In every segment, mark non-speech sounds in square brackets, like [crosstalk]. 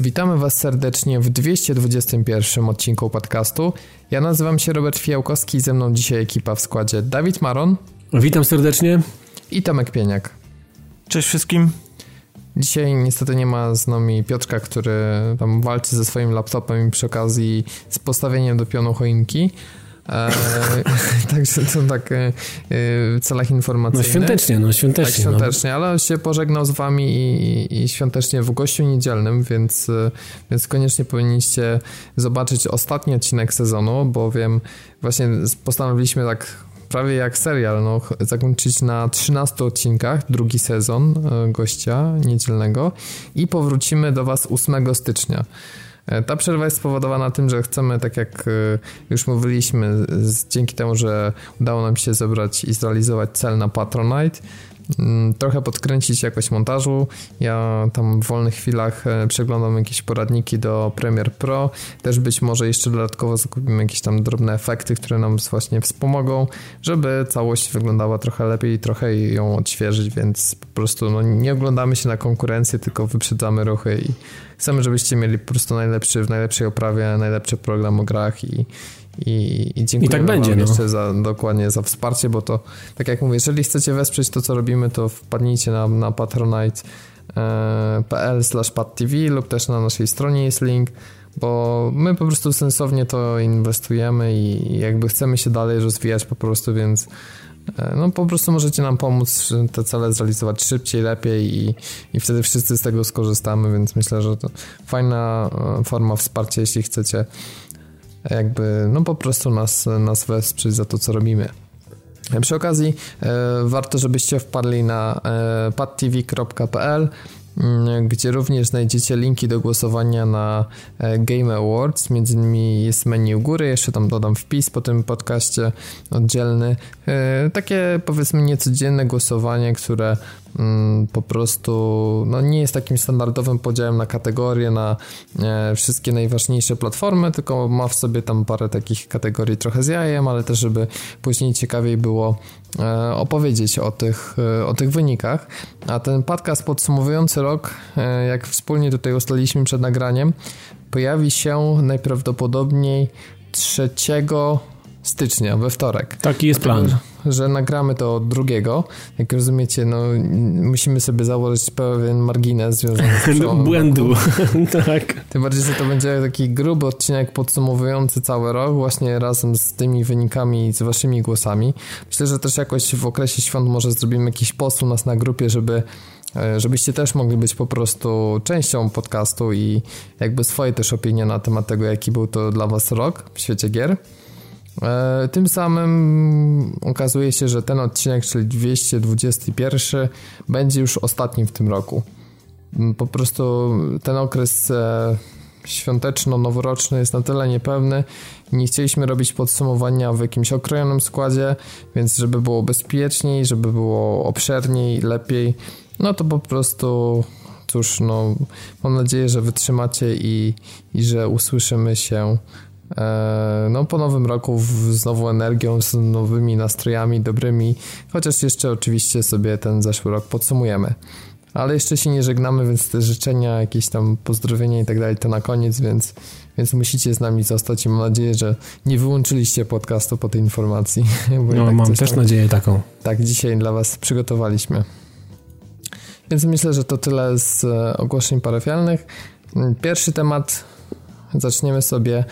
Witamy Was serdecznie w 221 odcinku podcastu. Ja nazywam się Robert Fiałkowski, ze mną dzisiaj ekipa w składzie Dawid Maron. Witam serdecznie. I Tomek Pieniak. Cześć wszystkim. Dzisiaj niestety nie ma z nami Piotrka, który tam walczy ze swoim laptopem i przy okazji z postawieniem do pionu choinki. E, [laughs] także to tak e, w celach informacyjnych. No świątecznie, no świątecznie. Tak, świątecznie, no. ale się pożegnał z wami i, i, świątecznie w gościu niedzielnym, więc, e, więc koniecznie powinniście zobaczyć ostatni odcinek sezonu, bowiem właśnie postanowiliśmy tak prawie jak serial, no, zakończyć na 13 odcinkach, drugi sezon gościa niedzielnego i powrócimy do Was 8 stycznia. E, ta przerwa jest spowodowana tym, że chcemy, tak jak e, już mówiliśmy, dzięki temu, że udało nam się zebrać i zrealizować cel na Patronite, trochę podkręcić jakość montażu. Ja tam w wolnych chwilach e, przeglądam jakieś poradniki do Premiere Pro. Też być może jeszcze dodatkowo zakupimy jakieś tam drobne efekty, które nam właśnie wspomogą, żeby całość wyglądała trochę lepiej i trochę ją odświeżyć, więc po prostu no, nie oglądamy się na konkurencję, tylko wyprzedzamy ruchy i chcemy, żebyście mieli po prostu najlepszy, w najlepszej oprawie, najlepszy program o grach i, i, i dziękuję I tak będzie, wam no. jeszcze za, dokładnie za wsparcie, bo to, tak jak mówię, jeżeli chcecie wesprzeć to, co robimy, to wpadnijcie na, na patronite.pl slash padtv lub też na naszej stronie jest link, bo my po prostu sensownie to inwestujemy i jakby chcemy się dalej rozwijać po prostu, więc e, no po prostu możecie nam pomóc te cele zrealizować szybciej, lepiej i, i wtedy wszyscy z tego skorzystamy, więc myślę, że to fajna e, forma wsparcia, jeśli chcecie jakby no po prostu nas, nas wesprzeć za to, co robimy. Przy okazji e, warto, żebyście wpadli na e, padtv.pl mm, gdzie również znajdziecie linki do głosowania na e, Game Awards. Między innymi jest menu u góry, jeszcze tam dodam wpis po tym podcaście oddzielny. Takie powiedzmy niecodzienne głosowanie, które po prostu no, nie jest takim standardowym podziałem na kategorie, na e, wszystkie najważniejsze platformy, tylko ma w sobie tam parę takich kategorii trochę z jajem, ale też żeby później ciekawiej było e, opowiedzieć o tych, e, o tych wynikach. A ten podcast podsumowujący rok, jak wspólnie tutaj ustaliliśmy przed nagraniem, pojawi się najprawdopodobniej 3 stycznia, we wtorek. Taki jest plan. Że nagramy to drugiego. Jak rozumiecie, no musimy sobie założyć pewien margines związany z [laughs] Błędu, [laughs] tak. Tym bardziej, że to będzie taki gruby odcinek podsumowujący cały rok, właśnie razem z tymi wynikami, z waszymi głosami. Myślę, że też jakoś w okresie świąt może zrobimy jakiś post u nas na grupie, żeby e, żebyście też mogli być po prostu częścią podcastu i jakby swoje też opinie na temat tego, jaki był to dla was rok w świecie gier. E, tym samym okazuje się, że ten odcinek, czyli 221, będzie już ostatnim w tym roku. Mm, po prostu ten okres e, świąteczno-noworoczny jest na tyle niepewny. Nie chcieliśmy robić podsumowania w jakimś okrojonym składzie, więc żeby było bezpieczniej, żeby było obszerniej, lepiej, no to po prostu cóż, no mam nadzieję, że wytrzymacie i, i że usłyszymy się no po nowym roku z nową energią, z nowymi nastrojami dobrymi, chociaż jeszcze oczywiście sobie ten zeszły rok podsumujemy. Ale jeszcze się nie żegnamy, więc te życzenia, jakieś tam pozdrowienia i tak dalej to na koniec, więc, więc musicie z nami zostać i mam nadzieję, że nie wyłączyliście podcastu po tej informacji. [laughs] no tak mam też tam, nadzieję taką. Tak, dzisiaj dla was przygotowaliśmy. Więc myślę, że to tyle z e, ogłoszeń parafialnych. Pierwszy temat zaczniemy sobie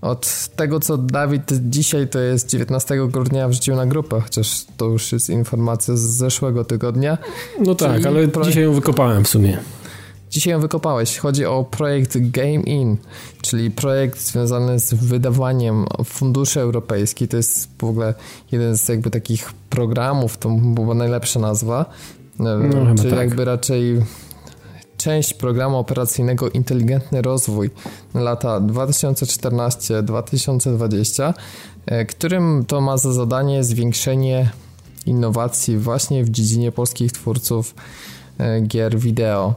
od tego, co Dawid dzisiaj to jest 19 grudnia wrzucił na grupę, chociaż to już jest informacja z zeszłego tygodnia. No tak, ale projekt... dzisiaj ją wykopałem w sumie. Dzisiaj ją wykopałeś. Chodzi o projekt Game In, czyli projekt związany z wydawaniem funduszy europejskich. To jest w ogóle jeden z jakby takich programów, to była najlepsza nazwa. No, czyli tak. jakby raczej część programu operacyjnego Inteligentny Rozwój na lata 2014-2020, e, którym to ma za zadanie zwiększenie innowacji właśnie w dziedzinie polskich twórców e, gier wideo.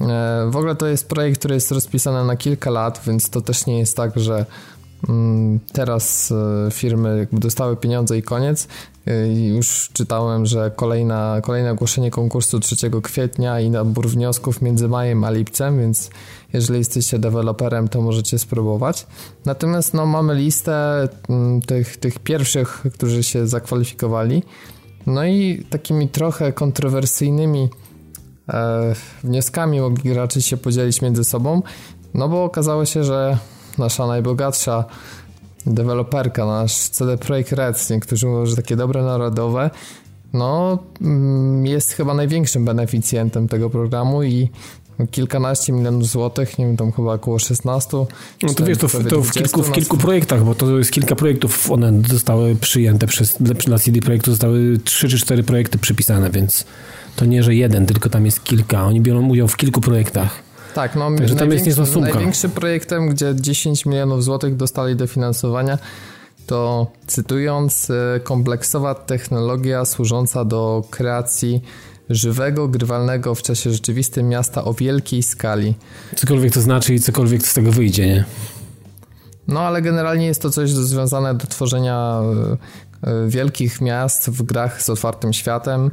E, w ogóle to jest projekt, który jest rozpisany na kilka lat, więc to też nie jest tak, że mm, teraz firmy dostały pieniądze i koniec. Już czytałem, że kolejna, kolejne ogłoszenie konkursu 3 kwietnia i nabór wniosków między majem a lipcem, więc jeżeli jesteście deweloperem, to możecie spróbować. Natomiast no, mamy listę mm, tych, tych pierwszych, którzy się zakwalifikowali. No i takimi trochę kontrowersyjnymi e, wnioskami mogli raczej się podzielić między sobą, no bo okazało się, że nasza najbogatsza deweloperka, nasz CD Projekt Red, niektórzy mówią, że takie dobre narodowe, no mm, jest chyba największym beneficjentem tego programu i kilkanaście milionów złotych, nie wiem, tam chyba około 16. No to wiesz, to, w, to w, kilku, w kilku projektach, bo to jest kilka projektów, one zostały przyjęte przez, dla CD Projektu zostały trzy czy cztery projekty przypisane, więc to nie, że jeden, tylko tam jest kilka. Oni biorą udział w kilku projektach. Tak, no Także tam jest niezła sumka. Największym projektem, gdzie 10 milionów złotych dostali dofinansowania, to cytując, e, kompleksowa technologia służąca do kreacji żywego, grywalnego w czasie rzeczywistym miasta o wielkiej skali. Cokolwiek to znaczy i cokolwiek z tego wyjdzie, nie? No, ale generalnie jest to coś związane do tworzenia e, e, wielkich miast w grach z otwartym światem.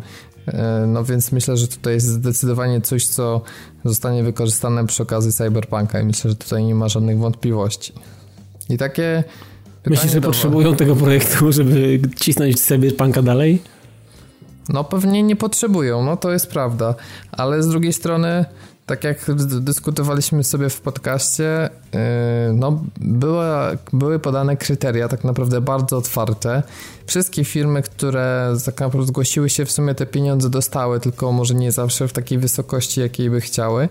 E, no więc myślę, że tutaj jest zdecydowanie coś, co zostanie wykorzystane przy okazji Cyberpunka i myślę, że tutaj nie ma żadnych wątpliwości. I takie Myślisz, że potrzebują tego projektu, żeby cisnąć Cyberpunka dalej? No pewnie nie potrzebują, no to jest prawda, ale z drugiej strony tak jak dyskutowaliśmy sobie w podcaście, yy, no były, były podane kryteria tak naprawdę bardzo otwarte. Wszystkie firmy, które tak naprawdę zgłosiły się, w sumie te pieniądze dostały, tylko może nie zawsze w takiej wysokości, jakiej by chciały.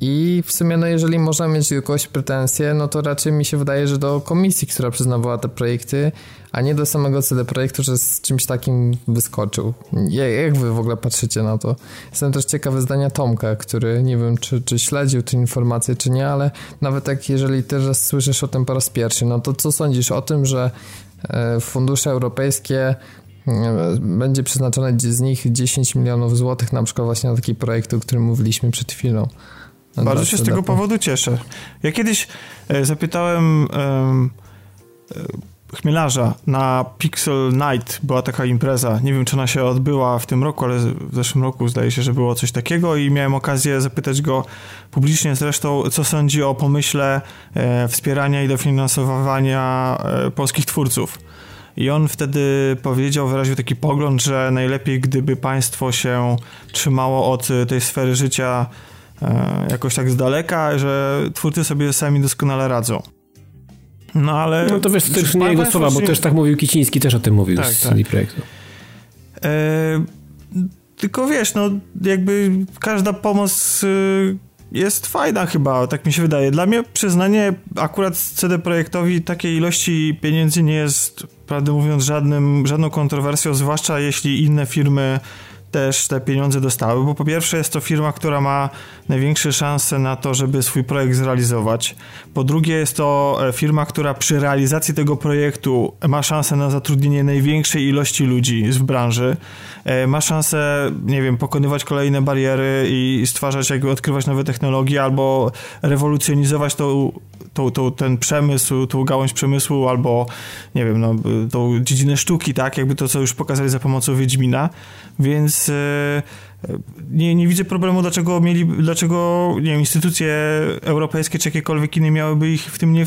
I w sumie, no jeżeli można mieć do kogoś pretensje, no to raczej mi się wydaje, że do komisji, która przyznawała te projekty, a nie do samego CD Projektu, że z czymś takim wyskoczył. Jak wy w ogóle patrzycie na to? Jestem też ciekawy zdania Tomka, który nie wiem, czy, czy śledził tę informację, czy nie, ale nawet jak jeżeli teraz słyszysz o tym po raz pierwszy, no to co sądzisz o tym, że e, fundusze europejskie e, będzie przeznaczone z nich 10 milionów złotych na przykład właśnie na taki projekt, o którym mówiliśmy przed chwilą. Bardzo się z tego powodu cieszę. Ja kiedyś e, zapytałem chmielarza na Pixel Night była taka impreza. Nie wiem, czy ona się odbyła w tym roku, ale w zeszłym roku zdaje się, że było coś takiego i miałem okazję zapytać go publicznie zresztą, co sądzi o pomyśle e, wspierania i dofinansowania e, polskich twórców. I on wtedy powiedział, wyraził taki pogląd, że najlepiej gdyby państwo się trzymało od tej sfery życia jakoś tak z daleka, że twórcy sobie sami doskonale radzą. No ale... No to wiesz, to też nie jego słowa, bo też tak mówił Kiciński, też o tym mówił tak, z tak. projektu. E, tylko wiesz, no jakby każda pomoc y, jest fajna chyba, tak mi się wydaje. Dla mnie przyznanie akurat CD Projektowi takiej ilości pieniędzy nie jest, prawdę mówiąc, żadnym, żadną kontrowersją, zwłaszcza jeśli inne firmy też te pieniądze dostały, bo po pierwsze jest to firma, która ma największe szanse na to, żeby swój projekt zrealizować. Po drugie jest to e, firma, która przy realizacji tego projektu ma szansę na zatrudnienie największej ilości ludzi w branży. E, ma szansę, nie wiem, pokonywać kolejne bariery i stwarzać, jakby odkrywać nowe technologie albo rewolucjonizować tą, tą, tą, ten przemysł, tą gałąź przemysłu albo, nie wiem, no, tą dziedzinę sztuki, tak? Jakby to, co już pokazali za pomocą Wiedźmina. Więc e, nie, nie widzę problemu, dlaczego mieli, dlaczego nie wiem, instytucje europejskie czy jakiekolwiek inne miałyby ich w tym nie,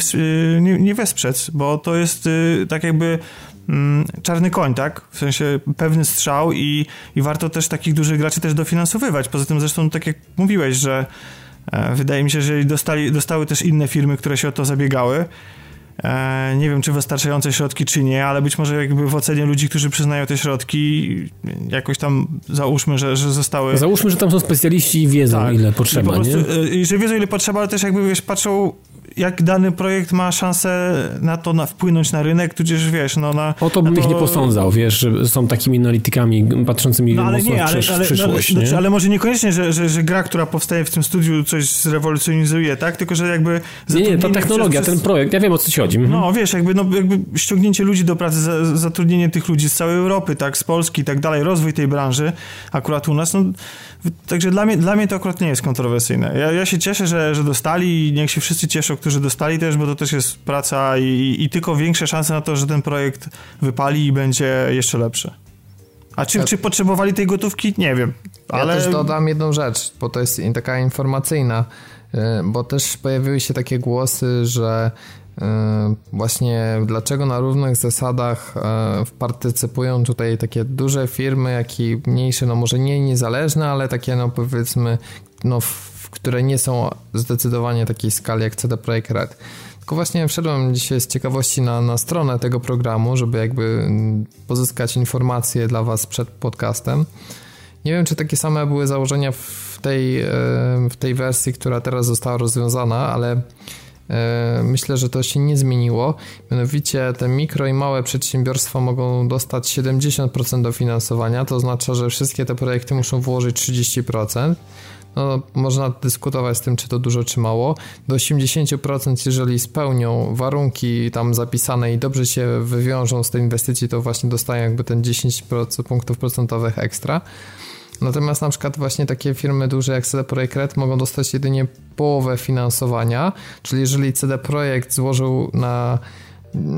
nie, nie wesprzeć, bo to jest e, tak jakby mm, czarny koń, tak? W sensie pewny strzał i, i warto też takich dużych graczy też dofinansowywać. Poza tym zresztą tak jak mówiłeś, że e, wydaje mi się, że dostali, dostały też inne firmy, które się o to zabiegały, E, nie wiem, czy wystarczające środki, czy nie, ale być może jakby w ocenie ludzi, którzy przyznają te środki, jakoś tam załóżmy, że, że zostały... Załóżmy, że tam są specjaliści i wiedzą, tak. ile potrzeba, I prostu, nie? I że wiedzą, ile potrzeba, ale też jakby, wiesz, patrzą jak dany projekt ma szansę na to na, wpłynąć na rynek, tudzież wiesz, no na... O to bym to... ich nie posądzał, wiesz, że są takimi analitykami patrzącymi no, ale mocno nie, ale, w, ale, przyszłość, ale, nie? ale może niekoniecznie, że, że, że gra, która powstaje w tym studiu coś zrewolucjonizuje, tak? Tylko, że jakby... Nie, nie, ta technologia, przez... ten projekt, ja wiem o co ci chodzi. Mhm. No, wiesz, jakby, no, jakby ściągnięcie ludzi do pracy, zatrudnienie tych ludzi z całej Europy, tak, z Polski i tak dalej, rozwój tej branży, akurat u nas, no Także dla mnie, dla mnie to akurat nie jest kontrowersyjne. Ja, ja się cieszę, że, że dostali i niech się wszyscy cieszą, którzy dostali też, bo to też jest praca i, i tylko większe szanse na to, że ten projekt wypali i będzie jeszcze lepszy. A czy, ja, czy potrzebowali tej gotówki? Nie wiem. Ale... Ja też dodam jedną rzecz, bo to jest taka informacyjna, y, bo też pojawiły się takie głosy, że właśnie dlaczego na równych zasadach y, partycypują tutaj takie duże firmy, jak i mniejsze, no może nie niezależne, ale takie no powiedzmy, no które nie są zdecydowanie takiej skali jak CD Projekt Red. Tylko właśnie wszedłem dzisiaj z ciekawości na, na stronę tego programu, żeby jakby mm, pozyskać informacje dla Was przed podcastem. Nie wiem, czy takie same były założenia w tej, e, w tej wersji, która teraz została rozwiązana, ale e, myślę, że to się nie zmieniło. Mianowicie te mikro i małe przedsiębiorstwa mogą dostać 70% dofinansowania, to oznacza, że wszystkie te projekty muszą włożyć 30% no, można dyskutować z tym, czy to dużo, czy mało. Do 80%, jeżeli spełnią warunki tam zapisane i dobrze się wywiążą z tej inwestycji, to właśnie dostają jakby ten 10 punktów procentowych ekstra. Natomiast na przykład właśnie takie firmy duże jak CD Projekt Red mogą dostać jedynie połowę finansowania, czyli jeżeli CD Projekt złożył na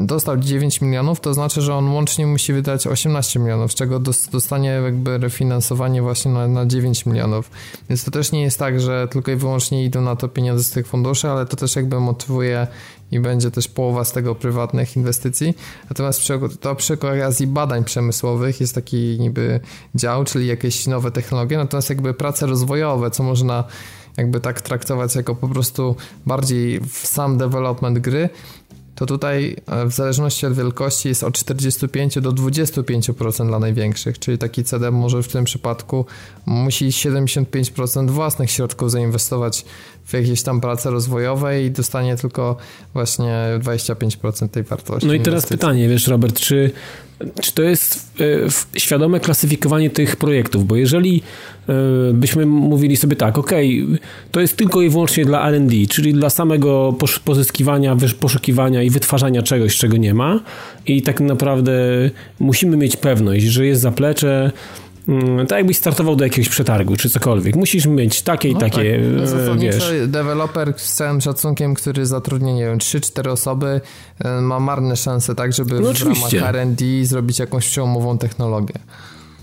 dostał 9 milionów, to znaczy, że on łącznie musi wydać 18 milionów, z czego dostanie jakby refinansowanie właśnie na, na 9 milionów. Więc to też nie jest tak, że tylko i wyłącznie idą na to pieniądze z tych funduszy, ale to też jakby motywuje i będzie też połowa z tego prywatnych inwestycji. Natomiast przy, to przy okazji badań przemysłowych jest taki niby dział, czyli jakieś nowe technologie, natomiast jakby prace rozwojowe, co można jakby tak traktować jako po prostu bardziej sam development gry, to tutaj e, w zależności od wielkości jest od 45 do 25% dla największych, czyli taki CD może w tym przypadku musi 75% własnych środków zainwestować w jakieś tam prace rozwojowe i dostanie tylko właśnie 25% tej wartości. No i teraz inwestycji. pytanie, wiesz Robert, czy, czy to jest e, świadome klasyfikowanie tych projektów, bo jeżeli e, byśmy mówili sobie tak, ok, to jest tylko i wyłącznie dla R&D, czyli dla samego pozyskiwania, poszukiwania i wytwarzania czegoś, czego nie ma i tak naprawdę musimy mieć pewność, że jest zaplecze, tak jakbyś startował do jakiegoś przetargu, czy cokolwiek. Musisz mieć takie i no takie, tak. E, wiesz. deweloper z całym szacunkiem, który zatrudnia, nie wiem, 3-4 osoby, e, ma marne szanse, tak, żeby no w ramach R&D zrobić jakąś przełomową technologię.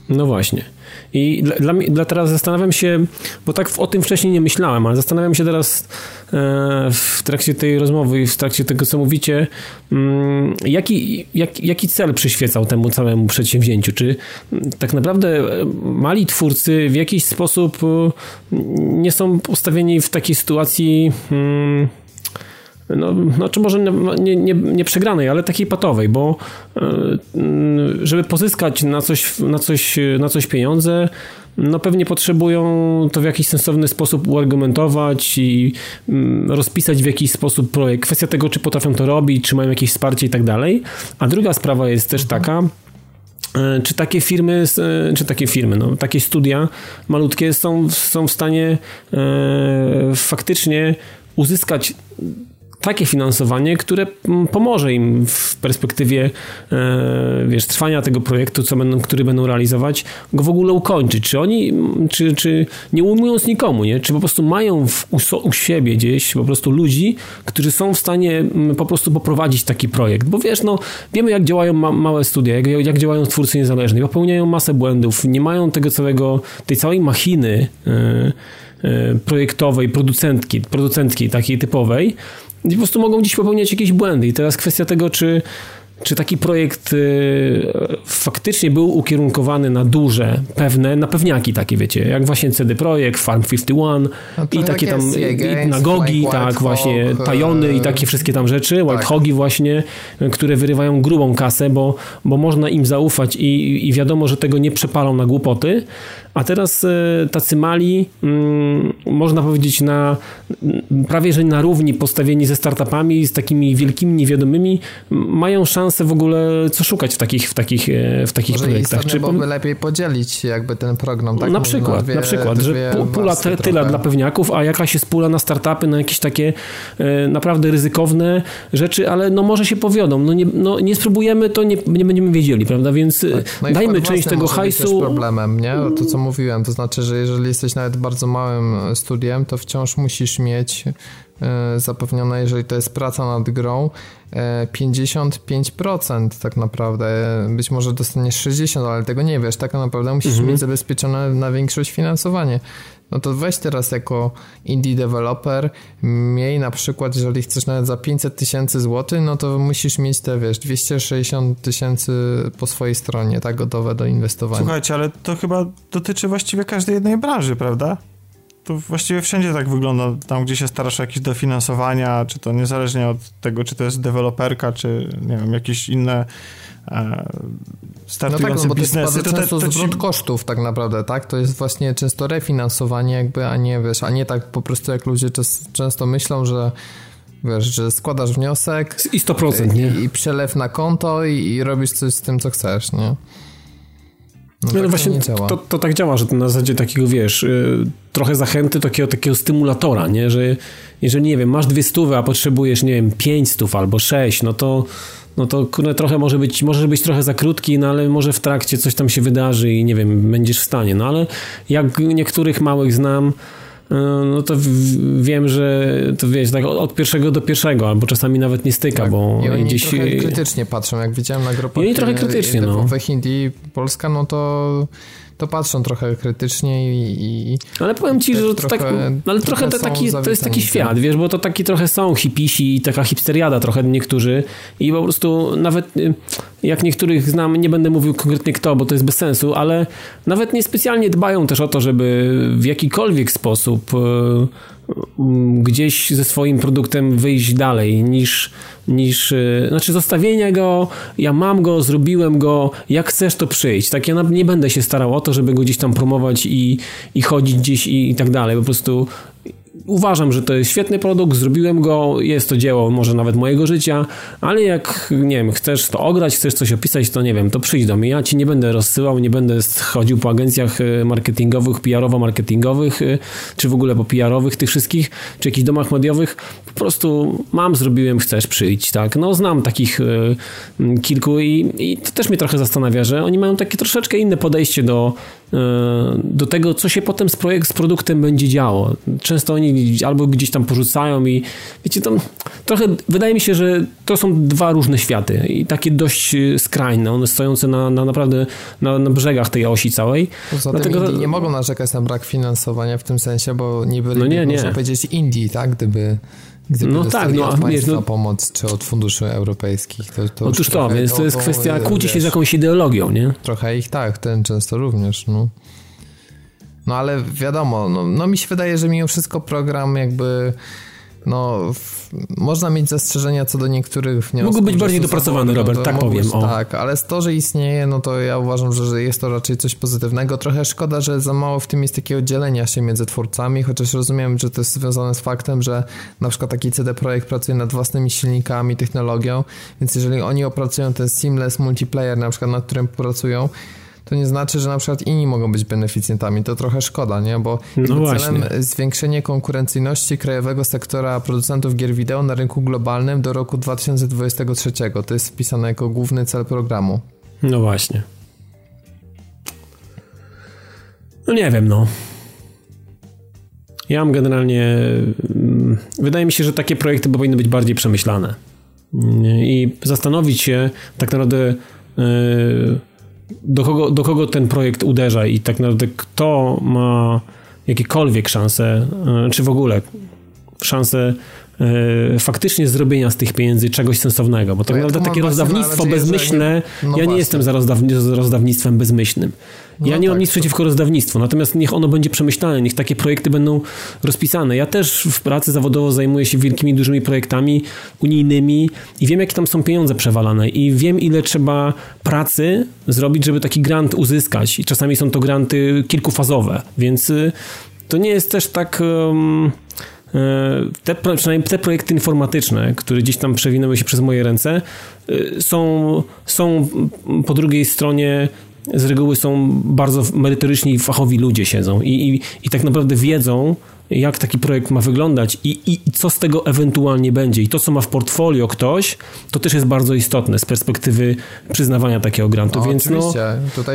No właśnie. I dla, dla, dla, teraz zastanawiam się, bo tak o tym wcześniej nie myślałem, ale zastanawiam się teraz e, w trakcie tej rozmowy i w trakcie tego, co mówicie, mm, jaki, jak, jaki cel przyświecał temu całemu przedsięwzięciu? Czy tak naprawdę mali twórcy w jakiś sposób e, nie są postawieni w takiej sytuacji. Hmm, no, znaczy może nie, nie, nie przegranej, ale takiej patowej, bo e, żeby pozyskać na coś, na coś, na coś pieniądze, no pewnie potrzebują to w jakiś sensowny sposób uargumentować i mm, rozpisać w jakiś sposób projekt. Kwestia tego, czy potrafią to robić, czy mają jakieś wsparcie i tak dalej. A druga sprawa jest też taka, e, czy takie firmy, e, czy takie firmy, no, takie studia malutkie są, są w stanie e, faktycznie uzyskać takie finansowanie, które mm, pomoże im w perspektywie e, wiesz, trwania tego projektu, co będą, który będą realizować, go w ogóle ukończyć. Czy oni, mm, czy, czy nie ujmując nikomu, nie? czy po prostu mają w, u, u siebie gdzieś po prostu ludzi, którzy są w stanie mm, po prostu poprowadzić taki projekt. Bo wiesz, no, wiemy jak działają ma, małe studia, jak, jak działają twórcy niezależni, popełniają masę błędów, nie mają tego całego, tej całej machiny yy, projektowej, producentki, producentki takiej typowej, i po prostu mogą dziś popełniać jakieś błędy. I teraz kwestia tego, czy czy taki projekt y, faktycznie był ukierunkowany na duże, pewne, na pewniaki takie, wiecie, jak właśnie CD Projekt, Farm 51 no i takie tam, i na Gogi, like tak, właśnie, Tajony i takie wszystkie tam rzeczy, White tak. Hogi właśnie, które wyrywają grubą kasę, bo, bo można im zaufać i, i wiadomo, że tego nie przepalą na głupoty, a teraz y, tacy mali, mm, można powiedzieć, na prawie że na równi postawieni ze startupami, z takimi wielkimi niewiadomymi, mają szansę w ogóle co szukać w takich, w takich, e, w takich Może projektach. Czy byłoby lepiej podzielić jakby ten program, tak? Na przykład, na, dwie, na przykład, że pula te, tyle dla pewniaków, a jakaś jest pula na startupy, na jakieś takie e, naprawdę ryzykowne rzeczy, ale no może się powiodą. No nie, no nie spróbujemy, to nie, nie będziemy wiedzieli, prawda? Więc e, tak. no dajmy część tego hajsu. problemem, nie? To co mówiłem, to znaczy, że jeżeli jesteś nawet bardzo małym studiem, to wciąż musisz mieć e, zapewnione, jeżeli to jest praca nad grą, 55% tak naprawdę. Być może dostaniesz 60%, ale tego nie wiesz. Tak naprawdę musisz mhm. mieć zabezpieczone na większość finansowanie. No to weź teraz jako indie developer, miej na przykład, jeżeli chcesz nawet za 500 tysięcy złotych, no to musisz mieć te, wiesz, 260 tysięcy po swojej stronie, tak, gotowe do inwestowania. Słuchajcie, ale to chyba dotyczy właściwie każdej jednej branży, prawda? To właściwie wszędzie tak wygląda, tam gdzie się starasz o jakieś dofinansowania, czy to niezależnie od tego, czy to jest deweloperka, czy nie wiem, jakieś inne e, startujące no tak, no bo biznesy. To, jest to, to, zwrot ci... kosztów tak naprawdę, tak? To jest właśnie często refinansowanie jakby, a nie wiesz, a nie tak po prostu jak ludzie często myślą, że wiesz, że składasz wniosek i 100%, nie? I, i przelew na konto i, i robisz coś z tym, co chcesz, nie? No, no tak właśnie to, to, to, tak działa, że to na zasadzie takiego, wiesz, y, trochę zachęty, takiego, takiego stymulatora, nie? Że jeżeli, nie wiem, masz dwie stówy, a potrzebujesz, nie wiem, pięć stów albo sześć, no to no to kurde, trochę może być, może być trochę za krótki, no ale może w trakcie coś tam się wydarzy i nie wiem, będziesz w stanie. No ale jak niektórych małych znam, no to wiem, że to wiesz, tak od pierwszego do pierwszego, albo czasami nawet nie styka, tak. bo I oni gdzieś... trochę krytycznie patrzą, jak widziałem na grupach I oni trochę krytycznie, no. we Hindi Polska, no to to patrzą trochę krytycznie i... i ale powiem ci, że to tak, no ale trochę, trochę to, taki, to jest taki świat, wiesz, bo to taki trochę są hipisi i taka hipsteriada trochę niektórzy i po prostu nawet y, jak niektórych znam, nie będę mówił konkretnie kto, bo to jest bez sensu, ale nawet niespecjalnie dbają też o to, żeby w jakikolwiek sposób y, gdzieś ze swoim produktem wyjść dalej niż, niż y, znaczy zostawienia go, ja mam go, zrobiłem go, jak chcesz to przyjść. Tak ja nie będę się starał o to, żeby go gdzieś tam promować i, i chodzić gdzieś i, i tak dalej. Po prostu uważam, że to jest świetny produkt, zrobiłem go, jest to dzieło może nawet mojego życia, ale jak, nie wiem, chcesz to ograć, chcesz coś opisać, to nie wiem, to przyjdź do mnie, ja ci nie będę rozsyłał, nie będę chodził po agencjach e, marketingowych, PR-owo-marketingowych, e, czy w ogóle po PR-owych tych wszystkich, czy jakichś domach mediowych, po prostu mam, zrobiłem, chcesz, przyjść, tak, no znam takich y, kilku i, i to też mnie trochę zastanawia, że oni mają takie troszeczkę inne podejście do do tego, co się potem z, projekt, z produktem będzie działo. Często oni albo gdzieś tam porzucają i wiecie, tam trochę wydaje mi się, że to są dwa różne światy i takie dość e, skrajne, one stojące na, na naprawdę na, na, brzegach tej osi całej. Poza Dlatego, tym nie mogą narzekać na brak finansowania w tym sensie, bo nie byli, no nie, nie. można powiedzieć Indii, tak, gdyby Gdyby no tak, no a wiesz, no, pomoc czy od funduszy europejskich, to, to Otóż to, więc to jest kwestia kłóci się z jakąś ideologią, nie? Trochę ich tak, ten często również, no. No ale wiadomo, no, no mi się wydaje, że mimo wszystko program jakby no, można mieć zastrzeżenia co do niektórych wniosków. Mógł być bardziej dopracowany, no, Robert, tak powiem. Być, tak, ale to, że istnieje, no to ja uważam, że, że jest to raczej coś pozytywnego. Trochę szkoda, że za mało w tym jest takiego dzielenia się między twórcami, chociaż rozumiem, że to jest związane z faktem, że na przykład taki CD Projekt pracuje nad własnymi silnikami, technologią, więc jeżeli oni opracują ten seamless multiplayer, na przykład nad którym pracują, to nie znaczy, że na przykład inni mogą być beneficjentami. To trochę szkoda, nie? Bo no celem zwiększenie konkurencyjności krajowego sektora producentów gier wideo na rynku globalnym do roku 2023. To jest wpisane jako główny cel programu. No właśnie. No nie wiem, no. Ja mam generalnie. Mm, wydaje mi się, że takie projekty powinny być bardziej przemyślane. I zastanowić się tak naprawdę. Yy, do kogo, do kogo ten projekt uderza i tak naprawdę kto ma jakiekolwiek szanse, e, czy w ogóle szanse faktycznie zrobienia z tych pieniędzy czegoś sensownego, bo tak naprawdę takie rozdawnictwo bezmyślne, no ja nie jestem za, rozdawni rozdawnictwem bezmyślnym. No ja nie tak, mam nic przeciwko rozdawnictwu, natomiast niech ono będzie przemyślane, niech takie projekty będą rozpisane. Ja też w pracy zawodowo zajmuję się wielkimi, dużymi projektami unijnymi i wiem, jakie tam są pieniądze przewalane i wiem, ile trzeba pracy zrobić, żeby taki grant uzyskać. I czasami są to granty kilkufazowe, więc y, to nie jest też tak... Um, te, przynajmniej te projekty informatyczne, które gdzieś tam przewinęły się przez moje ręce, y, są, są po drugiej stronie z reguły są bardzo merytoryczni i fachowi ludzie siedzą i, i, i tak naprawdę wiedzą, jak taki projekt ma wyglądać i, i, i, co z tego ewentualnie będzie. I to, co ma w portfolio ktoś, to też jest bardzo istotne z perspektywy przyznawania takiego grantu. No, więc no,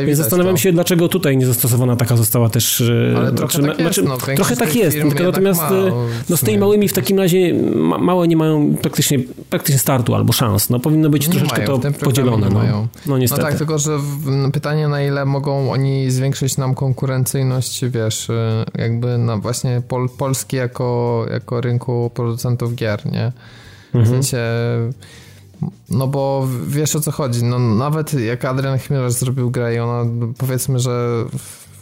więc zastanawiam się, dlaczego tutaj nie zastosowana taka została też... E, Ale trochę znaczy, tak jest. Znaczy, no, trochę tak jest, natomiast ma, e, no, z tymi małymi w takim razie ma, małe nie mają praktycznie, praktycznie startu albo szans. No, powinno być nie troszeczkę mają, to podzielone. No. Mają. no niestety. No tak, tylko że pytanie na ile mogą oni zwiększyć nam konkurencyjność, wiesz, e, jakby na właśnie pol, Polski jako, jako rynku producentów gier, nie? W mhm. sensie no bo wiesz o co chodzi, no nawet jak Adrian Chmielarz zrobił grę i ona powiedzmy, że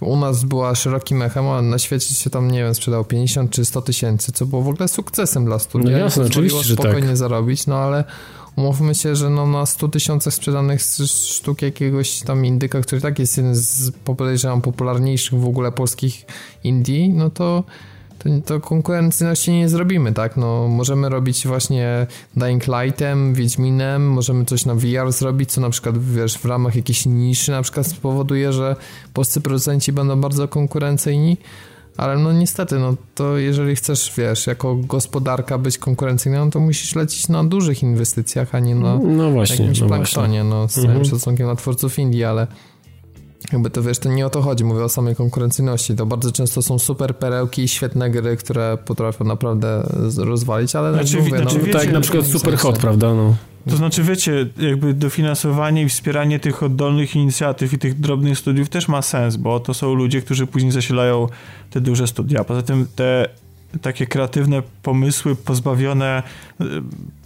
u nas była szerokim echem, a na świecie się tam, nie wiem, sprzedał 50 czy 100 tysięcy, co było w ogóle sukcesem dla studia. No jasne, oczywiście, że spokojnie tak. zarobić, no ale umówmy się, że no na 100 tysiącach sprzedanych sztuk jakiegoś tam indyka, który tak jest jeden z, podejrzewam, popularniejszych w ogóle polskich indie, no to to, to konkurencyjności nie zrobimy, tak? No, możemy robić właśnie Dying Lightem, Wiedźminem, możemy coś na VR zrobić, co na przykład, wiesz, w ramach jakiejś niszy na przykład spowoduje, że polscy producenci będą bardzo konkurencyjni, ale no niestety, no to jeżeli chcesz, wiesz, jako gospodarka być konkurencyjną, to musisz lecieć na dużych inwestycjach, a nie na no właśnie, jakimś no planktonie, no z całym mhm. szacunkiem dla twórców Indii, ale jakby to wiesz, to nie o to chodzi, mówię o samej konkurencyjności. To bardzo często są super perełki i świetne gry, które potrafią naprawdę rozwalić, ale znaczy, mówię, znaczy, no, wiecie, tak jak na przykład super hot, prawda? No. To znaczy, wiecie, jakby dofinansowanie i wspieranie tych oddolnych inicjatyw i tych drobnych studiów też ma sens, bo to są ludzie, którzy później zasilają te duże studia. Poza tym te takie kreatywne pomysły pozbawione e,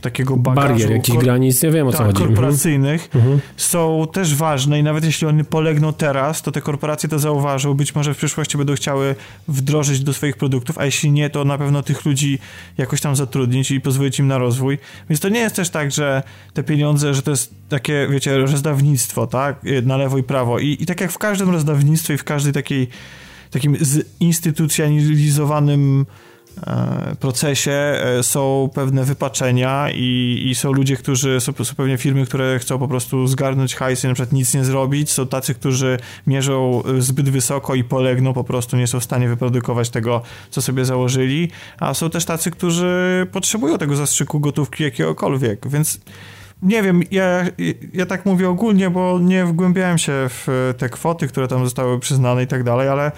takiego bagażu. Barier, jakichś granic, nie wiem o co tak, chodzi. Mhm. korporacyjnych mhm. są też ważne i nawet jeśli one polegną teraz, to te korporacje to zauważą, być może w przyszłości będą chciały wdrożyć do swoich produktów, a jeśli nie, to na pewno tych ludzi jakoś tam zatrudnić i pozwolić im na rozwój. Więc to nie jest też tak, że te pieniądze, że to jest takie, wiecie, rozdawnictwo, tak, na lewo i prawo. I, i tak jak w każdym rozdawnictwie i w każdej takiej takim zinstytucjonalizowanym procesie e, są pewne wypaczenia i, i są ludzie, którzy, są, są pewnie firmy, które chcą po prostu zgarnąć hajs i na przykład nic nie zrobić, są tacy, którzy mierzą zbyt wysoko i polegną, po prostu nie są w stanie wyprodukować tego, co sobie założyli, a są też tacy, którzy potrzebują tego zastrzyku gotówki jakiegokolwiek, więc nie wiem, ja, ja tak mówię ogólnie, bo nie wgłębiałem się w te kwoty, które tam zostały przyznane i tak dalej, ale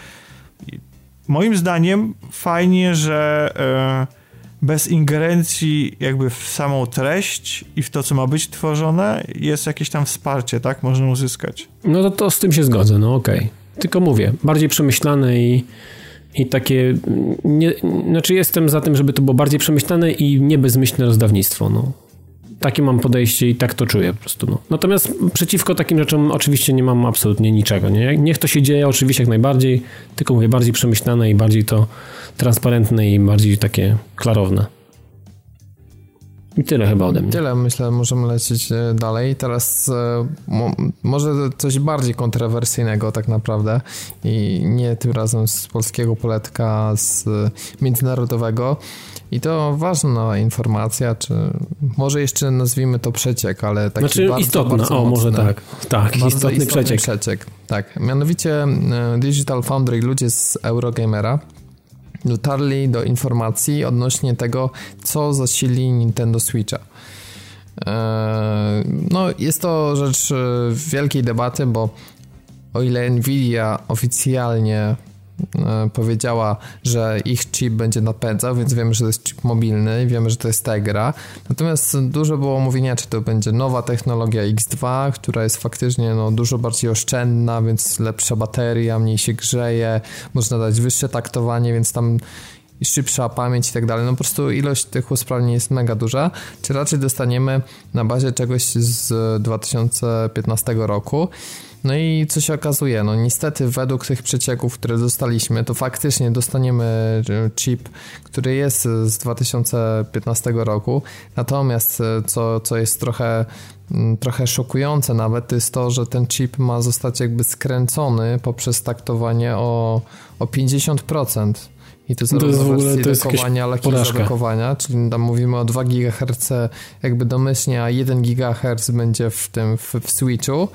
moim zdaniem fajnie, że e, bez ingerencji jakby w samą treść i w to, co ma być tworzone, jest jakieś tam wsparcie, tak? Można uzyskać. No to, to z tym się zgodzę, no okej. Okay. Tylko mówię, bardziej przemyślane i, i takie, nie, znaczy jestem za tym, żeby to było bardziej przemyślane i nie bezmyślne rozdawnictwo, no takie mam podejście i tak to czuję po prostu. No. Natomiast przeciwko takim rzeczom oczywiście nie mam absolutnie niczego. Nie? Niech to się dzieje oczywiście jak najbardziej, tylko mówię bardziej przemyślane i bardziej to transparentne i bardziej takie klarowne. I tyle chyba ode mnie. Tyle, myślę, możemy lecieć e, dalej. Teraz e, mo, może coś bardziej kontrowersyjnego tak naprawdę i nie tym razem z polskiego poletka, z międzynarodowego. I to ważna informacja, czy może jeszcze nazwijmy to przeciek, ale taki znaczy bardzo, istotna, bardzo o może tak, tak, bardzo istotny, istotny przeciek. przeciek. Tak, mianowicie e, Digital Foundry, ludzie z Eurogamera dotarli do informacji odnośnie tego, co zasili Nintendo Switcha. E, no, jest to rzecz e, wielkiej debaty, bo o ile Nvidia oficjalnie powiedziała, że ich chip będzie napędzał, więc wiemy, że to jest chip mobilny i wiemy, że to jest Tegra. Natomiast dużo było mówienia, czy to będzie nowa technologia X2, która jest faktycznie no, dużo bardziej oszczędna, więc lepsza bateria, mniej się grzeje, można dać wyższe taktowanie, więc tam szybsza pamięć i tak dalej. No po prostu ilość tych usprawnień jest mega duża. Czy raczej dostaniemy na bazie czegoś z 2015 roku? No i co się okazuje? No niestety według tych przecieków, które dostaliśmy, to faktycznie dostaniemy e, chip, który jest z 2015 roku. Natomiast e, co, co jest trochę mm, trochę szokujące nawet, to jest to, że ten chip ma zostać jakby skręcony poprzez taktowanie o, o 50%. I to to jest wersji lokowania, jak i zadokowania, czyli tam mówimy o 2 GHz jakby domyślnie, a 1 GHz będzie w tym w, w switchu.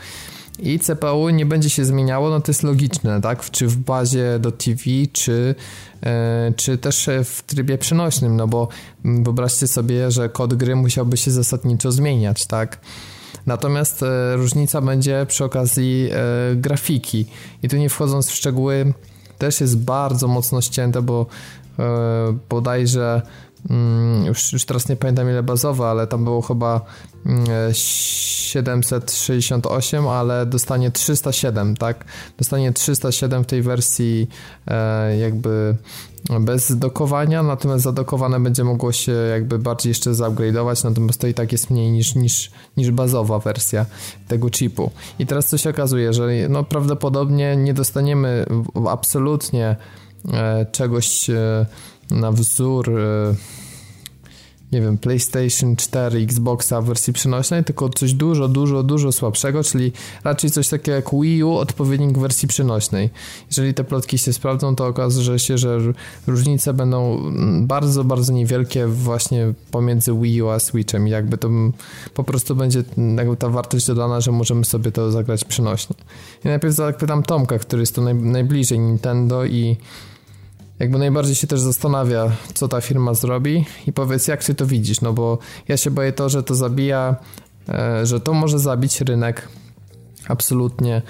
I CPU nie będzie się zmieniało, no to jest logiczne, tak? Czy w bazie do TV, czy, e, czy też w trybie przenośnym, no bo wyobraźcie sobie, że kod gry musiałby się zasadniczo zmieniać, tak? Natomiast e, różnica będzie przy okazji e, grafiki i tu nie wchodząc w szczegóły też jest bardzo mocno ścięte, bo bodajże już, już teraz nie pamiętam ile bazowe, ale tam było chyba 768, mm, ale dostanie 307, tak? Dostanie 307 w tej wersji e, jakby bez dokowania, natomiast zadokowane będzie mogło się jakby bardziej jeszcze zaupgrade'ować, natomiast to i tak jest mniej niż, niż, niż bazowa wersja tego chipu. I teraz co się okazuje, że no prawdopodobnie nie dostaniemy absolutnie e, czegoś e, na wzór e, nie wiem, PlayStation 4, Xboxa w wersji przenośnej, tylko coś dużo, dużo, dużo słabszego, czyli raczej coś takiego jak Wii U, odpowiednik wersji przenośnej. Jeżeli te plotki się sprawdzą, to okaże się, że różnice będą bardzo, bardzo niewielkie właśnie pomiędzy Wii U a Switchem. Jakby to po prostu będzie jakby ta wartość dodana, że możemy sobie to zagrać przenośnie. I najpierw zapytam Tomka, który jest tu naj, najbliżej Nintendo i jakby najbardziej się też zastanawia, co ta firma zrobi i powiedz, jak ty to widzisz, no bo ja się boję to, że to zabija, e, że to może zabić rynek absolutnie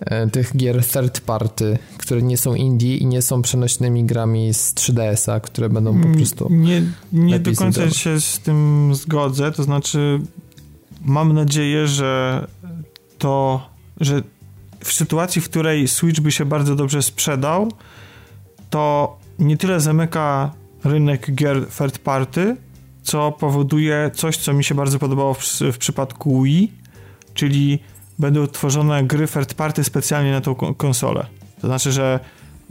e, tych gier third party, które nie są indie i nie są przenośnymi grami z 3DS-a, które będą po mm, prostu Nie, nie do końca się z tym zgodzę, to znaczy mam nadzieję, że to, że w sytuacji, w której Switch by się bardzo dobrze sprzedał, to nie tyle zamyka rynek gier third party, co powoduje coś, co mi się bardzo podobało w, w przypadku Wii, czyli będą tworzone gry third party specjalnie na tą konsolę. To znaczy, że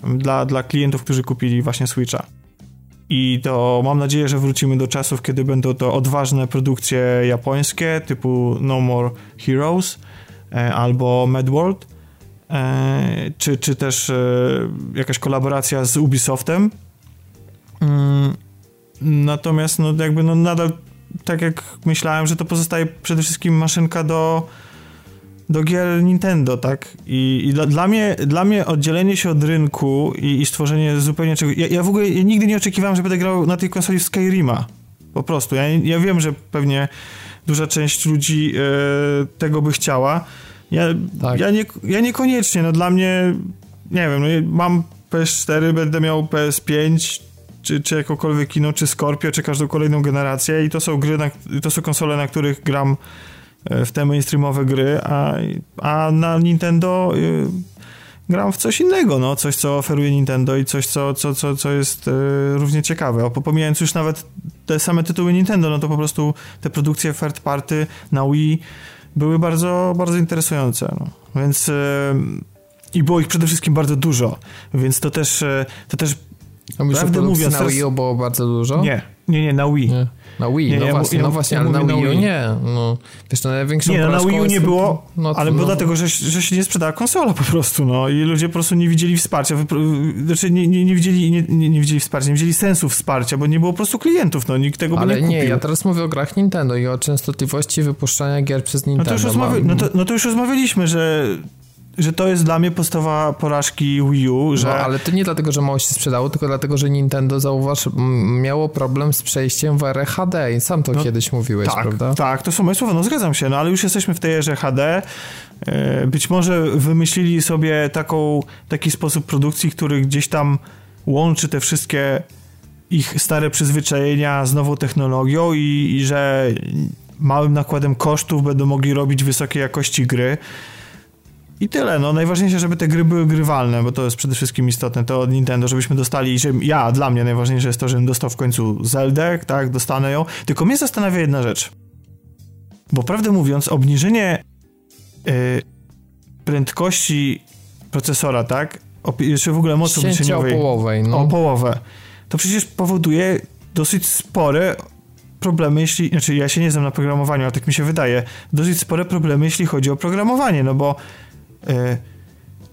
dla, dla klientów, którzy kupili właśnie Switcha. I to mam nadzieję, że wrócimy do czasów, kiedy będą to odważne produkcje japońskie typu No More Heroes e, albo Mad World czy, czy też e, jakaś kolaboracja z Ubisoftem. Mm, natomiast no jakby no nadal tak jak myślałem, że to pozostaje przede wszystkim maszynka do do gier Nintendo, tak? I, i dla, dla, mnie, dla mnie oddzielenie się od rynku i, i stworzenie zupełnie czegoś... Ja, ja w ogóle ja nigdy nie oczekiwałem, że będę grał na tej konsoli w Skyrima. Po prostu. Ja, ja wiem, że pewnie duża część ludzi e, tego by chciała, ja, tak. ja, nie, ja niekoniecznie, no dla mnie, nie wiem, no mam PS4, będę miał PS5, czy, czy jakokolwiek kino, czy Scorpio, czy każdą kolejną generację i to są gry, na, to są konsole, na których gram e, w te mainstreamowe gry, a, a na Nintendo y, gram w coś innego, no, coś, co oferuje Nintendo i coś, co, co, co, co jest y, równie ciekawe. A pomijając już nawet te same tytuły Nintendo, no to po prostu te produkcje third party na Wii były bardzo, bardzo interesujące. No. Więc yy, i było ich przede wszystkim bardzo dużo, więc to też, yy, to też A prawdę mówiąc... było bardzo dużo? Nie, nie, nie, na Wii. Nie. Na Wii, nie, no, ja, właśnie, ja, no właśnie, ja ale na Wii U nie. No, wiesz, to największą Nie, no, na Wii U nie było, no, ale no, było dlatego, że, że się nie sprzedała konsola po prostu, no i ludzie po prostu nie widzieli wsparcia, znaczy nie, nie, nie, widzieli, nie, nie, nie widzieli wsparcia, nie widzieli sensu wsparcia, bo nie było po prostu klientów, no nikt tego ale by nie kupił. Ale nie, ja teraz mówię o grach Nintendo i o częstotliwości wypuszczania gier przez Nintendo. No to już, no to, no to już rozmawialiśmy, że że to jest dla mnie podstawa porażki Wii U, że... No, ale to nie dlatego, że mało się sprzedało, tylko dlatego, że Nintendo, zauważ, miało problem z przejściem w erę HD i sam to no, kiedyś mówiłeś, tak, prawda? Tak, to są moje słowa, no zgadzam się, no ale już jesteśmy w tej erze HD. E, być może wymyślili sobie taką, taki sposób produkcji, który gdzieś tam łączy te wszystkie ich stare przyzwyczajenia z nową technologią i, i że małym nakładem kosztów będą mogli robić wysokiej jakości gry. I tyle, no. Najważniejsze, żeby te gry były grywalne, bo to jest przede wszystkim istotne, to od Nintendo, żebyśmy dostali, że ja, dla mnie najważniejsze jest to, żebym dostał w końcu Zeldę, tak, dostanę ją, tylko mnie zastanawia jedna rzecz, bo prawdę mówiąc, obniżenie yy, prędkości procesora, tak, o, jeszcze w ogóle mocy obliczeniowej, o połowę, no. o połowę, to przecież powoduje dosyć spore problemy, jeśli, znaczy ja się nie znam na programowaniu, ale tak mi się wydaje, dosyć spore problemy, jeśli chodzi o programowanie, no bo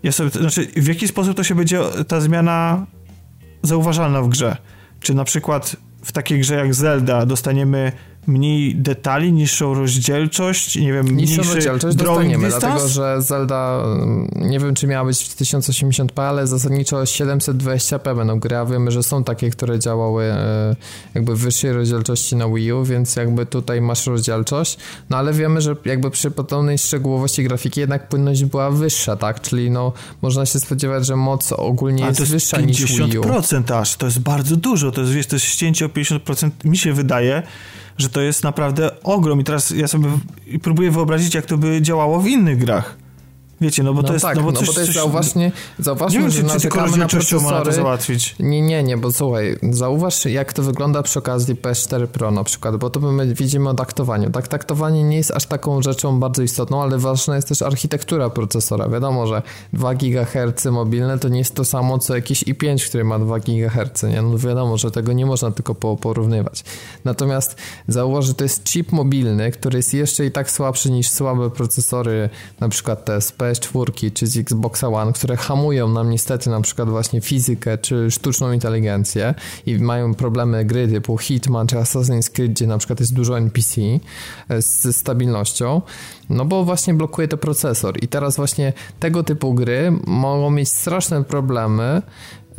ja sobie, znaczy, w jaki sposób to się będzie ta zmiana zauważalna w grze? Czy na przykład w takiej grze jak Zelda dostaniemy mniej detali, niższą rozdzielczość, nie wiem, niższą rozdzielczość dostaniemy, dystans? dlatego że Zelda, mm, nie wiem czy miała być w 1080p, ale zasadniczo 720p będą gry, a wiemy, że są takie, które działały e, jakby w wyższej rozdzielczości na Wii U, więc jakby tutaj masz rozdzielczość, no ale wiemy, że jakby przy podobnej szczegółowości grafiki jednak płynność była wyższa, tak, czyli no można się spodziewać, że moc ogólnie jest, jest wyższa niż Wii U. 50% aż, to jest bardzo dużo, to jest, wiesz, to jest ścięcie o 50%, mi się wydaje, że to jest naprawdę ogrom i teraz ja sobie próbuję wyobrazić, jak to by działało w innych grach. Wiecie, no bo no to jest... Tak, no bo, no bo to jest, coś... zauważnie, zauważmy, nie wiem, że czy, narzekamy na procesory... załatwić. Nie, nie, nie, bo słuchaj, zauważ jak to wygląda przy okazji PS4 Pro na przykład, bo to my widzimy o taktowaniu. Tak, taktowanie nie jest aż taką rzeczą bardzo istotną, ale ważna jest też architektura procesora. Wiadomo, że 2 GHz mobilne to nie jest to samo, co jakiś i5, który ma 2 GHz, nie? No wiadomo, że tego nie można tylko porównywać. Natomiast zauważ, że to jest chip mobilny, który jest jeszcze i tak słabszy niż słabe procesory, na przykład TSP, PS4 czy z Xboxa One, które hamują nam niestety na przykład właśnie fizykę czy sztuczną inteligencję i mają problemy gry typu Hitman czy Assassin's Creed, gdzie na przykład jest dużo NPC e, z stabilnością, no bo właśnie blokuje to procesor. I teraz właśnie tego typu gry mogą mieć straszne problemy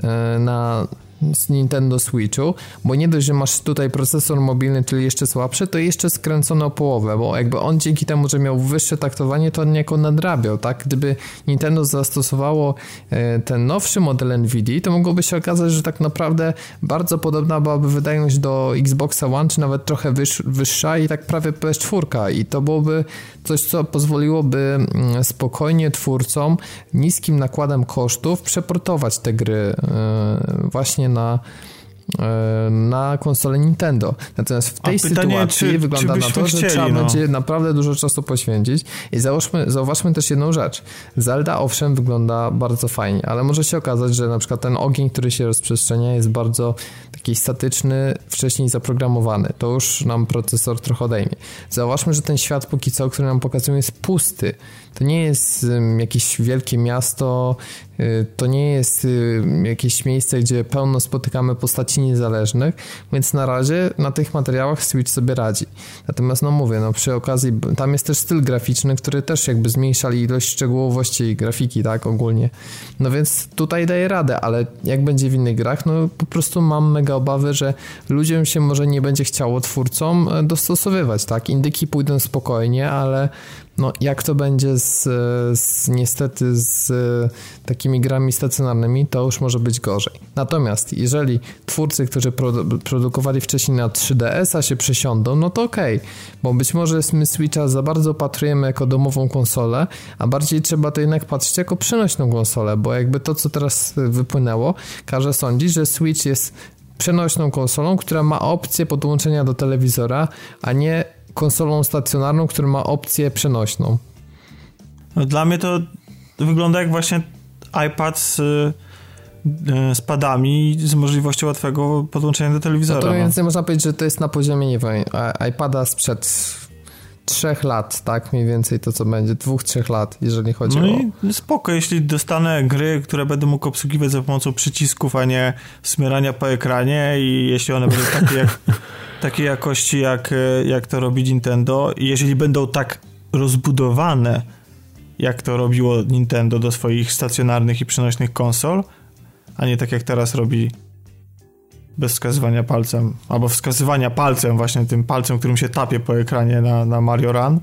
e, na z Nintendo Switchu, bo nie dość, że masz tutaj procesor mobilny, czyli jeszcze słabszy, to jeszcze skręcono o połowę, bo jakby on dzięki temu, że miał wyższe taktowanie, to on niejako nadrabiał, tak? Gdyby Nintendo zastosowało e, ten nowszy model NVIDIA, to mogłoby się okazać, że tak naprawdę bardzo podobna byłaby wydajność do Xboxa One, czy nawet trochę wyższa i tak prawie PS4 i to byłoby coś, co pozwoliłoby mm, spokojnie twórcom niskim nakładem kosztów przeportować te gry e, właśnie na e, na konsolę Nintendo. Natomiast w tej sytuacji czy, wygląda czy na to, że chcieli, trzeba no. będzie naprawdę dużo czasu poświęcić i zauważmy, zauważmy też jedną rzecz. Zelda owszem wygląda bardzo fajnie, ale może się okazać, że na przykład ten ogień, który się rozprzestrzenia jest bardzo taki statyczny, wcześniej zaprogramowany. To już nam procesor trochę odejmie. Zauważmy, że ten świat póki co, który nam pokazują jest pusty. To nie jest jakieś wielkie miasto, y, to nie jest y, jakieś miejsce, gdzie pełno spotykamy postaci niezależnych, więc na razie na tych materiałach Switch sobie radzi. Natomiast no mówię, no przy okazji tam jest też styl graficzny, który też jakby zmniejszali ilość szczegółowości grafiki, tak ogólnie. No więc tutaj daje radę, ale jak będzie w innych grach, no po prostu mam mega obawy, że ludziom się może nie będzie chciało twórcom e, dostosowywać, tak? Indyki pójdą spokojnie, ale no, jak to będzie z, z, niestety z takimi grami stacjonarnymi, to już może być gorzej. Natomiast jeżeli twórcy, którzy produ produkowali wcześniej na 3DS-a się przesiądą, no to okej, okay, bo być może my Switcha za bardzo patrujemy jako domową konsolę, a bardziej trzeba to jednak patrzeć jako przenośną konsolę, bo jakby to, co teraz wypłynęło, każe sądzić, że Switch jest przenośną konsolą, która ma opcję podłączenia do telewizora, a nie konsolą stacjonarną, która ma opcję przenośną. No, dla mnie to wygląda jak właśnie iPad z, y, z padami z możliwością łatwego podłączenia do telewizora. No to więc no. można powiedzieć, że to jest na poziomie, nie wiem, iPada sprzed trzech lat, tak? Mniej więcej to, co będzie. Dwóch, trzech lat, jeżeli chodzi no o... No i spoko, jeśli dostanę gry, które będę mógł obsługiwać za pomocą przycisków, a nie smyrania po ekranie i jeśli one będą takie jak [laughs] takiej jakości, jak, jak to robi Nintendo. I jeżeli będą tak rozbudowane, jak to robiło Nintendo do swoich stacjonarnych i przenośnych konsol, a nie tak jak teraz robi bez wskazywania palcem, albo wskazywania palcem, właśnie tym palcem, którym się tapie po ekranie na, na Mario Run,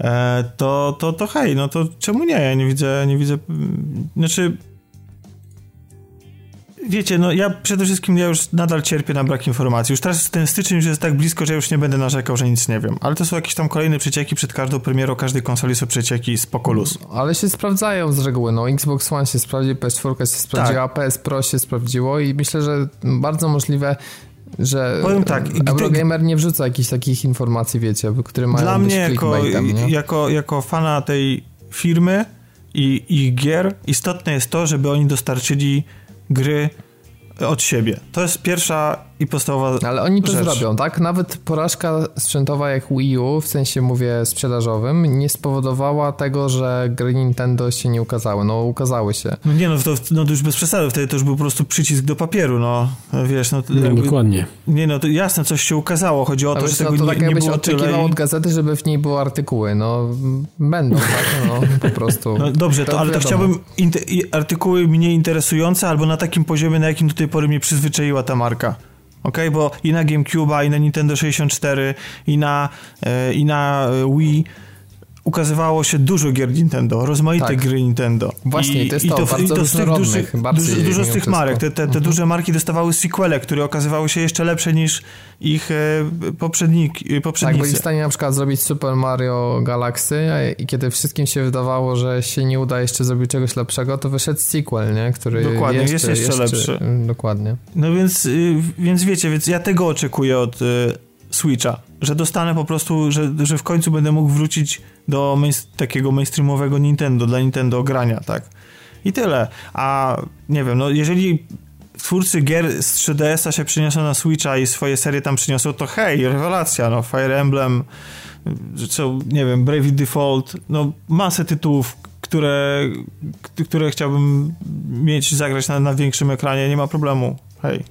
e, to, to, to hej, no to czemu nie? Ja nie widzę, nie widzę, mm, znaczy wiecie, no ja przede wszystkim ja już nadal cierpię na brak informacji. Już teraz ten styczeń już jest tak blisko, że ja już nie będę narzekał, że nic nie wiem. Ale to są jakieś tam kolejne przecieki przed każdą premierą, każdej konsoli są przecieki z pokolus. Ale się sprawdzają z reguły, no Xbox One się sprawdził, PS4 się sprawdziła, tak. PS Pro się sprawdziło i myślę, że bardzo możliwe, że Powiem tak, Eurogamer nie wrzuca jakichś takich informacji, wiecie, które mają Dla mnie jako, jako, jako fana tej firmy i ich gier istotne jest to, żeby oni dostarczyli gry od siebie. To jest pierwsza i podstawowa Ale oni to rzecz. zrobią, tak? Nawet porażka sprzętowa jak Wii U, w sensie mówię sprzedażowym, nie spowodowała tego, że gry Nintendo się nie ukazały. No ukazały się. No nie no, to, no to już bez przesady, wtedy to już był po prostu przycisk do papieru, no. Wiesz, no... no jakby, dokładnie. Nie no, to jasne, coś się ukazało. Chodzi o to, że tego no to tak nie, nie było oczekiwał i... od gazety, żeby w niej były artykuły. No będą, tak? No po prostu. No, dobrze, to, ale to chciałbym artykuły mnie interesujące albo na takim poziomie, na jakim do tej pory mnie przyzwyczaiła ta marka. Ok, bo i na GameCube'a, i na Nintendo 64, i na, e, i na Wii ukazywało się dużo gier Nintendo, rozmaite tak. gry Nintendo. Właśnie, I, to jest i to, to, i to z tych dużych, dużo, dużo z tych marek, te, te, te mhm. duże marki dostawały sequele, które okazywały się jeszcze lepsze niż ich e, poprzednik, e, poprzednicy. Tak, byli w stanie na przykład zrobić Super Mario Galaxy i kiedy wszystkim się wydawało, że się nie uda jeszcze zrobić czegoś lepszego, to wyszedł sequel, nie? który dokładnie, jeszcze, jest jeszcze, jeszcze lepszy. Dokładnie. No więc, y, więc wiecie, więc ja tego oczekuję od y, Switcha, że dostanę po prostu, że, że w końcu będę mógł wrócić do main, takiego mainstreamowego Nintendo, dla Nintendo grania, tak. I tyle. A nie wiem, no jeżeli twórcy gier z 3DS-a się przyniosą na Switcha i swoje serie tam przyniosą, to hej, rewelacja, no Fire Emblem, co, nie wiem, Bravely Default, no masę tytułów, które, które chciałbym mieć, zagrać na, na większym ekranie, nie ma problemu, hej.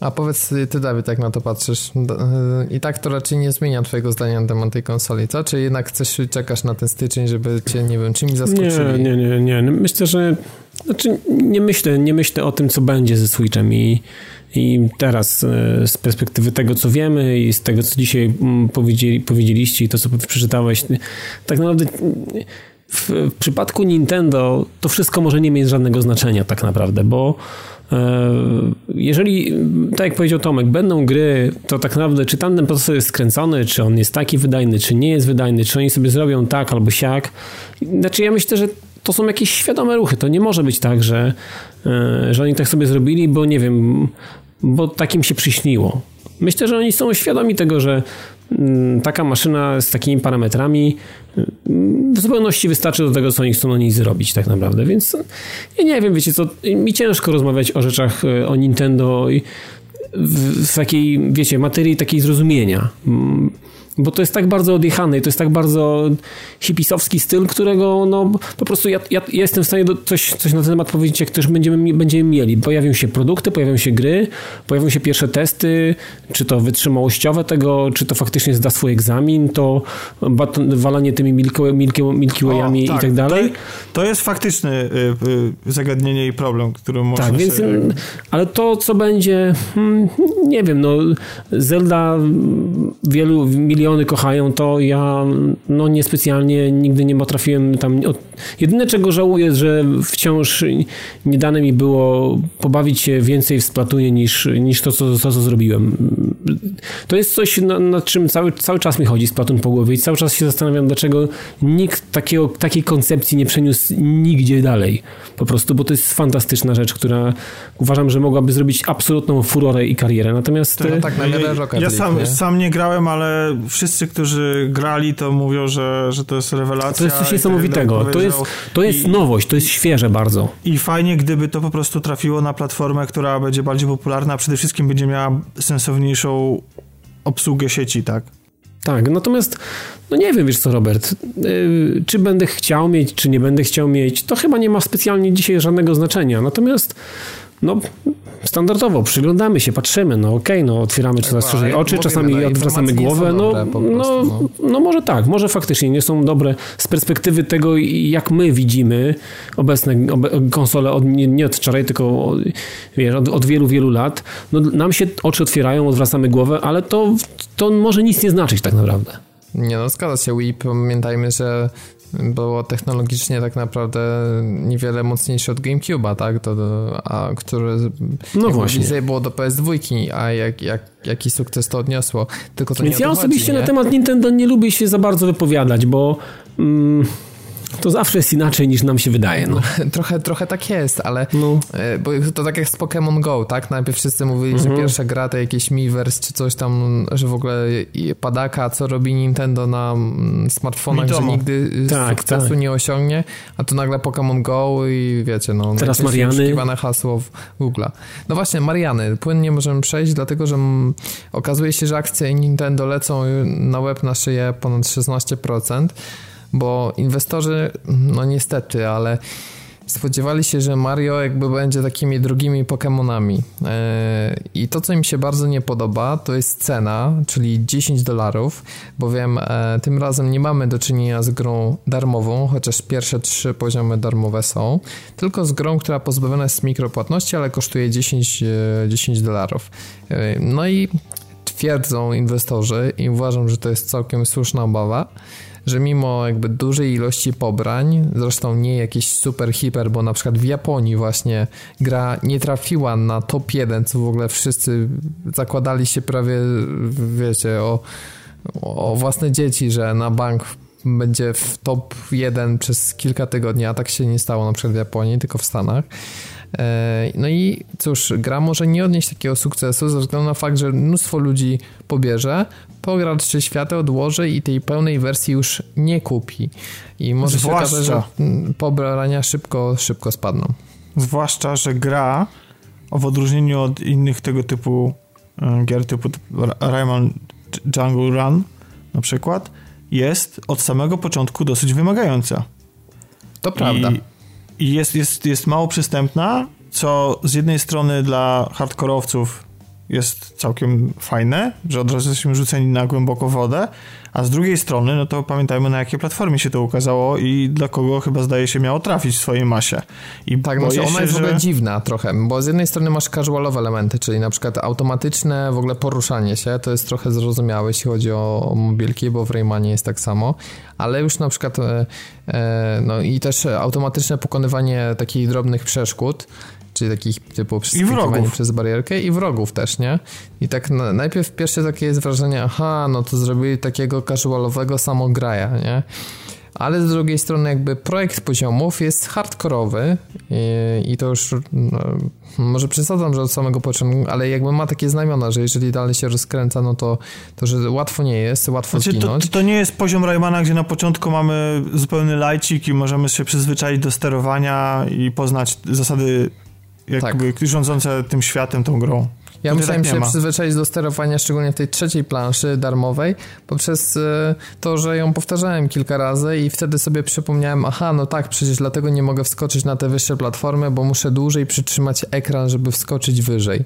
A powiedz ty, Dawid, jak na to patrzysz? Y, I tak to raczej nie zmienia twojego zdania na temat tej konsoli, co? Czy jednak chcesz, czekasz na ten styczeń, żeby cię, nie wiem, czymś zaskoczyli? Nie, nie, nie, nie. Myślę, że... Znaczy, nie myślę, nie myślę o tym, co będzie ze Switchem i, i teraz y, z perspektywy tego, co wiemy i z tego, co dzisiaj mm, powiedzieli, powiedzieliście i to, co przeczytałeś, tak naprawdę w, w przypadku Nintendo to wszystko może nie mieć żadnego znaczenia tak naprawdę, bo jeżeli, tak jak powiedział Tomek, będą gry, to tak naprawdę czy tamten procesor jest skręcony, czy on jest taki wydajny, czy nie jest wydajny, czy oni sobie zrobią tak albo siak. Znaczy ja myślę, że to są jakieś świadome ruchy. To nie może być tak, że, e, że oni tak sobie zrobili, bo nie wiem, bo takim się przyśniło. Myślę, że oni są świadomi tego, że taka maszyna z takimi parametrami mm, w zupełności wystarczy do tego, co oni chcą na niej zrobić tak naprawdę, więc ja nie wiem, wiecie co, mi ciężko rozmawiać o rzeczach e, o Nintendo w, w takiej, wiecie, materii takiej zrozumienia. Mm, bo to jest tak bardzo odjechane i to jest tak bardzo hipisowski styl, którego no po prostu ja, ja, jestem w stanie coś, coś na ten temat powiedzieć, jak też będziemy, będziemy mieli. Pojawią się produkty, pojawią się gry, pojawią się pierwsze testy, czy to wytrzymałościowe tego, czy to faktycznie zda swój egzamin, to walanie tymi Milky, Milky, Milky Wayami tak, i tak dalej. To, jest faktyczne y, y, zagadnienie i problem, który można Tak, więc, sobie... ale to, co będzie, hmm, nie wiem, no Zelda wielu milionów miliony kochają, to ja no niespecjalnie nigdy nie potrafiłem tam... Jedyne czego żałuję, że wciąż nie dane mi było pobawić się więcej w Splatunie niż, niż to, co, to, co zrobiłem. To jest coś, nad, nad czym cały, cały czas mi chodzi Splatun po głowie i cały czas się zastanawiam, dlaczego nikt takiego, takiej koncepcji nie przeniósł nigdzie dalej. Po prostu, bo to jest fantastyczna rzecz, która uważam, że mogłaby zrobić absolutną furorę i karierę. Natomiast... To, no tak, na ja, ja sam, sam nie grałem, ale wszyscy, którzy grali, to mówią, że, że to jest rewelacja. To jest coś niesamowitego. To jest, to jest i, nowość, to jest świeże bardzo. I fajnie, gdyby to po prostu trafiło na platformę, która będzie bardziej popularna, a przede wszystkim będzie miała sensowniejszą obsługę sieci, tak? Tak, natomiast, no nie wiem, wiesz co, Robert, yy, czy będę chciał mieć, czy nie będę chciał mieć, to chyba nie ma specjalnie dzisiaj żadnego znaczenia. Natomiast no, standardowo przyglądamy się, patrzymy, no okej, okay, no otwieramy coraz tak, szerzej oczy, czasami odwracamy głowę, no, no, no, no może tak, może faktycznie nie są dobre z perspektywy tego, jak my widzimy obecne obe, konsole od, nie, nie od wczoraj, tylko od, wiesz, od, od, wielu, wielu lat. No, nam się oczy otwierają, odwracamy głowę, ale to, to może nic nie znaczyć tak naprawdę. Nie no, zgadza się Wii, pamiętajmy, że było technologicznie tak naprawdę niewiele mocniejsze od GameCube'a, tak? To, a które no właśnie. było do PS2, a jak, jak, jaki sukces to odniosło. Tylko to Więc ja osobiście nie? na temat Nintendo nie lubię się za bardzo wypowiadać, bo... Mm, To zawsze jest inaczej niż nam się wydaje. No. [laughs] trochę, trochę tak jest, ale no. E, bo to tak jak z Pokémon Go, tak? Najpierw wszyscy mówili, mhm. że pierwsza gra to jakieś Miiverse czy coś tam, że w ogóle padaka, co robi Nintendo na mm, smartfonach, że nigdy tak, sukcesu tak. nie osiągnie, a tu nagle Pokémon Go i wiecie, no teraz Mariany. hasło w Google. No właśnie, Mariany. Płynnie możemy przejść, dlatego że okazuje się, że akcje Nintendo lecą na web na szyję ponad 16% bo inwestorzy, no niestety, ale spodziewali się, że Mario jakby będzie takimi drugimi Pokémonami. E, I to, co im się bardzo nie podoba, to jest cena, czyli 10 dolarów, bowiem e, tym razem nie mamy do czynienia z grą darmową, chociaż pierwsze trzy poziomy darmowe są, tylko z grą, która pozbawiona jest mikropłatności, ale kosztuje 10, 10 e, dolarów. No i twierdzą inwestorzy i uważam, że to jest całkiem słuszna obawa, że mimo jakby dużej ilości pobrań, zresztą nie jakieś super hiper, bo na przykład w Japonii właśnie gra nie trafiła na top 1, co w ogóle wszyscy zakładali się prawie, wiecie, o, o własne dzieci, że na bank będzie w top 1 przez kilka tygodni, a tak się nie stało na przykład w Japonii, tylko w Stanach. E, no i cóż, gra może nie odnieść takiego sukcesu ze względu na fakt, że mnóstwo ludzi pobierze, pogra trzy światy, odłoży i tej pełnej wersji już nie kupi. I może Zwłaszcza... się okazać, że pobrania szybko, szybko spadną. Zwłaszcza, że gra w odróżnieniu od innych tego typu e, gier typu Rayman Jungle Run na przykład jest od samego początku dosyć wymagająca. To prawda. I i jest, jest, jest mało przystępna, co z jednej strony dla hardkorowców jest całkiem fajne, że od razu jesteśmy rzuceni na głęboko wodę, a z drugiej strony, no to pamiętajmy na jakiej platformie się to ukazało i dla kogo chyba zdaje się miało trafić w swojej masie. I tak, znaczy ona się, jest w ogóle dziwna trochę, bo z jednej strony masz casualowe elementy, czyli na przykład automatyczne w ogóle poruszanie się, to jest trochę zrozumiałe, jeśli chodzi o, o mobilki, bo w Raymanie jest tak samo, ale już na przykład e, e, no i też automatyczne pokonywanie takich drobnych przeszkód, czyli takich typu przeskakiwanie przez barierkę i wrogów też, nie? I tak na, najpierw pierwsze takie jest wrażenie, aha, no to zrobili takiego casualowego samograja, nie? ale z drugiej strony jakby projekt poziomów jest hardkorowy i, i to już no, może przesadzam, że od samego początku, ale jakby ma takie znamiona, że jeżeli dalej się rozkręca, no to, to że łatwo nie jest, łatwo znaczy, zginąć. To, to, nie jest poziom Raymana, gdzie na początku mamy zupełny lajcik i możemy się przyzwyczaić do sterowania i poznać zasady jakby tak. rządzące tym światem, tą grą. Ja musiałem tak się przyzwyczaić do sterowania, szczególnie w tej trzeciej planszy darmowej, poprzez e, to, że ją powtarzałem kilka razy i wtedy sobie przypomniałem, aha, no tak, przecież dlatego nie mogę wskoczyć na te wyższe platformy, bo muszę dłużej przytrzymać ekran, żeby wskoczyć wyżej.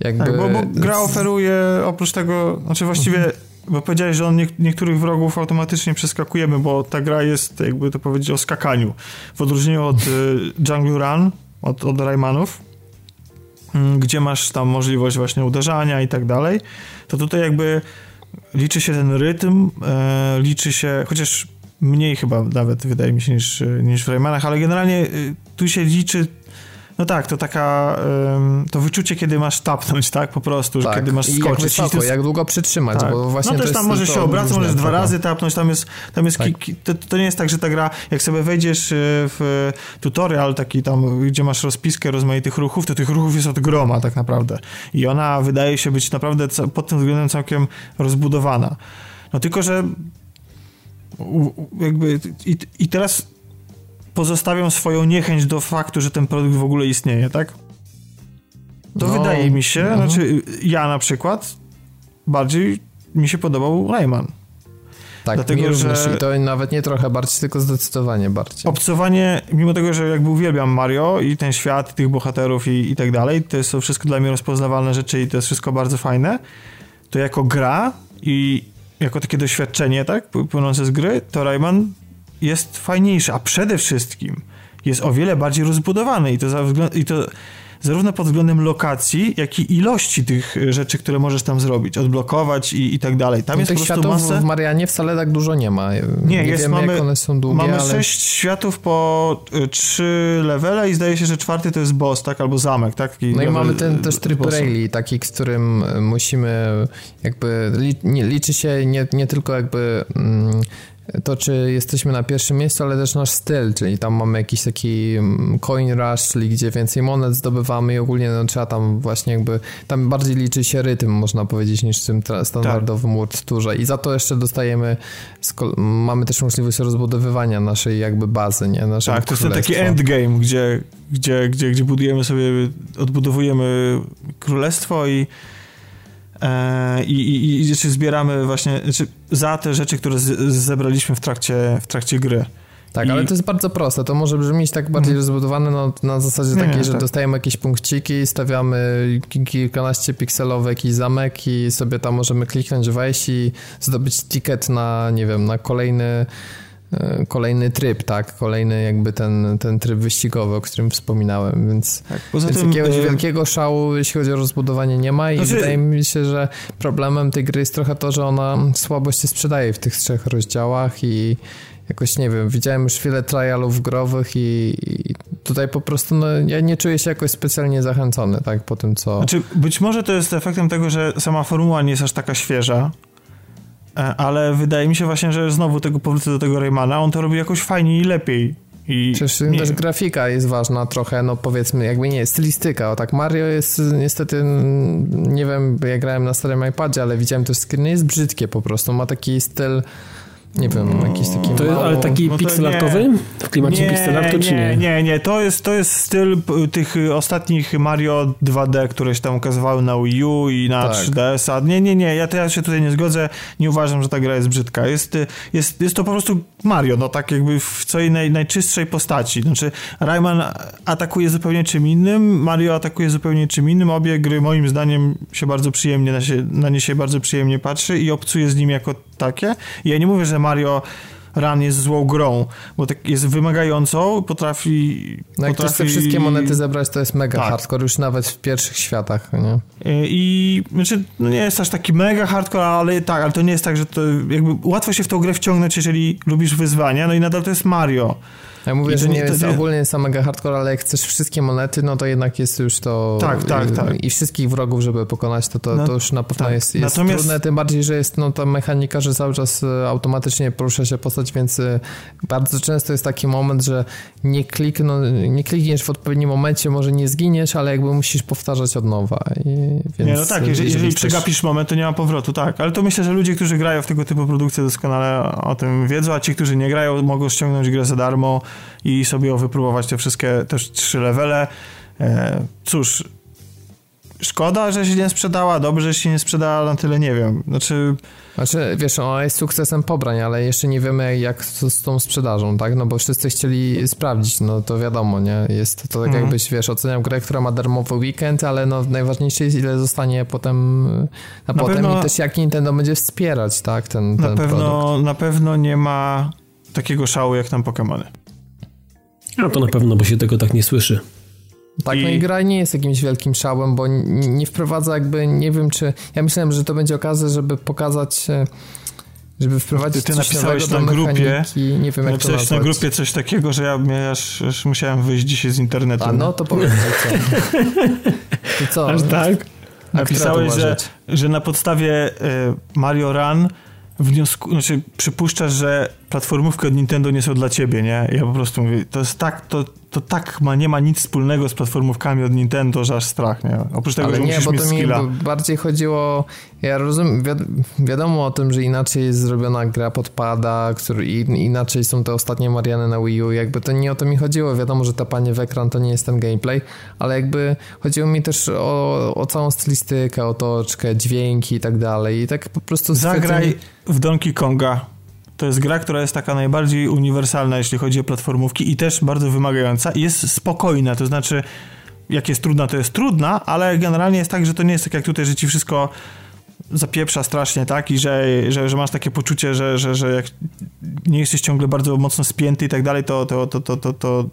Jakby... Tak, bo, bo gra oferuje oprócz tego, znaczy właściwie mhm. bo powiedziałeś, że on nie, niektórych wrogów automatycznie przeskakujemy, bo ta gra jest, jakby to powiedzieć, o skakaniu. W odróżnieniu od y, Jungle Run, od, od Raymanów, mm, gdzie masz tam możliwość właśnie uderzania i tak dalej, to tutaj jakby liczy się ten rytm, e, liczy się, chociaż mniej chyba nawet wydaje mi się niż, niż w Raymanach, ale generalnie y, tu się liczy no tak, to taka, to wyczucie, kiedy masz tapnąć, tak, po prostu, tak. kiedy masz skoczyć. I jak wysoko, jest... jak długo przytrzymać, tak. bo właśnie No też tam możesz się obracać, możesz dwa razy tapnąć, tam jest, tam jest tak. to, to, nie jest tak, że ta gra, jak sobie wejdziesz e, w tutorial taki tam, gdzie masz rozpiskę rozmaitych ruchów, to tych ruchów jest od groma tak naprawdę i ona wydaje się być naprawdę pod tym względem całkiem rozbudowana. No tylko, że jakby i, i teraz pozostawiam swoją niechęć do faktu, że ten produkt w ogóle istnieje, tak? To no, wydaje mi się, no. znaczy ja na przykład bardziej mi się podobał Rayman. Tak, Dlatego, że i to nawet nie trochę bardziej, tylko zdecydowanie bardziej. Obcowanie, mimo tego, że jakby uwielbiam Mario i ten świat, i tych bohaterów i, i tak dalej, to są wszystko dla mnie rozpoznawalne rzeczy i to jest wszystko bardzo fajne, to jako gra i jako takie doświadczenie, tak, płynące z gry, to Rayman jest fajniejszy, a przede wszystkim jest o wiele bardziej rozbudowany i to, za i to zarówno pod względem lokacji, jak i ilości tych rzeczy, które możesz tam zrobić, odblokować i, i tak dalej. Tam jest tych po prostu masę... w Marianie wcale tak dużo nie ma. Nie, nie jest, wiemy, mamy, jak one są długie, Mamy ale... sześć światów po y, trzy levele i zdaje się, że czwarty to jest boss, tak? Albo zamek, tak? Taki no i mamy ten też tryb rally, taki, z którym musimy jakby... Liczy się nie, nie tylko jakby... Mm, to, czy jesteśmy na pierwszym miejscu, ale też nasz styl, czyli tam mamy jakiś taki mm, coin rush, czyli gdzie więcej monet zdobywamy i ogólnie no, trzeba tam właśnie jakby, tam bardziej liczy się rytm, można powiedzieć, niż w tym standardowym tak. World Tourze i za to jeszcze dostajemy, mamy też możliwość rozbudowywania naszej jakby bazy, nie? Naszego tak, to jest taki endgame, gdzie, gdzie, gdzie, gdzie budujemy sobie, odbudowujemy królestwo i E, i, i, i zbieramy właśnie znaczy za te rzeczy, które z, zebraliśmy w trakcie, w trakcie gry. Tak, I... ale to jest bardzo proste. To może brzmieć tak bardziej mm. rozbudowane no, na zasadzie nie, takiej, nie, że tak. dostajemy jakieś punkciki, stawiamy kilkanaście pikselowe jakiś zamek i sobie tam możemy kliknąć, wejść i zdobyć ticket na, nie wiem, na kolejny kolejny tryb, tak? Kolejny jakby ten, ten tryb wyścigowy, o którym wspominałem, więc, tak, więc tym, jakiegoś e... wielkiego szału, jeśli chodzi o rozbudowanie nie ma i znaczy... wydaje mi się, że problemem tej gry jest trochę to, że ona słabo się sprzedaje w tych trzech rozdziałach i jakoś nie wiem, widziałem już wiele trialów growych i, i, tutaj po prostu no, ja nie czuję się jakoś specjalnie zachęcony, tak, po tym co... Znaczy, być może to jest efektem tego, że sama formuła nie jest aż taka świeża, E, ale wydaje mi się właśnie, że znowu tego powrócę do tego Raymana, on to robi jakoś fajniej i lepiej. I Przecież nie. też grafika jest ważna trochę, no powiedzmy, jakby nie, stylistyka, o tak Mario jest niestety, nie wiem, ja grałem na starym iPadzie, ale widziałem też screeny, jest brzydkie po prostu, ma taki styl nie wiem, jakiś taki to mało... Ale taki no pixelartowy? W klimacie nie, pixelartu, czy nie? Nie, nie, to jest, to jest styl tych ostatnich Mario 2D, które się tam ukazywały na Wii U i na tak. 3DS-a. Nie, nie, nie, ja, to ja się tutaj nie zgodzę, nie uważam, że ta gra jest brzydka. Jest, jest, jest to po prostu Mario, no tak jakby w naj, najczystszej postaci. Znaczy, Rayman atakuje zupełnie czym innym, Mario atakuje zupełnie czym innym. Obie gry moim zdaniem się bardzo przyjemnie, na, się, na nie się bardzo przyjemnie patrzy i obcuje z nim jako takie. I ja nie mówię, że Mario Run jest złą grą, bo tak jest wymagającą, potrafi... No jak potrafi... chcesz wszystkie monety zebrać, to jest mega tak. hardcore, już nawet w pierwszych światach, nie? I, znaczy, no nie jest aż taki mega hardcore, ale tak, ale to nie jest tak, że to jakby łatwo się w tą grę wciągnąć, jeżeli lubisz wyzwania, no i nadal to jest Mario. Ja mówię, że nie jest nie... ogólnie samego hardcore, ale jak chcesz wszystkie monety, no to jednak jest już to... Tak, tak, tak. I wszystkich wrogów, żeby pokonać, to, to, no, to już na pewno tak. jest, jest Natomiast... trudne, tym bardziej, że jest no, ta mechanika, że cały czas e, automatycznie porusza się postać, więc e, bardzo często jest taki moment, że nie, klikno, nie klikniesz w odpowiednim momencie, może nie zginiesz, ale jakby musisz powtarzać od nowa. I, więc, nie, no tak, jeżeli, jeżeli chcesz... przegapisz moment, to nie ma powrotu, tak. Ale to myślę, że ludzie, którzy grają w tego typu produkcje doskonale o tym wiedzą, a ci, którzy nie grają, mogą ściągnąć grę za darmo i sobie wypróbować te wszystkie też trzy levele. E, cóż, szkoda, że się nie sprzedała, dobrze, że się nie sprzedała, na tyle nie wiem. Znaczy... Znaczy, wiesz, ona jest sukcesem pobrań, ale jeszcze nie wiemy jak to z tą sprzedażą, tak? No bo wszyscy chcieli sprawdzić, no to wiadomo, nie? Jest to tak mhm. jakbyś, wiesz, oceniam grę, która ma darmowy weekend, ale no najważniejsze jest ile zostanie potem na, na potem pewno, i też jak Nintendo będzie wspierać, tak? Ten, na ten pewno, produkt. Na pewno nie ma takiego szału jak tam Pokémony. No to na pewno, bo się tego tak nie słyszy. Tak, I... no i gra nie jest jakimś wielkim szałem, bo nie, wprowadza jakby, nie wiem czy, ja myślałem, że to będzie okazja, żeby pokazać żeby wprowadzić ty, ty napisałeś na grupie nie wiem jak napisałeś na grupie coś takiego, że ja, ja aż, aż, musiałem wyjść dzisiaj z internetu. A no to powiem, co. To co? Aż tak? Napisałeś, że, że na podstawie y, Mario Run wniosku, znaczy przypuszczasz, że platformówki od Nintendo nie są dla ciebie, nie? Ja po prostu mówię, to jest tak, to, to tak ma, nie ma nic wspólnego z platformówkami od Nintendo, że aż strach, nie? Oprócz tego, Ale że nie, musisz bo to mi bardziej chodziło, ja rozumiem, wi wiadomo o tym, że inaczej jest zrobiona gra podpada, który, inaczej są te ostatnie Mariany na Wii U, jakby to nie o to mi chodziło, wiadomo, że tapanie w ekran to nie jest ten gameplay, ale jakby chodziło mi też o, o całą stylistykę, otoczkę, dźwięki i tak dalej i tak po prostu... Zagraj w Donkey Konga to jest gra, która jest taka najbardziej uniwersalna, jeśli chodzi o platformówki i też bardzo wymagająca jest spokojna, to znaczy jak jest trudna, to jest trudna, ale generalnie jest tak, że to nie jest tak jak tutaj, że ci wszystko zapieprza strasznie, tak? I że, że, że masz takie poczucie, że, że, że jak nie jesteś ciągle bardzo mocno spięty i tak dalej, to, to, to, to, to, to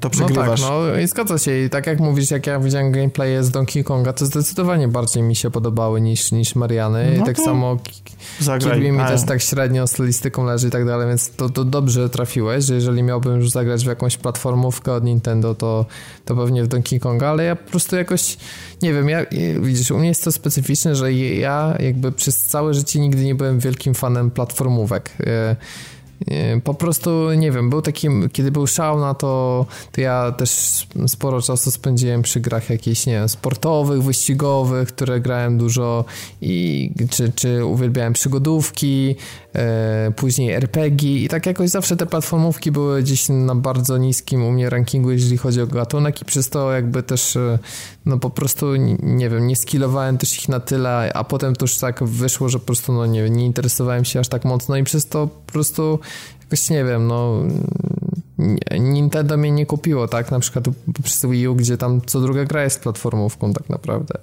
to przegrywasz. No tak, no i zgadza się. I tak jak mówisz, jak ja widziałem gameplay z Donkey Konga, to zdecydowanie bardziej mi się podobały niż, niż Mariany. No I tak samo Kirby mi też tak średnio stylistyką leży i tak dalej, więc to, to dobrze trafiłeś, że jeżeli miałbym już zagrać w jakąś platformówkę od Nintendo, to, to pewnie w Donkey Konga, ale ja po prostu jakoś, nie wiem, ja, widzisz, u mnie jest to specyficzne, że ja jakby przez całe życie nigdy nie byłem wielkim fanem platformówek. E, po prostu, nie wiem, był taki, kiedy był szał na to, to ja też sporo czasu spędziłem przy grach jakichś, nie wiem, sportowych, wyścigowych, które grałem dużo i czy, czy uwielbiałem przygodówki, później RPG i tak jakoś zawsze te platformówki były gdzieś na bardzo niskim u mnie rankingu, jeżeli chodzi o gatunek i przez to jakby też, e, no po prostu, nie wiem, nie skillowałem też ich na tyle, a potem to już tak wyszło, że po prostu, no nie nie interesowałem się aż tak mocno i przez to po prostu jakoś nie wiem, no Nintendo mnie nie kupiło, tak? Na przykład przez Wii U, gdzie tam co druga gra jest platformówką tak naprawdę,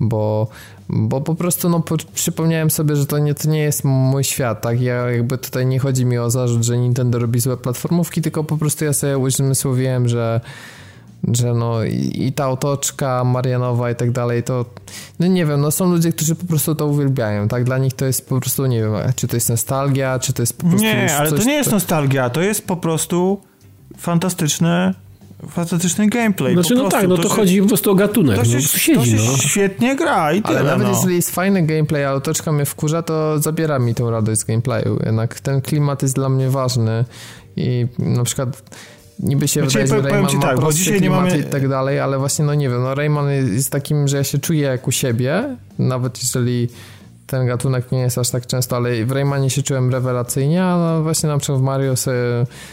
bo, bo po prostu no przypomniałem sobie, że to nie, to nie jest mój świat, tak? Ja jakby tutaj nie chodzi mi o zarzut, że Nintendo robi złe platformówki, tylko po prostu ja sobie uzmysłowiłem, że że no i, ta otoczka Marianowa i tak dalej, to no nie wiem, no są ludzie, którzy po prostu to uwielbiają, tak? Dla nich to jest po prostu, nie wiem, czy to jest nostalgia, czy to jest po prostu... Nie, ale to nie jest nostalgia, to jest po prostu fantastyczne fantastyczny gameplay. Znaczy, no tak, no to, to chodzi po prostu o gatunek. To się, no, siedzi, to się no. świetnie gra i tyle, Ale nawet no. jeżeli jest fajny gameplay, a otoczka mnie wkurza, to zabiera mi tą radość z gameplayu. Jednak ten klimat jest dla mnie ważny i na przykład niby się znaczy, wydaje, że Rayman ma tak, bo dzisiaj nie mamy... i tak dalej, ale właśnie no nie wiem, no Rayman jest takim, że ja się czuję jak u siebie, nawet jeżeli ten gatunek nie jest aż tak często, ale w Raymanie się czułem rewelacyjnie, a no właśnie na przykład w Mario sobie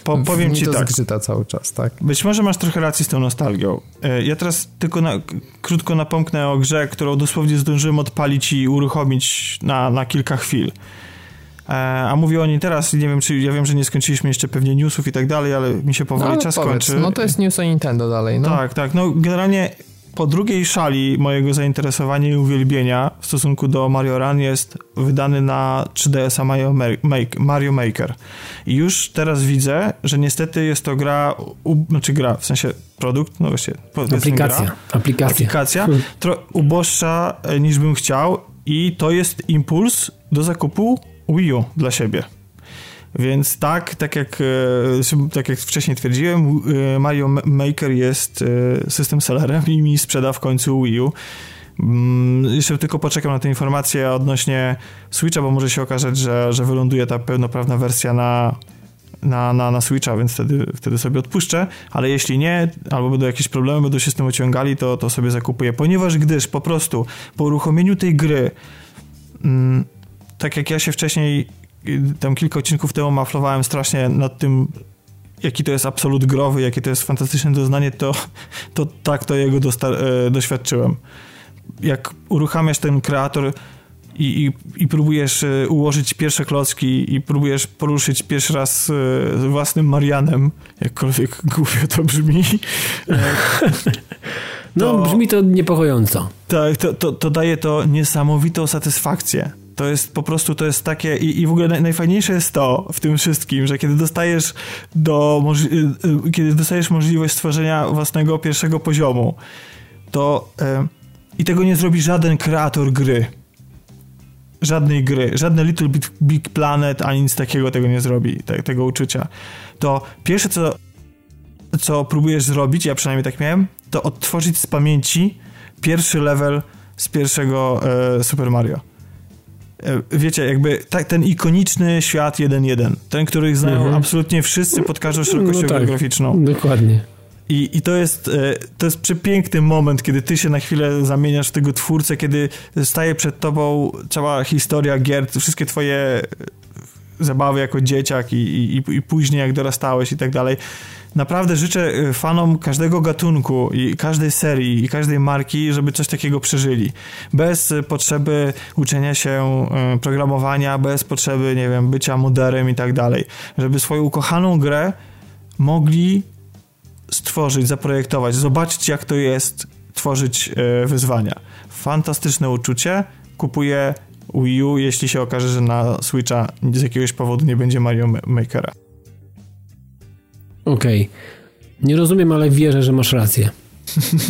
po, powiem ci to tak. zgrzyta cały czas, tak? Być może masz trochę racji z tą nostalgią. E, ja teraz tylko na, krótko napomknę o grze, którą dosłownie zdążyłem odpalić i uruchomić na, na kilka chwil. E, a mówię o niej teraz, nie wiem, czy ja wiem, że nie skończyliśmy jeszcze pewnie newsów i tak dalej, ale mi się powoli no, czas powiedz, kończy. No to jest news o Nintendo dalej, no. Tak, tak, no generalnie po drugiej szali mojego zainteresowania i uwielbienia w stosunku do Mario Run jest wydany na 3DS-a Mario, Make, Mario Maker. I już teraz widzę, że niestety jest to gra, u, znaczy gra, w sensie produkt, no właśnie, aplikacja. Gra, aplikacja. Aplikacja, tro, uboższa e, niż bym chciał i to jest impuls do zakupu Wii U dla siebie. Więc tak, tak jak, e, tak jak wcześniej twierdziłem, e, Mario Maker jest e, system sellerem i mi sprzeda w końcu Wii U. Mm, jeszcze tylko poczekam na te informacje odnośnie Switcha, bo może się okazać, że, że wyląduje ta pełnoprawna wersja na, na, na, na Switcha, więc wtedy, wtedy sobie odpuszczę, ale jeśli nie, albo będą jakieś problemy, będą się z tym ociągali, to, to sobie zakupuję, ponieważ gdyż po prostu po uruchomieniu tej gry mm, tak jak ja się wcześniej, tam kilka odcinków temu maflowałem strasznie nad tym, jaki to jest absolut growy, jakie to jest fantastyczne doznanie, to, to tak to jego e, doświadczyłem. Jak uruchamiasz ten kreator i, i, i, próbujesz e, ułożyć pierwsze klocki i próbujesz poruszyć pierwszy raz e, własnym Marianem, jakkolwiek głupio to brzmi. No, to, brzmi to niepokojąco. Tak, to, to, to daje to niesamowitą satysfakcję. To jest po prostu, to jest takie i, i w ogóle najfajniejsze jest to w tym wszystkim, że kiedy dostajesz do, y, y, kiedy dostajesz możliwość stworzenia własnego pierwszego poziomu, to yy, i tego nie zrobi żaden kreator gry. Żadnej gry, żadne Little Big, Big Planet, ani nic takiego tego nie zrobi, te, tego uczucia. To pierwsze, co, co próbujesz zrobić, ja przynajmniej tak miałem, to odtworzyć z pamięci pierwszy level z pierwszego e, Super Mario. E, wiecie, jakby tak, ten ikoniczny świat 1.1, ten, który znają mhm. absolutnie wszyscy pod każdą szerokością no tak, geograficzną. Dokładnie. I, I to jest e, to jest przepiękny moment, kiedy ty się na chwilę zamieniasz w tego twórcę, kiedy staje przed tobą cała historia gier, wszystkie twoje zabawy jako dzieciak i, i, i później jak dorastałeś i tak dalej naprawdę życzę y, fanom każdego gatunku i każdej serii i każdej marki, żeby coś takiego przeżyli. Bez y, potrzeby uczenia się y, programowania, bez potrzeby, nie wiem, bycia moderem i tak dalej. Żeby swoją ukochaną grę mogli stworzyć, zaprojektować, zobaczyć jak to jest tworzyć wyzwania. Fantastyczne uczucie. Kupuję Wii U, jeśli się okaże, że na Switcha z jakiegoś powodu nie będzie Mario Makera. Okej. Nie rozumiem, ale wierzę, że masz rację.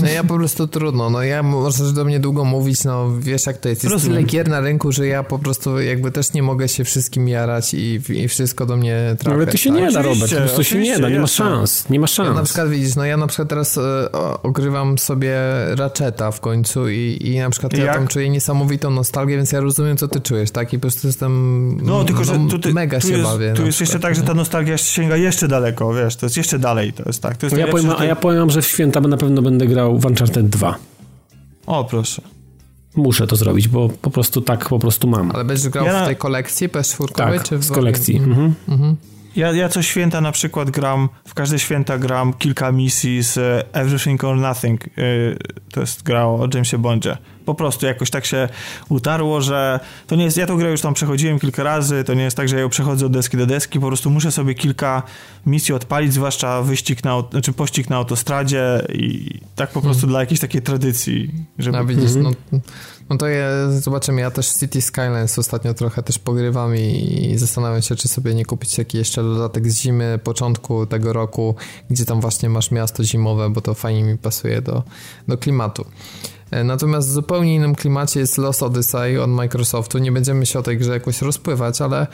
No ja po prostu trudno, no ja możesz do mnie długo mówić, no wiesz jak to jest, jest Rozumiem. tyle gier na rynku, że ja po prostu jakby też nie mogę się wszystkim jarać i, i wszystko do mnie trafia. Ale to się tak? nie da, Robert, po prostu się nie da, nie ma szans, nie ma szans. Ja na przykład widzisz, no ja na przykład teraz e, ogrywam sobie Ratcheta w końcu i, i na przykład ja tam czuję niesamowitą nostalgię, więc ja rozumiem co ty czujesz, tak? I po prostu jestem no, tylko, że tu, ty, mega tu się jest, bawię. Tu jest jeszcze tak, że ta nostalgia sięga jeszcze daleko, wiesz, to jest jeszcze dalej, to jest tak. To jest ja powiem, a ja powiem, że w święta na pewno będę grał w Uncharted 2. O, proszę. Muszę to zrobić, bo po prostu tak po prostu mam. Ale będziesz grał ja... w tej kolekcji PS4? Tak, czy w z kolekcji. Mhm. Mhm. Ja, ja co święta na przykład gram, w każde święta gram kilka misji z Everything or Nothing. To jest gra o Jamesie Bondzie po prostu jakoś tak się utarło, że to nie jest, ja tą grę już tam przechodziłem kilka razy, to nie jest tak, że ja ją przechodzę od deski do deski, po prostu muszę sobie kilka misji odpalić, zwłaszcza wyścig na, znaczy pościg na autostradzie i tak po prostu hmm. dla jakiejś takiej tradycji. Żeby... No widzisz, no, no to ja, zobaczymy, ja też City Skylines ostatnio trochę też pogrywam i, i zastanawiam się, czy sobie nie kupić jakiś jeszcze dodatek z zimy, początku tego roku, gdzie tam właśnie masz miasto zimowe, bo to fajnie mi pasuje do, do klimatu. E, natomiast w zupełnie innym klimacie jest Lost Odyssey od Microsoftu. Nie będziemy się o tej grze jakoś rozpływać, ale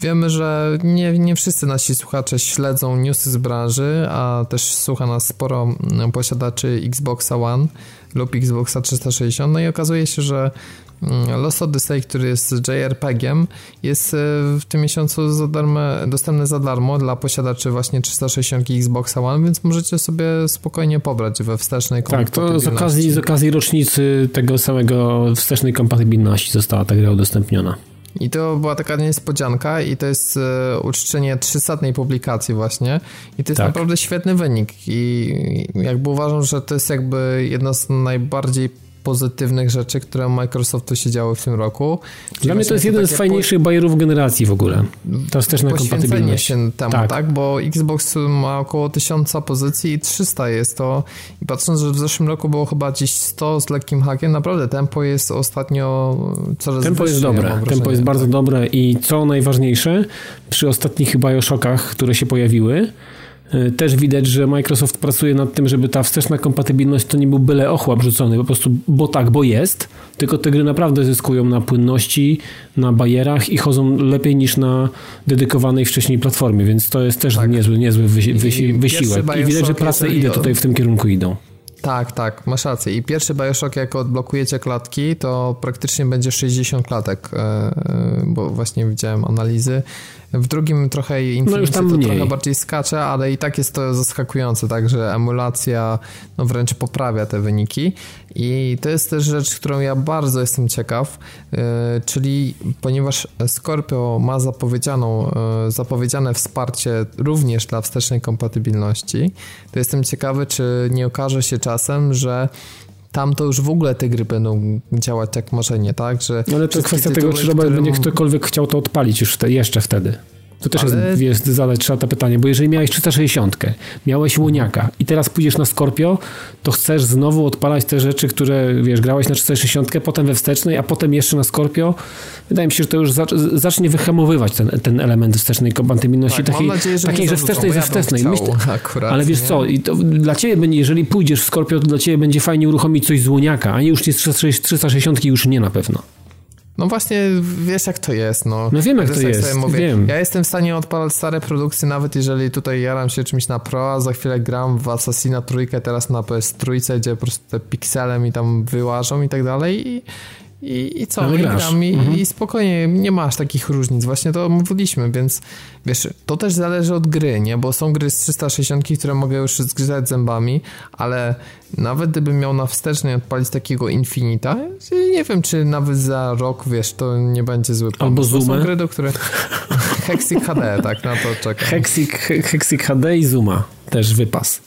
wiemy, że nie, nie wszyscy nasi słuchacze śledzą newsy z branży, a też słucha nas sporo posiadaczy Xboxa One lub Xboxa 360. No i okazuje się, że Mm, Lost Odyssey, który jest JRPG-iem, jest e, w tym miesiącu za darmo, dostępny za darmo dla posiadaczy właśnie 360 Xbox One, więc możecie sobie spokojnie pobrać we wstecznej Tak, to z okazji, z okazji rocznicy tego samego wstecznej kompatybilności została ta gra udostępniona. I to była taka niespodzianka i to jest e, uczczenie 300 publikacji właśnie i to jest tak. naprawdę świetny wynik i jakby uważam, że to jest jakby jedna z najbardziej pozytywnych rzeczy, które Microsoftu się działy w tym roku. Dla mnie to jest jeden z fajniejszych po... bajerów generacji w ogóle. To jest też na kompatybilność. się temu, tak. tak. Bo Xbox ma około 1000 pozycji i 300 jest to. I patrząc, że w zeszłym roku było chyba gdzieś 100 z lekkim hakiem, naprawdę tempo jest ostatnio coraz Tempo wyższe, jest dobre. Ja tempo jest bardzo tak. dobre i co najważniejsze, przy ostatnich Bioshokach, które się pojawiły, też widać, że Microsoft pracuje nad tym, żeby ta wsteczna kompatybilność to nie był byle ochłap rzucony, po prostu bo tak, bo jest, tylko te gry naprawdę zyskują na płynności, na bajerach i chodzą lepiej niż na dedykowanej wcześniej platformie, więc to jest też tak. niezły, niezły wysi wysi wysiłek. I widać, że prace idę tutaj w tym kierunku idą. Tak, tak, masz rację. I pierwszy Bioshock, jak odblokujecie klatki, to praktycznie będzie 60 klatek, e, e, bo właśnie widziałem analizy w drugim trochę Infinity no to trochę bardziej skacze, ale i tak jest to zaskakujące, tak, że emulacja no wręcz poprawia te wyniki. I to jest też rzecz, którą ja bardzo jestem ciekaw, yy, czyli ponieważ Scorpio ma zapowiedzianą, yy, zapowiedziane wsparcie również dla wstecznej kompatybilności, to jestem ciekawy, czy nie okaże się czasem, że tam to już w ogóle te gry będą działać jak marzenie, tak? Że Ale to kwestia tego, czy Robert którym... będzie ktokolwiek chciał to odpalić już te, jeszcze wtedy. To też Ale... jest, jest zadać trzeba to pytanie, bo jeżeli miałeś 360, miałeś łoniaka i teraz pójdziesz na Scorpio, to chcesz znowu odpalać te rzeczy, które wiesz, grałeś na 360, potem we wstecznej, a potem jeszcze na Scorpio. Wydaje mi się, że to już zacznie wyhamowywać ten, ten element wstecznej kompatybilności. Tak, takiej, nadzieję, że takiej, że wstecznej ze wstecznej. Ja Myślę, [laughs] akurat, ale wiesz nie? co, i to dla ciebie jeżeli pójdziesz w Scorpio, to dla ciebie będzie fajnie uruchomić coś z łoniaka, a nie już jest 360 już nie na pewno. No właśnie, wiesz jak to jest, no. No wiem jak to jest, mówię, wiem. Ja jestem w stanie odpalać stare produkcje, nawet jeżeli tutaj jaram się czymś na Pro, a za chwilę gram w Assassina trójkę, teraz na PS trójce, gdzie po prostu te piksele mi tam wyłażą i tak dalej i i, i co, no i gram i, mhm. i, spokojnie, nie masz takich różnic, właśnie to mówiliśmy, więc wiesz, to też zależy od gry, nie, bo są gry z 360, które mogę już zgryzać zębami, ale nawet gdybym miał na wstecznej odpalić takiego Infinita, nie wiem, czy nawet za rok, wiesz, to nie będzie zły pomysł. Albo Zuma. Są gry, do których [laughs] Hexic HD, tak, na to czekam. Hexic, Hexic HD i Zuma też wypas.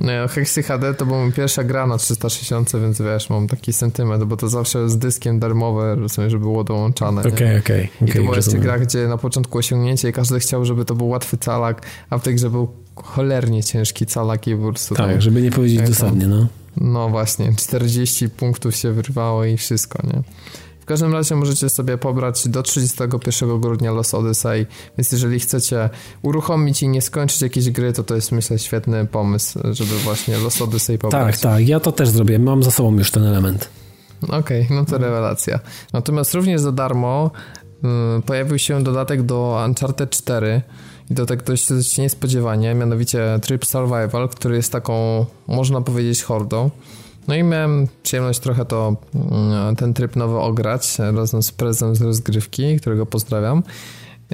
No, Hexy HD to była pierwsza gra na 360, więc wiesz, mam taki sentyment, bo to zawsze z dyskiem darmowe, rozumiem, żeby było dołączane. Okej, okej. Okay, okay, I to była jeszcze gra, gdzie na początku osiągnięcie i każdy chciał, żeby to był łatwy calak, a w tej grze był cholernie ciężki calak i po prostu... Tak, tam, żeby nie powiedzieć dosadnie, no. No właśnie, 40 punktów się wyrwało i wszystko, nie? Każdym razie możecie sobie pobrać do 31 grudnia Los Odyssey, więc jeżeli chcecie uruchomić i nie skończyć jakiejś gry, to to jest myślę świetny pomysł, żeby właśnie Los Odyssey pobrać. Tak, tak, ja to też zrobię, mam za sobą już ten element. Okej, okay, no to rewelacja. Natomiast również za darmo y, pojawił się dodatek do Uncharted 4 i to tak dość, dość niespodziewanie, mianowicie tryb survival, który jest taką, można powiedzieć, hordą. No i miałem przyjemność trochę to, mm, ten tryb nowy ograć razem z prezem z rozgrywki, którego pozdrawiam.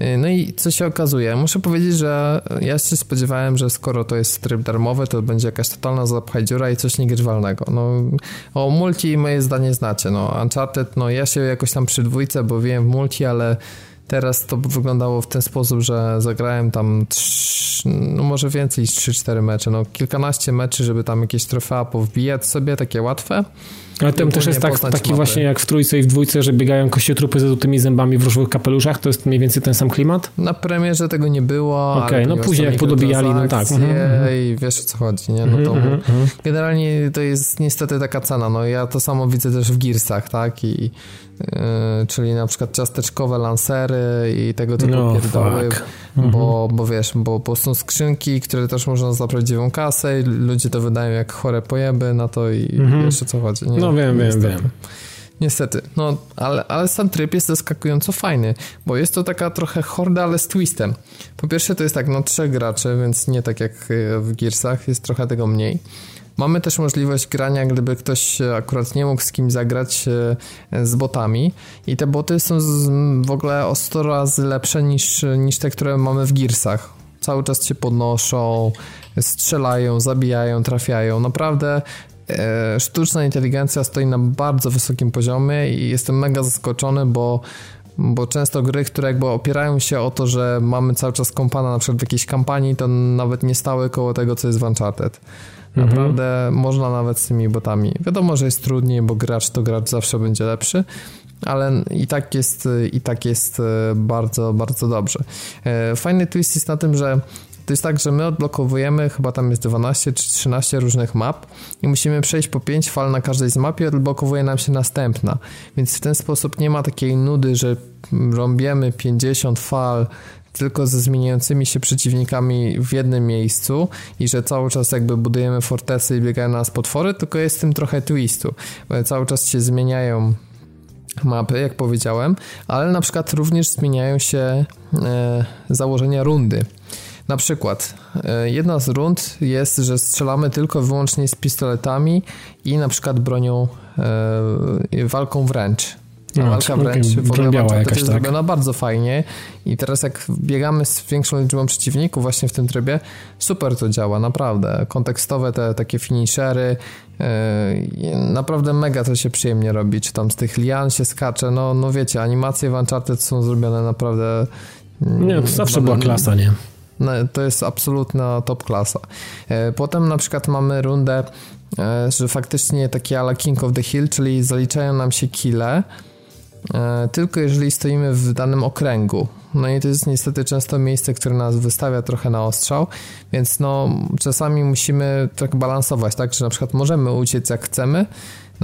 Y, no i co się okazuje? Muszę powiedzieć, że ja się spodziewałem, że skoro to jest tryb darmowy, to będzie jakaś totalna zapchaj dziura i coś niegrywalnego. No, o multi moje zdanie znacie. No, Uncharted, no ja się jakoś tam przy dwójce, bo wiem w multi, ale Teraz to wyglądało w ten sposób, że zagrałem tam trz, no może więcej niż 3-4 mecze, no kilkanaście meczy, żeby tam jakieś trofea powbijać sobie, takie łatwe. Ale tam też jest tak, taki mapy. właśnie jak w trójce i w dwójce, że biegają kościotrupy ze złotymi zębami w różowych kapeluszach, to jest mniej więcej ten sam klimat? Na premierze tego nie było. Okej, okay, no później jak podobijali, no tak. Mhm, mhm. I wiesz o co chodzi, nie? No to mm -hmm. generalnie to jest niestety taka cena, no ja to samo widzę też w Gearsach, tak? I Yy, czyli na przykład ciasteczkowe lancery i tego typu no, pierdoły, bo, mhm. bo wiesz, bo, bo są skrzynki, które też można za prawdziwą kasę i ludzie to wydają jak chore pojeby na to i mhm. wiesz o co chodzi. Nie, no wiem, wiem, wiem. Niestety, no ale, ale sam tryb jest zaskakująco fajny, bo jest to taka trochę horda, ale z twistem. Po pierwsze to jest tak, no trzech graczy, więc nie tak jak w Gearsach, jest trochę tego mniej. Mamy też możliwość grania, gdyby ktoś akurat nie mógł z kim zagrać e, z botami i te boty są w ogóle o 100 razy lepsze niż, niż te, które mamy w Gearsach. Cały czas się podnoszą, strzelają, zabijają, trafiają. Naprawdę sztuczna inteligencja stoi na bardzo wysokim poziomie i jestem mega zaskoczony, bo bo często gry, które jakby opierają się o to, że mamy cały czas kompana na przykład w jakiejś kampanii, to nawet nie stały koło tego, co jest w Uncharted. Mhm. Naprawdę mhm. można nawet z tymi botami. Wiadomo, że jest trudniej, bo gracz to gracz zawsze będzie lepszy, ale i tak jest, i tak jest e, bardzo, bardzo dobrze. E, fajny twist jest na tym, że to jest tak, że my odblokowujemy, chyba tam jest 12 czy 13 różnych map i musimy przejść po 5 fal na każdej z map i odblokowuje nam się następna. Więc w ten sposób nie ma takiej nudy, że rąbiemy 50 fal tylko ze zmieniającymi się przeciwnikami w jednym miejscu i że cały czas jakby budujemy fortesy i biegają na nas potwory, tylko jest w tym trochę twistu. Cały czas się zmieniają mapy, jak powiedziałem, ale na przykład również zmieniają się e, założenia rundy. Na przykład e, jedna z rund jest, że strzelamy tylko wyłącznie z pistoletami i na przykład bronią e, walką wręcz. No, walka wręcz w ogóle to jest tak. zrobiona bardzo fajnie i teraz jak biegamy z większą liczbą przeciwników właśnie w tym trybie, super to działa, naprawdę. Kontekstowe te takie finishery, yy, naprawdę mega to się przyjemnie robi, czy tam z tych lian się skacze, no, no wiecie, animacje w Uncharted są zrobione naprawdę... Nie, to zawsze była klasa, nie? No, to jest absolutna top klasa. Yy, potem na przykład mamy rundę, yy, że faktycznie takie ala King of the Hill, czyli zaliczają nam się kile, E, tylko jeżeli stoimy w danym okręgu. No i to jest niestety często miejsce, które nas wystawia trochę na ostrzał, więc no czasami musimy tak balansować, tak, że na przykład możemy uciec jak chcemy,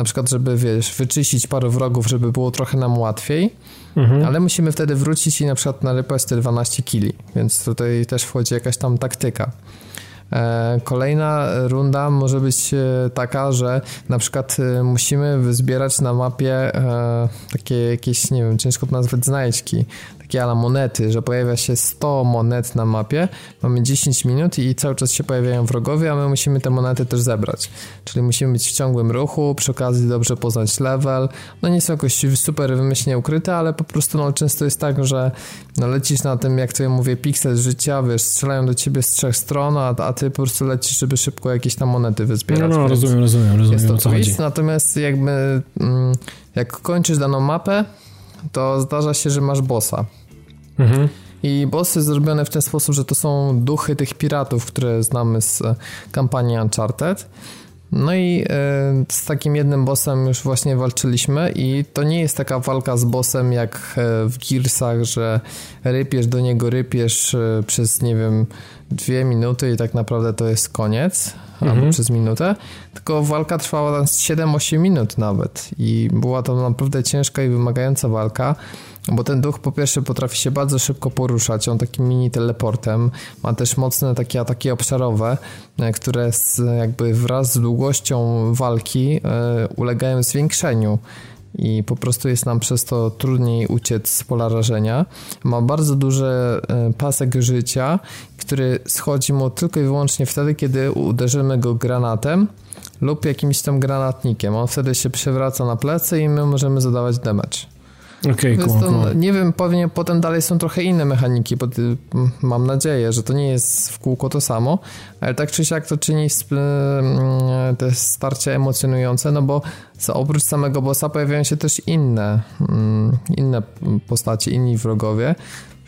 na przykład żeby wiesz, wyczyścić parę wrogów, żeby było trochę nam łatwiej, mhm. ale musimy wtedy wrócić i na przykład narypać te 12 kili, więc tutaj też wchodzi jakaś tam taktyka. E, kolejna runda może być e, taka, że na przykład e, musimy zbierać na mapie takie jakieś, nie wiem, ciężko to nazwać znajdźki, takie ala monety, że pojawia się 100 monet na mapie, mamy 10 minut i cały czas się pojawiają wrogowie, a my musimy te monety też zebrać. Czyli musimy być w ciągłym ruchu, przy okazji dobrze poznać level. No nie są jakoś super wymyślnie ukryte, ale po prostu no, często jest tak, że no, lecisz na tym, jak to ja mówię, piksel życia, wiesz, strzelają do ciebie z trzech stron, a, a ty po prostu lecisz, żeby szybko jakieś tam monety wyzbierać. No, no rozumiem, rozumiem, rozumiem. Jest to co chodzi. Natomiast jakby mm, jak kończysz daną mapę, to zdarza się, że masz bossa. Mhm. I bossy zrobione w ten sposób, że to są duchy tych piratów, które znamy z e, kampanii Uncharted. No i e, z takim jednym bossem już właśnie walczyliśmy i to nie jest taka walka z bossem jak e, w Gearsach, że rypiesz do niego, rypiesz przez, nie wiem, dwie minuty i tak naprawdę to jest koniec. mhm. albo przez minutę, tylko walka trwała 7-8 minut nawet i była to naprawdę ciężka i wymagająca walka. Bo ten duch po pierwsze potrafi się bardzo szybko poruszać, on takim mini teleportem, ma też mocne takie ataki obszarowe, e, które z, jakby wraz z długością walki e, ulegają zwiększeniu i po prostu jest nam przez to trudniej uciec z pola rażenia. Ma bardzo duży e, pasek życia, który schodzi mu tylko i wyłącznie wtedy, kiedy uderzymy go granatem lub jakimś tam granatnikiem. On wtedy się przewraca na plecy i my możemy zadawać damage. Okay, cool, cool. Nie wiem, pewnie potem dalej są trochę inne mechaniki, bo mam nadzieję, że to nie jest w kółko to samo, ale tak czy siak to czyni te starcia emocjonujące, no bo oprócz samego bossa pojawiają się też inne, inne postacie, inni wrogowie,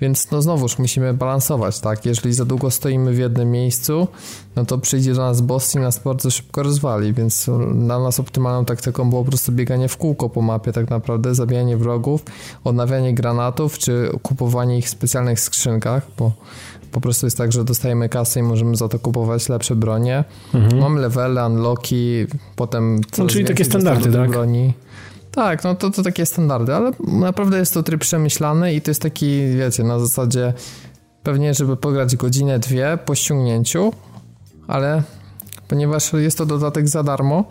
więc no znowuż musimy balansować, tak? Jeżeli za długo stoimy w jednym miejscu, no to przyjdzie do nas boss i nas bardzo szybko rozwali, więc dla nas optymalną taktyką było po prostu bieganie w kółko po mapie tak naprawdę, zabijanie wrogów, odnawianie granatów, czy kupowanie ich w specjalnych skrzynkach, bo po prostu jest tak, że dostajemy kasę i możemy za to kupować lepsze bronie. Mhm. Mamy levele, unlocki, potem... No, czyli takie standardy, tak? Broni. Tak, no to, to takie standardy, ale naprawdę jest to tryb przemyślany i to jest taki, wiecie, na zasadzie pewnie, żeby pograć godzinę, dwie po ściągnięciu, ale ponieważ jest to dodatek za darmo,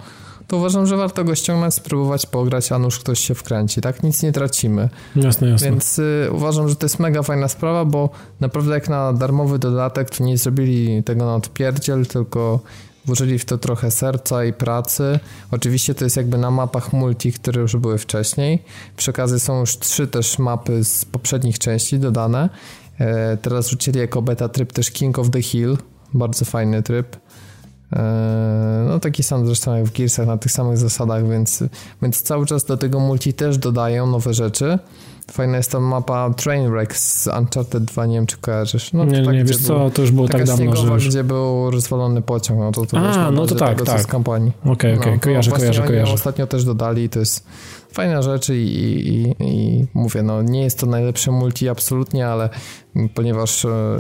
to uważam, że warto go ściągnąć, spróbować pograć, a nuż ktoś się wkręci, tak? Nic nie tracimy. Jasne, jasne. Więc y, uważam, że to jest mega fajna sprawa, bo naprawdę jak na darmowy dodatek, to nie zrobili tego na odpierdziel, tylko włożyli w to trochę serca i pracy. Oczywiście to jest jakby na mapach multi, które już były wcześniej. Przy okazji są już trzy też mapy z poprzednich części dodane. E, teraz rzucili jako beta tryb też King of the Hill, bardzo fajny tryb. E, no taki sam zresztą jak w Gearsach na tych samych zasadach, więc, więc cały czas do tego multi też dodają nowe rzeczy. Fajna jest ta mapa Trainwreck z Uncharted 2, nie wiem czy kojarzysz. No, nie, tak, nie, wiesz co, to już było tak dawno, że już... gdzie był rozwalony pociąg, no to, to A, no to tak, tak. z kampanii. Okej, okay, okej, okay. no, kojarzę, kojarzę, kojarzę. ostatnio też dodali, to jest fajna rzecz i, i, i, mówię, no nie jest to najlepsze multi absolutnie, ale ponieważ e,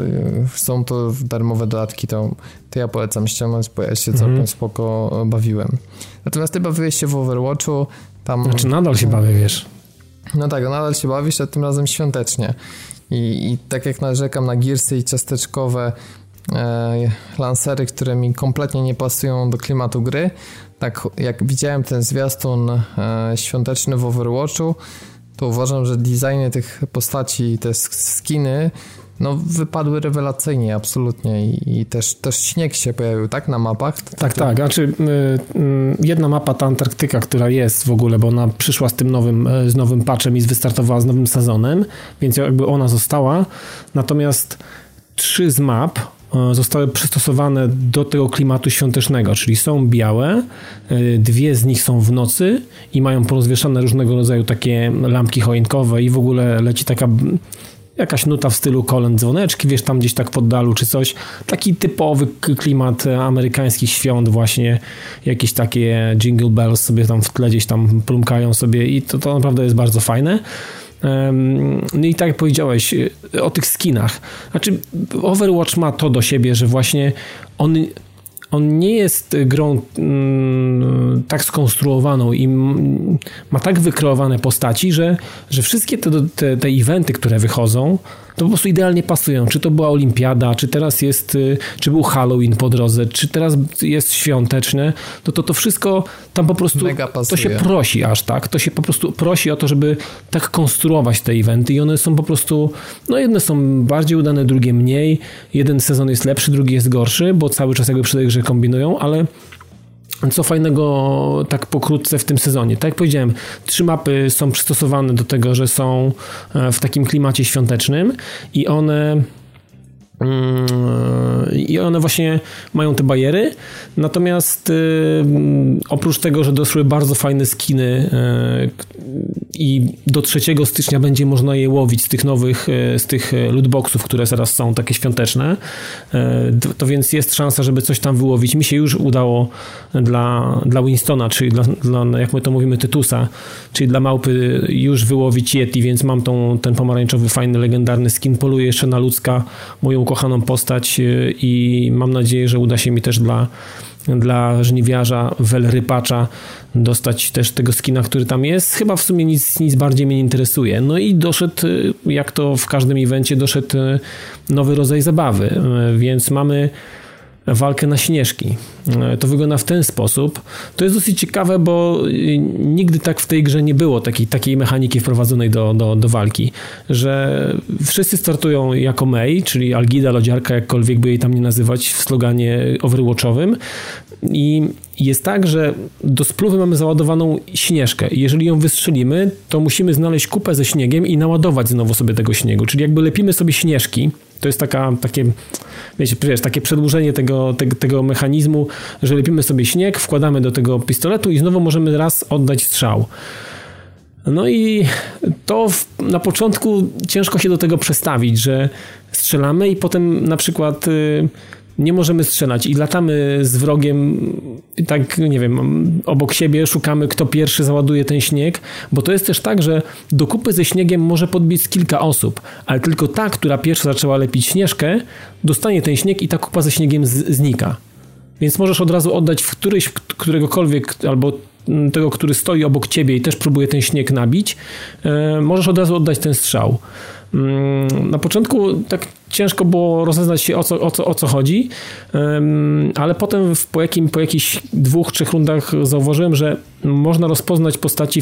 są to darmowe dodatki, to, to ja polecam ściągnąć, bo ja się całkiem mm. spoko bawiłem. Natomiast ty bawiłeś się w Overwatchu, tam... Znaczy nadal się bawię, wiesz. No tak, nadal się bawisz, a tym razem świątecznie. I, i tak jak narzekam na girsy i ciasteczkowe e, lancery, które mi kompletnie nie pasują do klimatu gry, tak jak widziałem ten zwiastun e, świąteczny w Overwatchu, to uważam, że designy tych postaci, te skiny no, wypadły rewelacyjnie, absolutnie. I, I, też, też śnieg się pojawił, tak, na mapach? Tak, tak. Znaczy, y, y, jedna mapa, ta Antarktyka, która jest w ogóle, bo ona przyszła z tym nowym, y, z nowym patchem i wystartowała z nowym sezonem, więc jakby ona została. Natomiast trzy z map zostały przystosowane do tego klimatu świątecznego, czyli są białe, dwie z nich są w nocy i mają porozwieszane różnego rodzaju takie lampki choinkowe i w ogóle leci taka jakaś nuta w stylu kolęd dzwoneczki, wiesz, tam gdzieś tak pod dalu czy coś. Taki typowy klimat amerykańskich świąt właśnie, jakieś takie jingle bells sobie tam w tle gdzieś tam plumkają sobie i to, to naprawdę jest bardzo fajne. No i tak jak powiedziałeś o tych skinach. Znaczy, Overwatch ma to do siebie, że właśnie on on nie jest grą mm, tak skonstruowaną i ma tak wykreowane postaci, że, że wszystkie te, te, te eventy, które wychodzą, to po prostu idealnie pasują. Czy to była olimpiada, czy teraz jest, y, czy był Halloween po drodze, czy teraz jest świąteczne, to to, to wszystko tam po prostu to się prosi aż tak. To się po prostu prosi o to, żeby tak konstruować te eventy i one są po prostu, no jedne są bardziej udane, drugie mniej. Jeden sezon jest lepszy, drugi jest gorszy, bo cały czas jakby przy tej grze kombinują, ale co fajnego tak pokrótce w tym sezonie? Tak jak powiedziałem, trzy mapy są przystosowane do tego, że są e, w takim klimacie świątecznym i one mm, i one właśnie mają te bariery. Natomiast y, oprócz tego, że doszły bardzo fajne skiny y, i do 3 stycznia będzie można je łowić z tych nowych, e, z tych e, lootboxów, które teraz są takie świąteczne, e, to więc jest szansa, żeby coś tam wyłowić. Mi się już udało dla, dla Winstona, czyli dla, dla, jak my to mówimy, Tytusa, czyli dla małpy już wyłowić Yeti, więc mam tą, ten pomarańczowy, fajny, legendarny skin. Poluję jeszcze na ludzka, moją ukochaną postać i mam nadzieję, że uda się mi też dla dla żniwiarza, welrypacza dostać też tego skina, który tam jest. Chyba w sumie nic, nic bardziej mnie nie interesuje. No i doszedł, jak to w każdym evencie, doszedł nowy rodzaj zabawy, więc mamy walkę na śnieżki. E, to wygląda w ten sposób. To jest dosyć ciekawe, bo y, nigdy tak w tej grze nie było takiej, takiej mechaniki wprowadzonej do, do, do walki, że wszyscy startują jako May, czyli Algida, lodziarka, jakkolwiek by jej tam nie nazywać w sloganie overwatchowym i jest tak, że do spluwy mamy załadowaną śnieżkę. Jeżeli ją wystrzelimy, to musimy znaleźć kupę ze śniegiem i naładować znowu sobie tego śniegu. Czyli jakby lepimy sobie śnieżki, to jest taka, takie, wiecie, wiesz, takie przedłużenie tego, tego, tego mechanizmu, że lepimy sobie śnieg, wkładamy do tego pistoletu i znowu możemy raz oddać strzał. No i to w, na początku ciężko się do tego przestawić, że strzelamy i potem na przykład... Yy, nie możemy strzelać i latamy z wrogiem tak, nie wiem, obok siebie, szukamy kto pierwszy załaduje ten śnieg, bo to jest też tak, że do kupy ze śniegiem może podbiec kilka osób, ale tylko ta, która pierwsza zaczęła lepić śnieżkę, dostanie ten śnieg i ta kupa ze śniegiem znika. Więc możesz od razu oddać w któryś, któregokolwiek, albo tego, który stoi obok ciebie i też próbuje ten śnieg nabić, e, możesz od razu oddać ten strzał. Mm, na początku tak ciężko było rozeznać się o co, o co, o co chodzi, ale potem po, jakim, po jakichś dwóch, trzech rundach zauważyłem, że można rozpoznać postaci,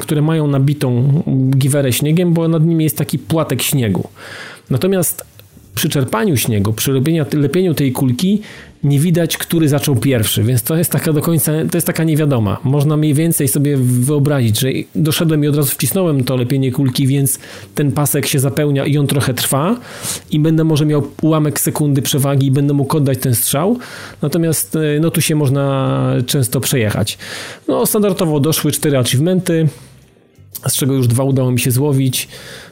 które mają nabitą giwerę śniegiem, bo nad nimi jest taki płatek śniegu. Natomiast przy czerpaniu śniegu, przy lepieniu tej kulki nie widać, który zaczął pierwszy, więc to jest taka do końca, to jest taka niewiadoma. Można mniej więcej sobie wyobrazić, że doszedłem i od razu wcisnąłem to lepienie kulki, więc ten pasek się zapełnia i on trochę trwa i będę może miał ułamek sekundy przewagi i będę mógł oddać ten strzał. Natomiast e, no tu się można często przejechać. No standardowo doszły cztery achievementy, z czego już dwa udało mi się złowić.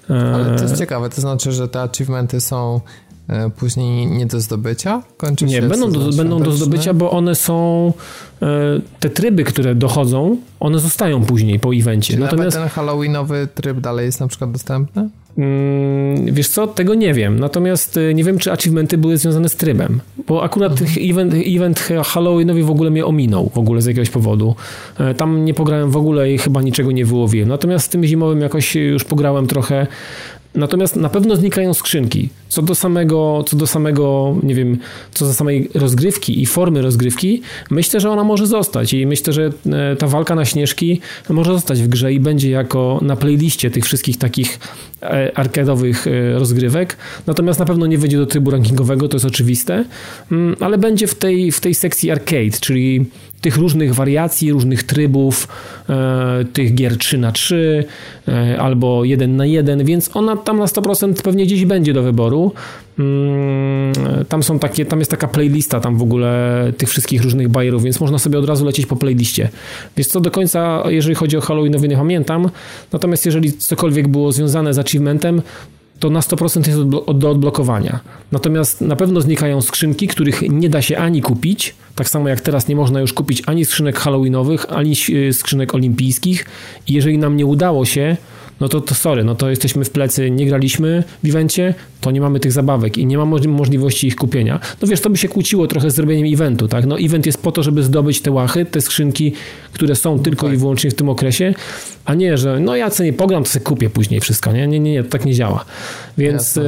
Ale to jest ciekawe, to znaczy, że te achievementy są e, później nie do zdobycia? Kończy nie, będą do, będą do zdobycia, bo one są e, te tryby, które dochodzą, one zostają później po evencie. Czy Natomiast ten halloweenowy tryb dalej jest na przykład dostępny? Mm, wiesz co, tego nie wiem. Natomiast e, nie wiem, czy achievementy były związane z trybem. Bo akurat mhm. event, event Halloweenowy w ogóle mnie ominął w ogóle z jakiegoś powodu. Tam nie pograłem w ogóle i chyba niczego nie wyłowiłem. Natomiast z tym zimowym jakoś już pograłem trochę. Natomiast na pewno znikają skrzynki. Co do samego, co do samego, nie wiem, co do samej rozgrywki i formy rozgrywki, myślę, że ona może zostać i myślę, że e, ta walka na śnieżki może zostać w grze i będzie jako na playliście tych wszystkich takich e, arcadowych e, rozgrywek. Natomiast na pewno nie wejdzie do trybu rankingowego, to jest oczywiste, mm, ale będzie w tej, w tej sekcji arcade, czyli tych różnych wariacji, różnych trybów, e, tych gier 3 na 3 e, albo 1 na 1, więc ona tam na 100% pewnie gdzieś będzie do wyboru. Mm, tam są takie, tam jest taka playlista tam w ogóle tych wszystkich różnych bajerów, więc można sobie od razu lecieć po playliście. Więc co do końca, jeżeli chodzi o Halloweenowy, nie pamiętam. Natomiast jeżeli cokolwiek było związane z achievementem, to na 100% jest do odblokowania. Natomiast na pewno znikają skrzynki, których nie da się ani kupić, tak samo jak teraz nie można już kupić ani skrzynek halloweenowych, ani e, skrzynek olimpijskich. I jeżeli nam nie udało się, no to, to sorry, no to jesteśmy w plecy, nie graliśmy w evencie, to nie mamy tych zabawek i nie ma możliwości ich kupienia. No wiesz, to by się kłóciło trochę z zrobieniem eventu, tak? No event jest po to, żeby zdobyć te łachy, te skrzynki, które są tylko tak. i wyłącznie w tym okresie, a nie, że no ja cenię pogram, to sobie kupię później wszystko, nie? Nie, nie, nie, to tak nie działa. Więc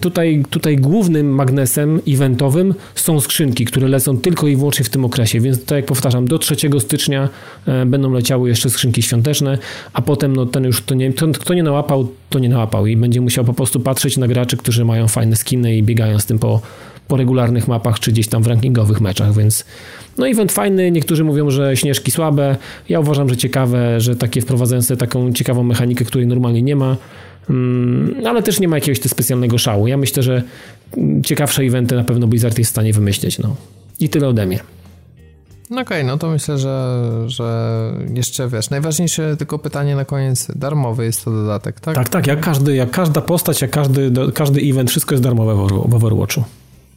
tutaj, tutaj głównym magnesem eventowym są skrzynki, które lecą tylko i wyłącznie w tym okresie, więc tak jak powtarzam, do 3 stycznia e, będą leciały jeszcze skrzynki świąteczne, a potem no ten już, to nie, kto nie nałapał, to nie nałapał i będzie musiał po prostu patrzeć na graczy, którzy mają fajne skiny i biegają z tym po, po regularnych mapach, czy gdzieś tam w rankingowych meczach, więc no event fajny, niektórzy mówią, że śnieżki słabe, ja uważam, że ciekawe, że takie wprowadzające taką ciekawą mechanikę, której normalnie nie ma, mm, ale też nie ma jakiegoś specjalnego szału. Ja myślę, że ciekawsze eventy na pewno Blizzard jest w stanie wymyślić, no. I tyle ode mnie. No okej, okay, no to myślę, że, że jeszcze wiesz, najważniejsze tylko pytanie na koniec, darmowy jest to dodatek, tak? Tak, tak, jak, każdy, jak każda postać, jak każdy, każdy event, wszystko jest darmowe w Overwatchu.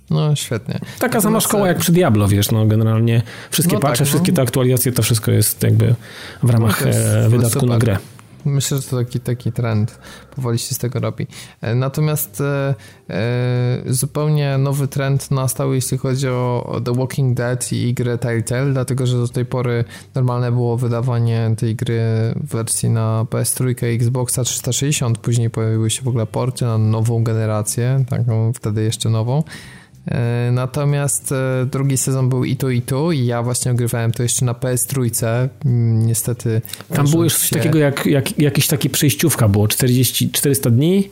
No świetnie. Taka sama szkoła jak przy Diablo, wiesz, no generalnie wszystkie no patche, tak, no. wszystkie te aktualizacje, to wszystko jest jakby w ramach no e, wydatku na grę. Myślę, że to taki, taki trend powoli się z tego robi. E, natomiast e, e, zupełnie nowy trend nastał, jeśli chodzi o The Walking Dead i grę Telltale, dlatego że do tej pory normalne było wydawanie tej gry w wersji na PS3 i Xboxa 360, później pojawiły się w ogóle porty na nową generację, taką wtedy jeszcze nową. E, natomiast e, drugi sezon był i tu, i tu, i ja właśnie ogrywałem to jeszcze na PS3. Mm, niestety. Tam było już coś się... takiego jak, jak jakiś taki przejściówka, było 40, 400 dni?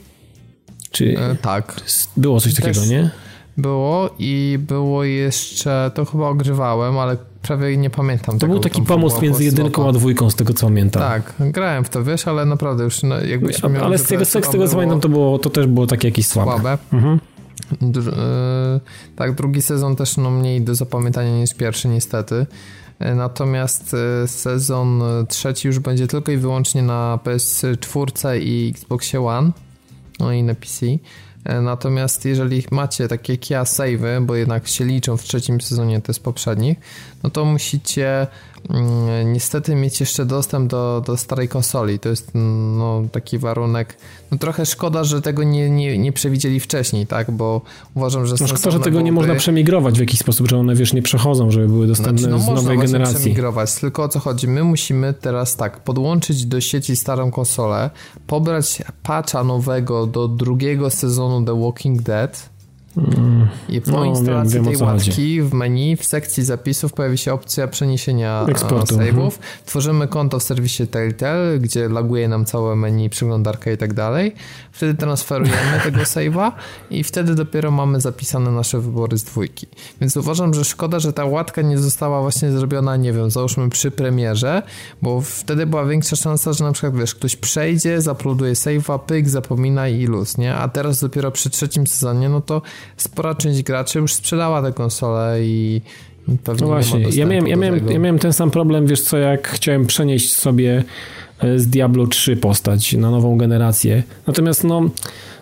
Czy. E, tak. Było coś takiego, Też nie? Było i było jeszcze. To chyba ogrywałem, ale prawie nie pamiętam. To tego, był taki pomost między jedynką a dwójką, z tego co pamiętam. Tak, grałem w to, wiesz, ale naprawdę już no, jakbyś miał... Ale z tego, z tego co pamiętam, to, było, to też było takie jakieś słabe. Słabe. Mhm. E, tak, drugi sezon też no, mniej do zapamiętania niż pierwszy, niestety. E, natomiast e, sezon trzeci już będzie tylko i wyłącznie na PS4 i Xboxie One, no i na PC. Natomiast jeżeli macie takie Kia Save'y, bo jednak się liczą w trzecim sezonie te z poprzednich, no to musicie niestety mieć jeszcze dostęp do, do starej konsoli. To jest no, taki warunek. No trochę szkoda, że tego nie, nie, nie przewidzieli wcześniej, tak? Bo uważam, że. No szkoda, że tego byłoby... nie można przemigrować w jakiś sposób, że one wiesz, nie przechodzą, żeby były dostępne znaczy, no, z nowej można generacji. przemigrować, tylko o co chodzi? My musimy teraz tak, podłączyć do sieci starą konsolę, pobrać patcha nowego do drugiego sezonu The Walking Dead i po no, instalacji wiem, wiem, tej łatki w menu w sekcji zapisów pojawi się opcja przeniesienia Eksportu. save'ów. Mhm. Tworzymy konto w serwisie Telltale, gdzie laguje nam całe menu, przeglądarka i tak dalej. Wtedy transferujemy [laughs] tego save'a i wtedy dopiero mamy zapisane nasze wybory z dwójki. Więc uważam, że szkoda, że ta łatka nie została właśnie zrobiona, nie wiem, załóżmy przy premierze, bo wtedy była większa szansa, że na przykład, wiesz, ktoś przejdzie, zaploduje save'a, pyk, zapomina i luz, nie? A teraz dopiero przy trzecim sezonie, no to spora część graczy już sprzedała tę konsolę i pewnie no właśnie, ja miałem, ja, miałem, ja miałem ten sam problem, wiesz co, jak chciałem przenieść sobie e, z Diablo 3 postać na nową generację. Natomiast no,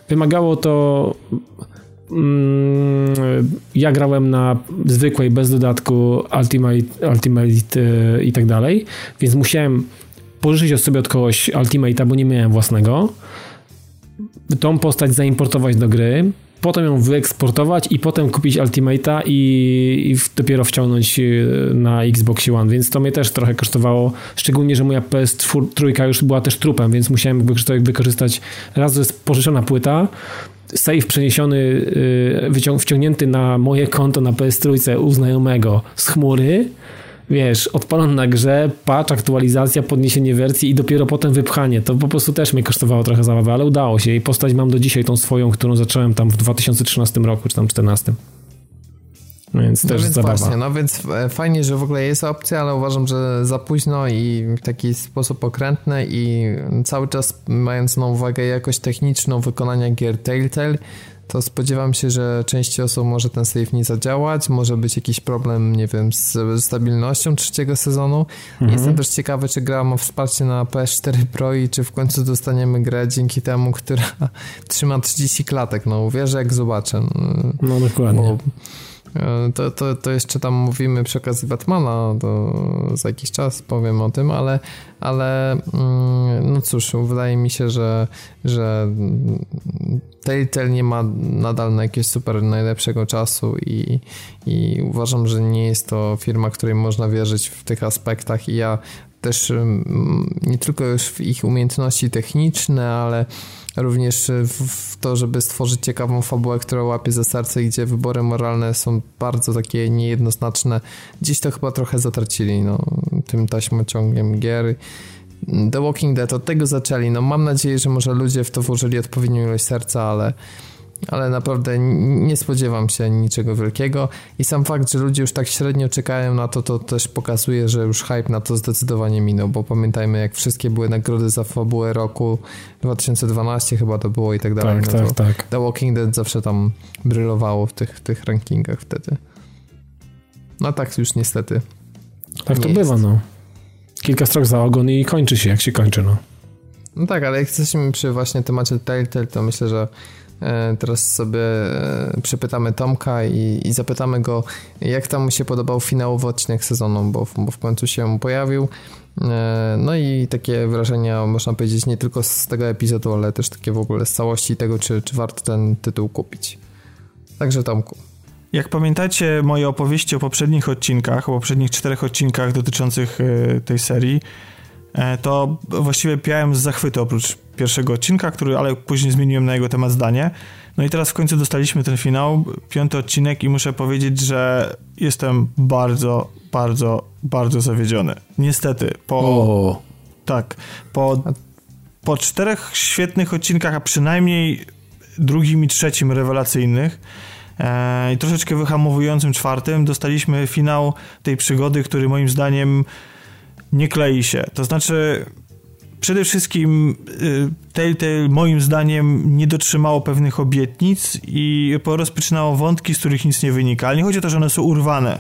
wymagało to mm, ja grałem na zwykłej, bez dodatku Ultimate, Ultimate e, i tak dalej, więc musiałem pożyczyć sobie od kogoś Ultimate'a, bo nie miałem własnego. Tą postać zaimportować do gry, potem ją wyeksportować i potem kupić Ultimate'a i, i dopiero wciągnąć y, na Xbox One, więc to mnie też trochę kosztowało, szczególnie, że moja PS3 już była też trupem, więc musiałem wykorzystać raz, że jest pożyczona płyta, save przeniesiony, y, wciągnięty na moje konto na PS3 u znajomego z chmury, wiesz, odpalam na grze, patch, aktualizacja, podniesienie wersji i dopiero potem wypchanie. To po prostu też mnie kosztowało trochę zabawy, ale udało się i postać mam do dzisiaj tą swoją, którą zacząłem tam w 2013 roku, czy tam 2014. Więc no też więc zabawa. Właśnie, no więc e, fajnie, że w ogóle jest opcja, ale uważam, że za późno i w taki sposób okrętny i cały czas mając na uwagę jakość techniczną wykonania gier Telltale, to spodziewam się, że części osób może ten save nie zadziałać, może być jakiś problem, nie wiem, z stabilnością trzeciego sezonu. Mhm. Jestem też ciekawy, czy gra ma wsparcie na PS4 Pro i czy w końcu dostaniemy grę dzięki temu, która [laughs] trzyma 30 klatek. No uwierzę, jak zobaczę. No dokładnie. Bo to, to, to jeszcze tam mówimy przy okazji Batmana, to za jakiś czas powiem o tym, ale, ale mm, no cóż, wydaje mi się, że, że Telltale nie ma nadal na jakiegoś super najlepszego czasu i, i uważam, że nie jest to firma, której można wierzyć w tych aspektach i ja też nie tylko już w ich umiejętności techniczne, ale również w to, żeby stworzyć ciekawą fabułę, która łapie za serce, gdzie wybory moralne są bardzo takie niejednoznaczne. Dziś to chyba trochę zatracili, no, tym taśmociągiem gier. The Walking Dead od tego zaczęli. No, mam nadzieję, że może ludzie w to włożyli odpowiednią ilość serca, ale ale naprawdę nie spodziewam się niczego wielkiego i sam fakt, że ludzie już tak średnio czekają na to, to też pokazuje, że już hype na to zdecydowanie minął, bo pamiętajmy jak wszystkie były nagrody za fabułę roku 2012 chyba to było i tak dalej. Tak, no tak, tak. The Walking Dead zawsze tam brylowało w tych, tych rankingach wtedy. No tak już niestety. Tak to jest. bywa, no. Kilka strok za ogon i kończy się jak się kończy, no. No tak, ale jak jesteśmy przy właśnie temacie Telltale, to myślę, że teraz sobie e, przepytamy Tomka i, i, zapytamy go, jak tam mu się podobał finałowy odcinek sezonu, bo, bo w końcu się pojawił. E, no i takie wrażenia, można powiedzieć, nie tylko z tego epizodu, ale też takie w ogóle z całości tego, czy, czy warto ten tytuł kupić. Także Tomku. Jak pamiętacie moje opowieści o poprzednich odcinkach, o poprzednich czterech odcinkach dotyczących tej serii, E, to właściwie piałem z zachwytu oprócz pierwszego odcinka, który, ale później zmieniłem na jego temat zdanie. No i teraz w końcu dostaliśmy ten finał, piąty odcinek i muszę powiedzieć, że jestem bardzo, bardzo, bardzo zawiedziony. Niestety, po... O. Tak, po, po czterech świetnych odcinkach, a przynajmniej drugim i trzecim rewelacyjnych, e, i troszeczkę wyhamowującym czwartym dostaliśmy finał tej przygody, który moim zdaniem nie klei się. To znaczy, przede wszystkim y, Telltale moim zdaniem nie dotrzymało pewnych obietnic i rozpoczynało wątki, z których nic nie wynika. Ale nie chodzi o to, że one są urwane.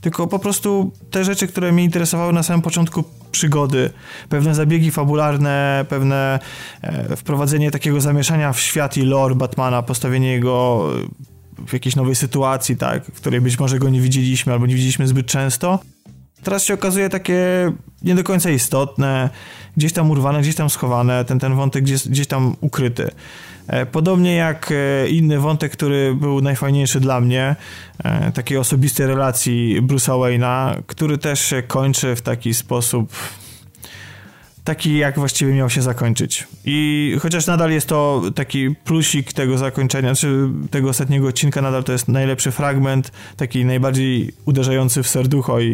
Tylko po prostu te rzeczy, które mnie interesowały na samym początku przygody, pewne zabiegi fabularne, pewne e, wprowadzenie takiego zamieszania w świat i lore Batmana, postawienie jego w jakiejś nowej sytuacji, tak, w której być może go nie widzieliśmy albo nie widzieliśmy zbyt często, teraz się okazuje takie nie do końca istotne, gdzieś tam urwane, gdzieś tam schowane, ten, ten wątek gdzieś, gdzieś tam ukryty. E, podobnie jak e, inny wątek, który był najfajniejszy dla mnie, e, takiej osobistej relacji Bruce'a Wayne'a, który też się kończy w taki sposób taki, jak właściwie miał się zakończyć. I chociaż nadal jest to taki plusik tego zakończenia, czy tego ostatniego odcinka, nadal to jest najlepszy fragment, taki najbardziej uderzający w serducho i,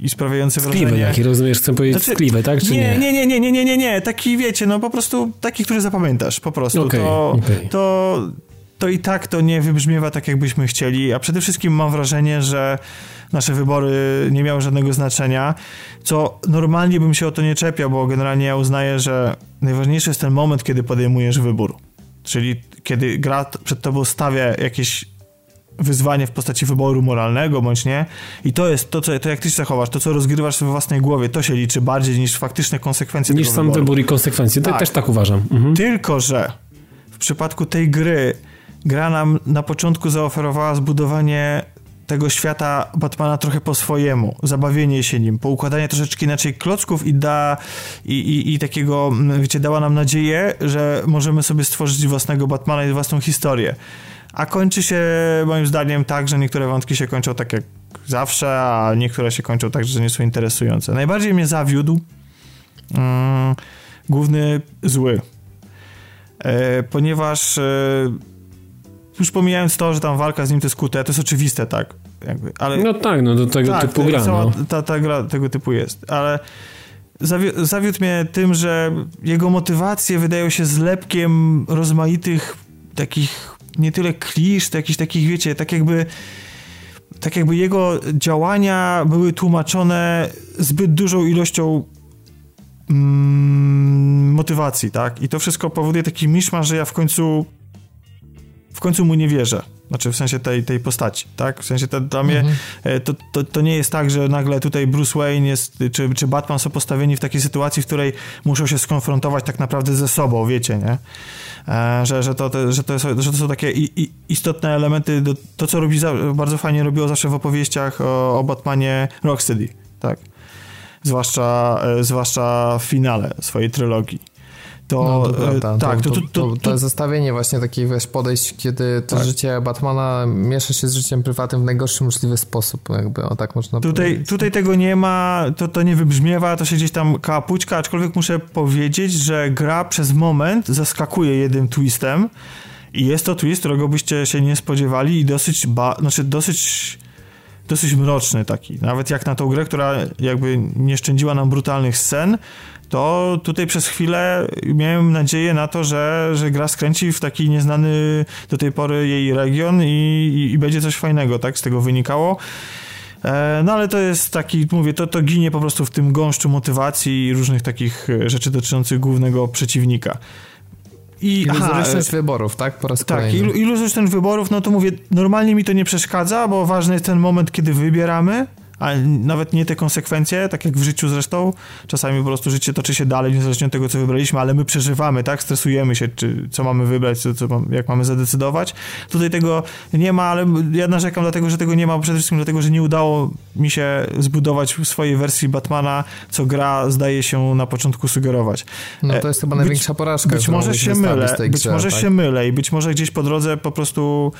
i, sprawiający wrażenie. Skliwy jaki, rozumiesz, chcę powiedzieć znaczy, skliwy, tak, czy nie? Nie, nie, nie, nie, nie, nie, nie, taki wiecie, no po prostu taki, który zapamiętasz, po prostu. Okay, to, okay. to, to i tak to nie wybrzmiewa tak, jakbyśmy chcieli, a przede wszystkim mam wrażenie, że nasze wybory nie miały żadnego znaczenia, co normalnie bym się o to nie czepiał, bo generalnie ja uznaję, że najważniejszy jest ten moment, kiedy podejmujesz wybór. Czyli kiedy gra przed tobą stawia jakieś wyzwanie w postaci wyboru moralnego, bądź nie. I to jest to, co, to jak ty się zachowasz, to co rozgrywasz we własnej głowie, to się liczy bardziej niż faktyczne konsekwencje Niż sam wyboru. wybór i konsekwencje, tak. też tak uważam. Mhm. Tylko, że w przypadku tej gry gra nam na początku zaoferowała zbudowanie tego świata Batmana trochę po swojemu, zabawienie się nim, poukładanie troszeczkę inaczej klocków i da i, i, i takiego, mm, wiecie, dała nam nadzieję, że możemy sobie stworzyć własnego Batmana i własną historię. A kończy się moim zdaniem tak, że niektóre wątki się kończą tak jak zawsze, a niektóre się kończą tak, że nie są interesujące. Najbardziej mnie zawiódł mm, główny zły. E, ponieważ e, już pomijając to, że tam walka z nim to jest kute, to jest oczywiste, tak? Jakby, ale... No tak, no do tego tak, typu gra. No. ta, ta gra tego typu jest, ale zawi zawiódł mnie tym, że jego motywacje wydają się zlepkiem rozmaitych takich nie tyle klisz, to jakichś takich, wiecie, tak jakby tak jakby jego działania były tłumaczone zbyt dużą ilością mm, motywacji, tak? I to wszystko powoduje taki miszmasz, że ja w końcu w końcu mu nie wierzę. Znaczy w sensie tej, tej postaci, tak? W sensie to, dla mnie mhm. E, to, to, to, nie jest tak, że nagle tutaj Bruce Wayne jest, czy, czy Batman są postawieni w takiej sytuacji, w której muszą się skonfrontować tak naprawdę ze sobą, wiecie, nie? E, że, że, to, że, to, że to są takie i, i istotne elementy, do, to co robi, za, bardzo fajnie robiło zawsze w opowieściach o, o Batmanie Rocksteady, tak? Zwłaszcza, e, zwłaszcza w finale swojej trylogii to, no, to e, prawda. tak, to, to, to, to, zestawienie właśnie takich wiesz, podejść, kiedy to tak. życie Batmana miesza się z życiem prywatnym w najgorszy możliwy sposób, jakby o tak można tutaj, powiedzieć. Tutaj tego nie ma, to, to nie wybrzmiewa, to się gdzieś tam kapućka, aczkolwiek muszę powiedzieć, że gra przez moment zaskakuje jednym twistem i jest to twist, którego byście się nie spodziewali i dosyć, ba, znaczy dosyć dosyć mroczny taki. Nawet jak na tą grę, która jakby nie szczędziła nam brutalnych scen, to tutaj przez chwilę miałem nadzieję na to, że, że gra skręci w taki nieznany do tej pory jej region i, i, i będzie coś fajnego, tak? Z tego wynikało. E, no ale to jest taki, mówię, to, to ginie po prostu w tym gąszczu motywacji i różnych takich rzeczy dotyczących głównego przeciwnika. I iluzoryczność aha, wyborów, tak? Po raz tak, kolejny. iluzoryczność wyborów, no to mówię, normalnie mi to nie przeszkadza, bo ważny jest ten moment, kiedy wybieramy, a nawet nie te konsekwencje, tak jak w życiu zresztą. Czasami po prostu życie toczy się dalej, niezależnie od tego, co wybraliśmy, ale my przeżywamy, tak? Stresujemy się, czy co mamy wybrać, co, co, jak mamy zadecydować. Tutaj tego nie ma, ale ja narzekam dlatego, że tego nie ma, przede wszystkim dlatego, że nie udało mi się zbudować swojej wersji Batmana, co gra zdaje się na początku sugerować. No to jest chyba być, największa porażka. Być może się mylę, być może tak? się mylę i być może gdzieś po drodze po prostu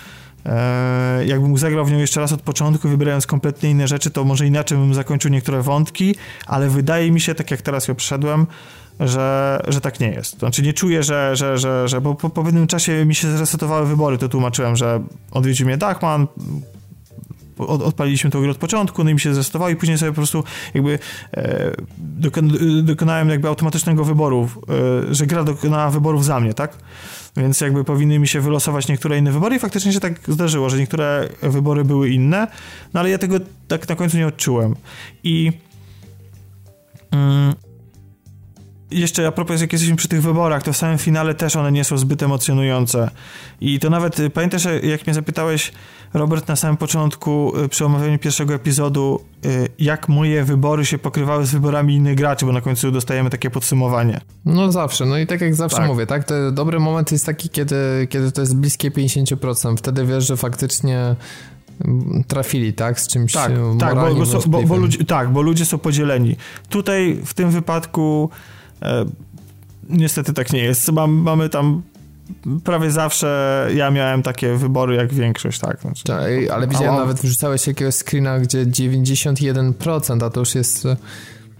e, jakbym zagrał w nią jeszcze raz od początku, wybierając kompletnie inne rzeczy, to może inaczej bym zakończył niektóre wątki, ale wydaje mi się, tak jak teraz ją przeszedłem, że, że tak nie jest. Znaczy nie czuję, że, że, że, że bo po, po pewnym czasie mi się zresetowały wybory, to tłumaczyłem, że odwiedził mnie Dachman, od, odpaliliśmy to grę od początku, no i mi się zresetowało i później sobie po prostu jakby e, dokonałem jakby automatycznego wyboru, e, że gra dokonała wyborów za mnie, tak? Więc jakby powinny mi się wylosować niektóre inne wybory i faktycznie się tak zdarzyło, że niektóre wybory były inne, no ale ja tego tak na końcu nie odczułem. I mm, jeszcze a propos, jak jesteśmy przy tych wyborach, to w samym finale też one nie są zbyt emocjonujące. I to nawet, y, pamiętasz, jak mnie zapytałeś, Robert, na samym początku, y, przy omawianiu pierwszego epizodu, y, jak moje wybory się pokrywały z wyborami innych graczy, bo na końcu dostajemy takie podsumowanie. No zawsze, no i tak jak zawsze tak. mówię, tak, to dobry moment jest taki, kiedy, kiedy to jest bliskie 50%. Wtedy wiesz, że faktycznie mm, trafili, tak, z czymś tak, tak, bo, bo, bo, bo ludzie, tak, bo ludzie są podzieleni. Tutaj w tym wypadku niestety tak nie jest. mamy tam prawie zawsze ja miałem takie wybory jak większość, tak. Znaczy, tak ale widziałem, nawet wrzucałeś jakiegoś screena, gdzie 91%, a to już jest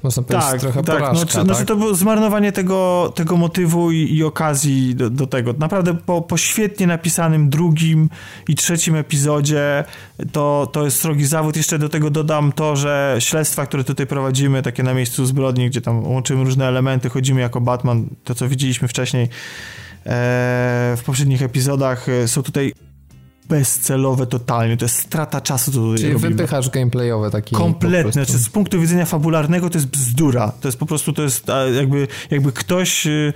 można powiedzieć tak, trochę tak, porażka, no, czy, tak? Znaczy to było zmarnowanie tego, tego motywu i, i okazji do, do, tego. Naprawdę po, po świetnie napisanym drugim i trzecim epizodzie to, to jest srogi zawód. Jeszcze do tego dodam to, że śledztwa, które tutaj prowadzimy, takie na miejscu zbrodni, gdzie tam łączymy różne elementy, chodzimy jako Batman, to co widzieliśmy wcześniej e, w poprzednich epizodach, e, są tutaj bezcelowe totalnie, to jest strata czasu. Czyli robimy. wypychasz gameplayowe taki Kompletnie, znaczy z punktu widzenia fabularnego to jest bzdura. To jest po prostu, to jest jakby, jakby ktoś y,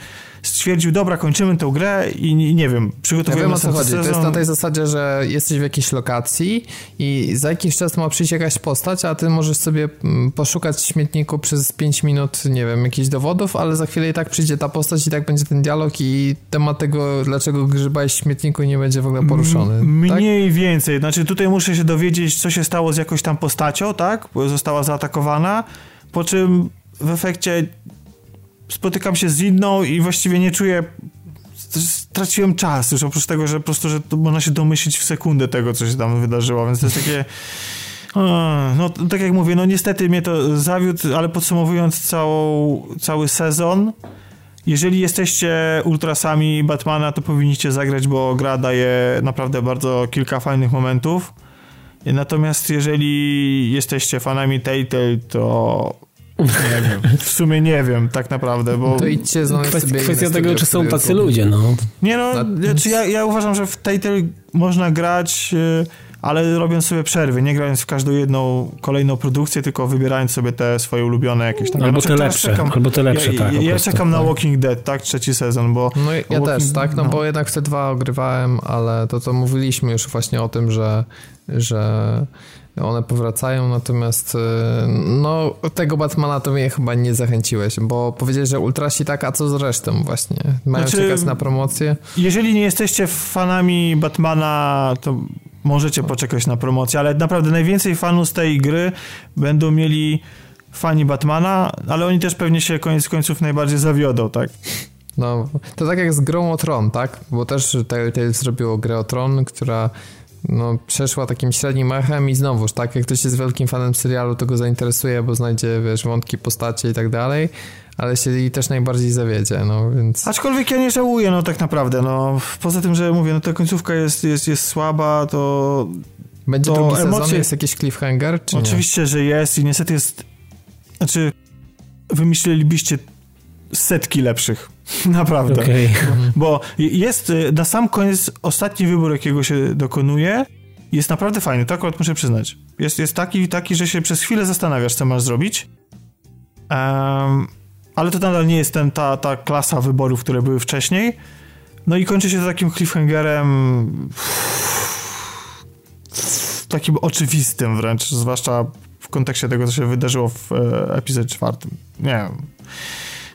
stwierdził, dobra, kończymy tę grę i, nie wiem, przygotowujemy ja wiem, o co chodzi. Sezon. To jest na tej zasadzie, że jesteś w jakiejś lokacji i za jakiś czas ma przyjść jakaś postać, a ty możesz sobie mm, poszukać w śmietniku przez 5 minut, nie wiem, jakichś dowodów, ale za chwilę i tak przyjdzie ta postać i tak będzie ten dialog i temat tego, dlaczego grzebałeś w śmietniku nie będzie w ogóle poruszony. M tak? Mniej więcej. Znaczy tutaj muszę się dowiedzieć, co się stało z jakąś tam postacią, tak? Bo została zaatakowana, po czym w efekcie spotykam się z inną i właściwie nie czuję straciłem czas już oprócz tego, że po prostu, że można się domyślić w sekundę tego, co się tam wydarzyło, więc to jest takie no tak jak mówię, no niestety mnie to zawiódł, ale podsumowując całą, cały sezon jeżeli jesteście ultrasami Batmana, to powinniście zagrać, bo gra daje naprawdę bardzo kilka fajnych momentów. Natomiast jeżeli jesteście fanami Telltale, to nie wiem. [laughs] W sumie nie wiem, tak naprawdę, bo... To idźcie znaleźć Kwest, sobie Kwestia tego, czy są tacy ludzie, no. Nie no, znaczy ja, ja uważam, że w Telltale można grać, y, ale robiąc sobie przerwy, nie grając w każdą jedną kolejną produkcję, tylko wybierając sobie te swoje ulubione jakieś tam... Albo te lepsze, czekam, albo te lepsze, ja, tak. Ja, ja czekam na tak. Walking Dead, tak, trzeci sezon, bo... No ja Walking, też, tak, no, no, bo jednak w te dwa ogrywałem, ale to co mówiliśmy już właśnie o tym, że że one powracają, natomiast y, no tego Batmana to mnie chyba nie zachęciłeś, bo powiedziałeś, że Ultrasi tak, a co z resztą właśnie? Mają znaczy, czekać na promocję? Jeżeli nie jesteście fanami Batmana, to możecie poczekać na promocję, ale naprawdę najwięcej fanów z tej gry będą mieli fani Batmana, ale oni też pewnie się koniec końców najbardziej zawiodą, tak? No, to tak jak z grą o Tron, tak? Bo też Telltale zrobiło grę o Tron, która no, przeszła takim średnim echem i znowuż, tak, jak ktoś jest wielkim fanem serialu, to go zainteresuje, bo znajdzie, wiesz, wątki, postacie i tak dalej, ale się i też najbardziej zawiedzie, no, więc... Aczkolwiek ja nie żałuję, no, tak naprawdę, no, poza tym, że mówię, no, ta końcówka jest, jest, jest słaba, to... Będzie to drugi emocje... sezon, jest jakiś cliffhanger, czy Oczywiście, nie? że jest i niestety jest... Znaczy, wymyślilibyście setki lepszych. [laughs] Naprawdę. Okay. Bo jest y, na sam koniec ostatni wybór, jakiego się dokonuje, jest naprawdę fajny, to akurat muszę przyznać. Jest, jest taki, taki, że się przez chwilę zastanawiasz, co masz zrobić. Um, ale to nadal nie jest ten, ta, ta klasa wyborów, które były wcześniej. No i kończy się to takim cliffhangerem takim oczywistym wręcz, zwłaszcza w kontekście tego, co się wydarzyło w e, epizodzie czwartym. Nie wiem.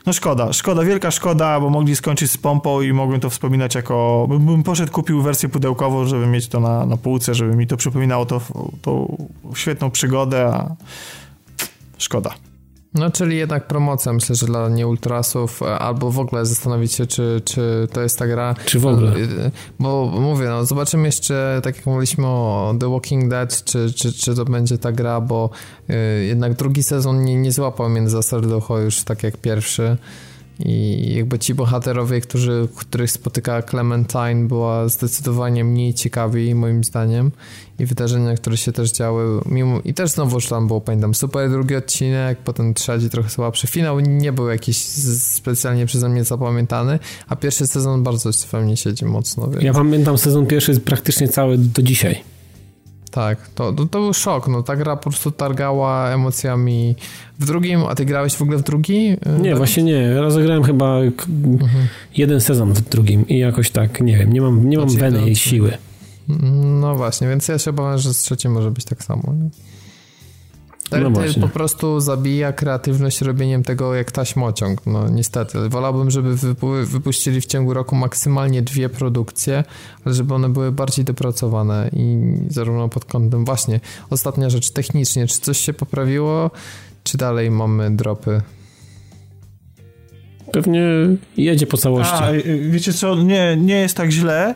No szkoda, szkoda, wielka szkoda, bo mogli skończyć z pompą i mogłem to wspominać jako... Bym poszedł, kupił wersję pudełkową, żeby mieć to na, na półce, żeby mi to przypominało to, tą świetną przygodę, a szkoda. No, czyli jednak promocja, myślę, że dla nieultrasów, e, albo w ogóle zastanowić się, czy, czy to jest ta gra. Czy w ogóle. E, bo mówię, no zobaczymy jeszcze, tak jak mówiliśmy o The Walking Dead, czy, czy, czy to będzie ta gra, bo y, jednak drugi sezon nie, nie złapał między serducho już tak jak pierwszy. I jakby ci bohaterowie, którzy, których spotyka Clementine, była zdecydowanie mniej ciekawi, moim zdaniem. I wydarzenia, które się też działy, mimo, i też znowu tam było, pamiętam, super drugi odcinek, potem trzeci trochę słabszy. Finał nie był jakiś specjalnie przeze mnie zapamiętany, a pierwszy sezon bardzo we mnie siedzi mocno. Więc... Ja pamiętam sezon pierwszy praktycznie cały do dzisiaj. Tak, to, to, to, był szok. No, ta gra po prostu targała emocjami w drugim, a ty grałeś w ogóle w drugi? Nie, tak? właśnie nie. Rozegrałem chyba mhm. jeden sezon w drugim i jakoś tak, nie wiem, nie mam, nie mam znaczy, weny i siły. No właśnie, więc ja się obawiam, że z trzecim może być tak samo. Nie? No po prostu zabija kreatywność robieniem tego jak taśmociąg. No niestety. Wolałbym, żeby wypuścili w ciągu roku maksymalnie dwie produkcje, ale żeby one były bardziej dopracowane i zarówno pod kątem właśnie ostatnia rzecz technicznie, czy coś się poprawiło, czy dalej mamy dropy? Pewnie jedzie po całości. A, wiecie co, nie, nie jest tak źle,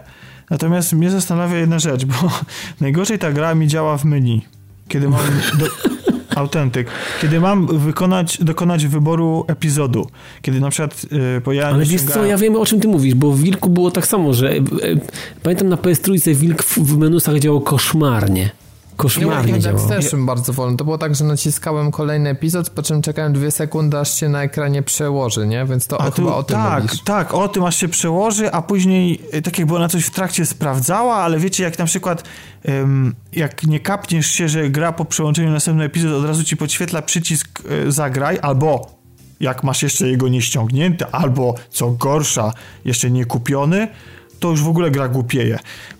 natomiast mnie zastanawia jedna rzecz, bo [laughs] najgorzej ta gra mi działa w menu. Kiedy mam... Do autentyk. Kiedy mam wykonać, dokonać wyboru epizodu, kiedy na przykład yy, pojawia Ale wiesz co, ja wiem o czym ty mówisz, bo w Wilku było tak samo, że yy, pamiętam na PS3 Wilk w, w menusach działał koszmarnie koszmarnie ja, działało. też bardzo wolno. To było tak, że naciskałem kolejny epizod, po czym czekałem dwie sekundy, aż się na ekranie przełoży, nie? Więc to a chyba tu, o tym Tak, mówisz. tak, o tym aż się przełoży, a później y, tak jakby ona coś w trakcie sprawdzała, ale wiecie, jak na przykład um, jak nie kapniesz się, że gra po przełączeniu na następny epizod od razu ci podświetla przycisk y, zagraj, albo jak masz jeszcze jego nie ściągnięty, albo co gorsza, jeszcze nie kupiony, to już w ogóle gra głupieje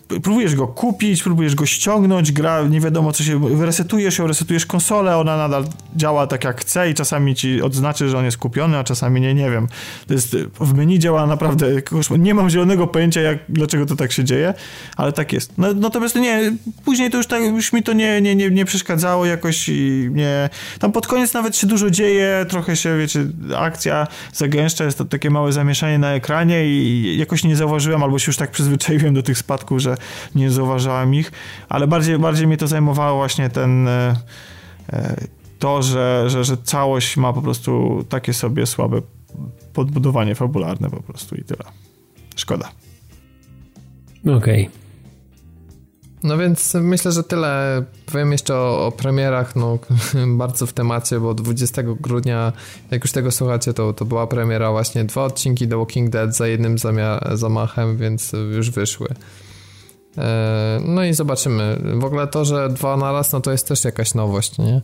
próbujesz go kupić, próbujesz go ściągnąć, gra nie wiadomo co się, resetujesz ją, resetujesz konsolę, ona nadal działa tak jak chce i czasami ci odznaczy, że on jest kupiony, a czasami nie, nie wiem. To jest, w menu działa naprawdę, nie mam zielonego pojęcia jak, dlaczego to tak się dzieje, ale tak jest. No, natomiast nie, później to już tak, już mi to nie, nie, nie, nie przeszkadzało jakoś i nie, tam pod koniec nawet się dużo dzieje, trochę się, wiecie, akcja zagęszcza, jest to takie małe zamieszanie na ekranie i jakoś nie zauważyłem, albo się już tak przyzwyczaiłem do tych spadków, że nie zauważałem ich, ale bardziej, bardziej mnie to zajmowało właśnie ten e, e, to, że, że, że całość ma po prostu takie sobie słabe podbudowanie fabularne po prostu i tyle. Szkoda. Okej. Okay. No więc myślę, że tyle. Powiem jeszcze o, o, premierach, no [laughs] bardzo w temacie, bo 20 grudnia, jak już tego słuchacie, to, to była premiera właśnie dwa odcinki The Walking Dead za jednym zamachem, więc już wyszły. E, no i zobaczymy. W ogóle to, że dwa na raz, no to jest też jakaś nowość, nie?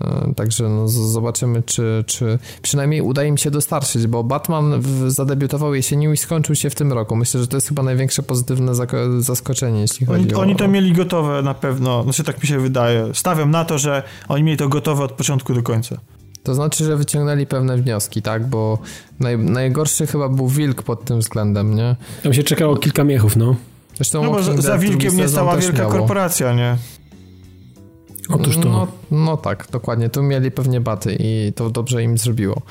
E, także no, zobaczymy, czy, czy przynajmniej uda im się dostarczyć, bo Batman zadebiutował jesienią i skończył się w tym roku. Myślę, że to jest chyba największe pozytywne zaskoczenie, jeśli chodzi oni, o... Oni to mieli gotowe na pewno, znaczy tak mi się wydaje. Stawiam na to, że oni mieli to gotowe od początku do końca. To znaczy, że wyciągnęli pewne wnioski, tak? Bo naj, najgorszy chyba był Wilk pod tym względem, nie? Tam się czekało kilka miechów, no. Zresztą no bo za, za wilkiem nie stała wielka miało. korporacja, nie? Otóż to. No, no, tak, dokładnie. Tu mieli pewnie baty i to dobrze im zrobiło.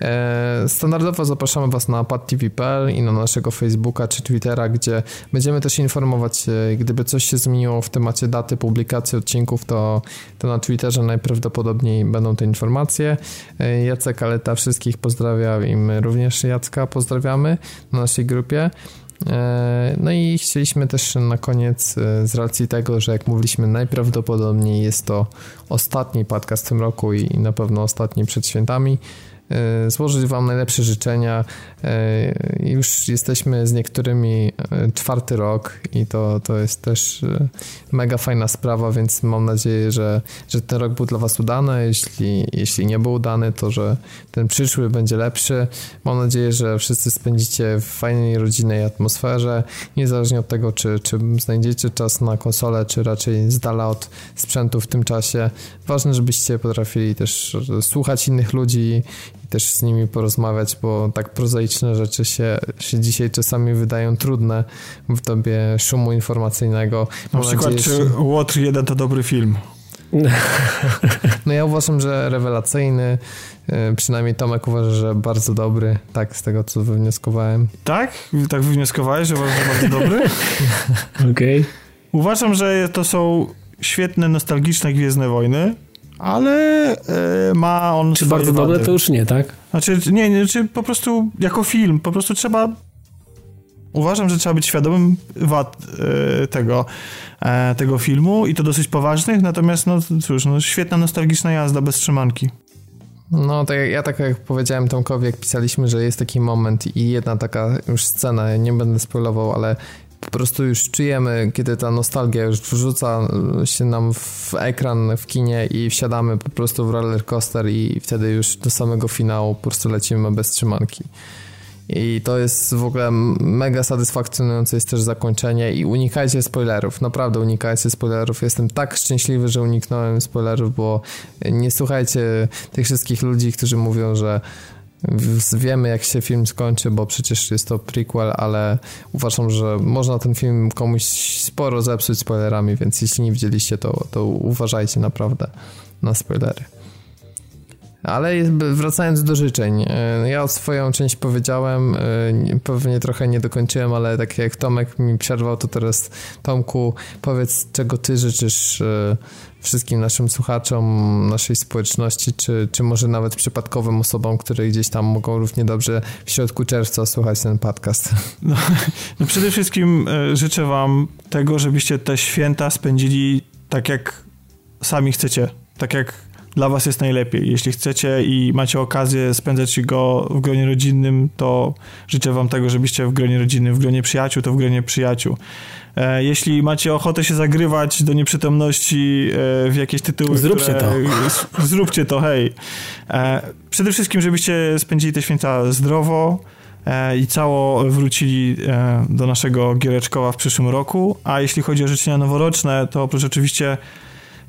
E, standardowo zapraszamy Was na padtv.pl i na naszego Facebooka czy Twittera, gdzie będziemy też informować, gdyby coś się zmieniło w temacie daty publikacji odcinków, to, to na Twitterze najprawdopodobniej będą te informacje. E, Jacek Aleta wszystkich pozdrawia i my również Jacka pozdrawiamy na naszej grupie. E, no i chcieliśmy też na koniec, e, z racji tego, że jak mówiliśmy, najprawdopodobniej jest to ostatni podcast w tym roku i na pewno ostatni przed świętami, e, złożyć Wam najlepsze życzenia. E, już jesteśmy z niektórymi czwarty rok i to, to jest też mega fajna sprawa, więc mam nadzieję, że, że ten rok był dla Was udany. Jeśli, jeśli nie był udany, to że ten przyszły będzie lepszy. Mam nadzieję, że wszyscy spędzicie w fajnej rodzinnej atmosferze, niezależnie od tego, czy, czy znajdziecie czas na konsolę, czy raczej z dala od sprzętu w tym czasie. Ważne, żebyście potrafili też słuchać innych ludzi też z nimi porozmawiać, bo tak prozaiczne rzeczy się, się dzisiaj czasami wydają trudne w dobie szumu informacyjnego. Na Mam przykład, nadzieję, czy Łotr 1 to dobry film? [laughs] No ja uważam, że rewelacyjny. E, przynajmniej Tomek uważa, że bardzo dobry. Tak, z tego co wywnioskowałem. Tak? Tak wywnioskowałeś, że uważasz, że bardzo dobry? [laughs] Okej. Okay. Uważam, że to są świetne, nostalgiczne Gwiezdne Wojny, ale e, ma on Czy bardzo dobre, to już nie, tak? Znaczy, nie, nie, czy po prostu jako film, po prostu trzeba uważam, że trzeba być świadomym wad e, tego, e, tego filmu i to dosyć poważnych, natomiast no cóż, no, świetna nostalgiczna jazda bez trzymanki. No, tak, ja tak jak powiedziałem Tomkowi, jak pisaliśmy, że jest taki moment i jedna taka już scena, ja nie będę spoilował, ale po prostu już czujemy, kiedy ta nostalgia już wrzuca się nam w ekran w kinie i wsiadamy po prostu w roller coaster i wtedy już do samego finału po prostu lecimy bez trzymanki. I to jest w ogóle mega satysfakcjonujące jest też zakończenie i unikajcie spoilerów, naprawdę unikajcie spoilerów. Jestem tak szczęśliwy, że uniknąłem spoilerów, bo nie słuchajcie tych wszystkich ludzi, którzy mówią, że wiemy jak się film skończy, bo przecież jest to prequel, ale uważam, że można ten film komuś sporo zepsuć spoilerami, więc jeśli nie widzieliście, to, to uważajcie naprawdę na spoilery. Ale wracając do życzeń, e, ja swoją część powiedziałem, e, pewnie trochę nie dokończyłem, ale tak jak Tomek mi przerwał, to teraz Tomku powiedz, czego ty życzysz e, wszystkim naszym słuchaczom, naszej społeczności, czy, czy może nawet przypadkowym osobom, które gdzieś tam mogą równie dobrze w środku czerwca słuchać ten podcast. [laughs] No, no przede wszystkim życzę wam tego, żebyście te święta spędzili tak jak sami chcecie, tak jak dla was jest najlepiej. Jeśli chcecie i macie okazję spędzać go w gronie rodzinnym, to życzę wam tego, żebyście w gronie rodzinnym, w gronie przyjaciół, to w gronie przyjaciół. E, jeśli macie ochotę się zagrywać do nieprzytomności e, w jakieś tytuły, zróbcie które, to. [laughs] Zróbcie to, hej. E, przede wszystkim, żebyście spędzili te święta zdrowo, i cało wrócili do naszego Giereczkowa w przyszłym roku. A jeśli chodzi o życzenia noworoczne, to oprócz oczywiście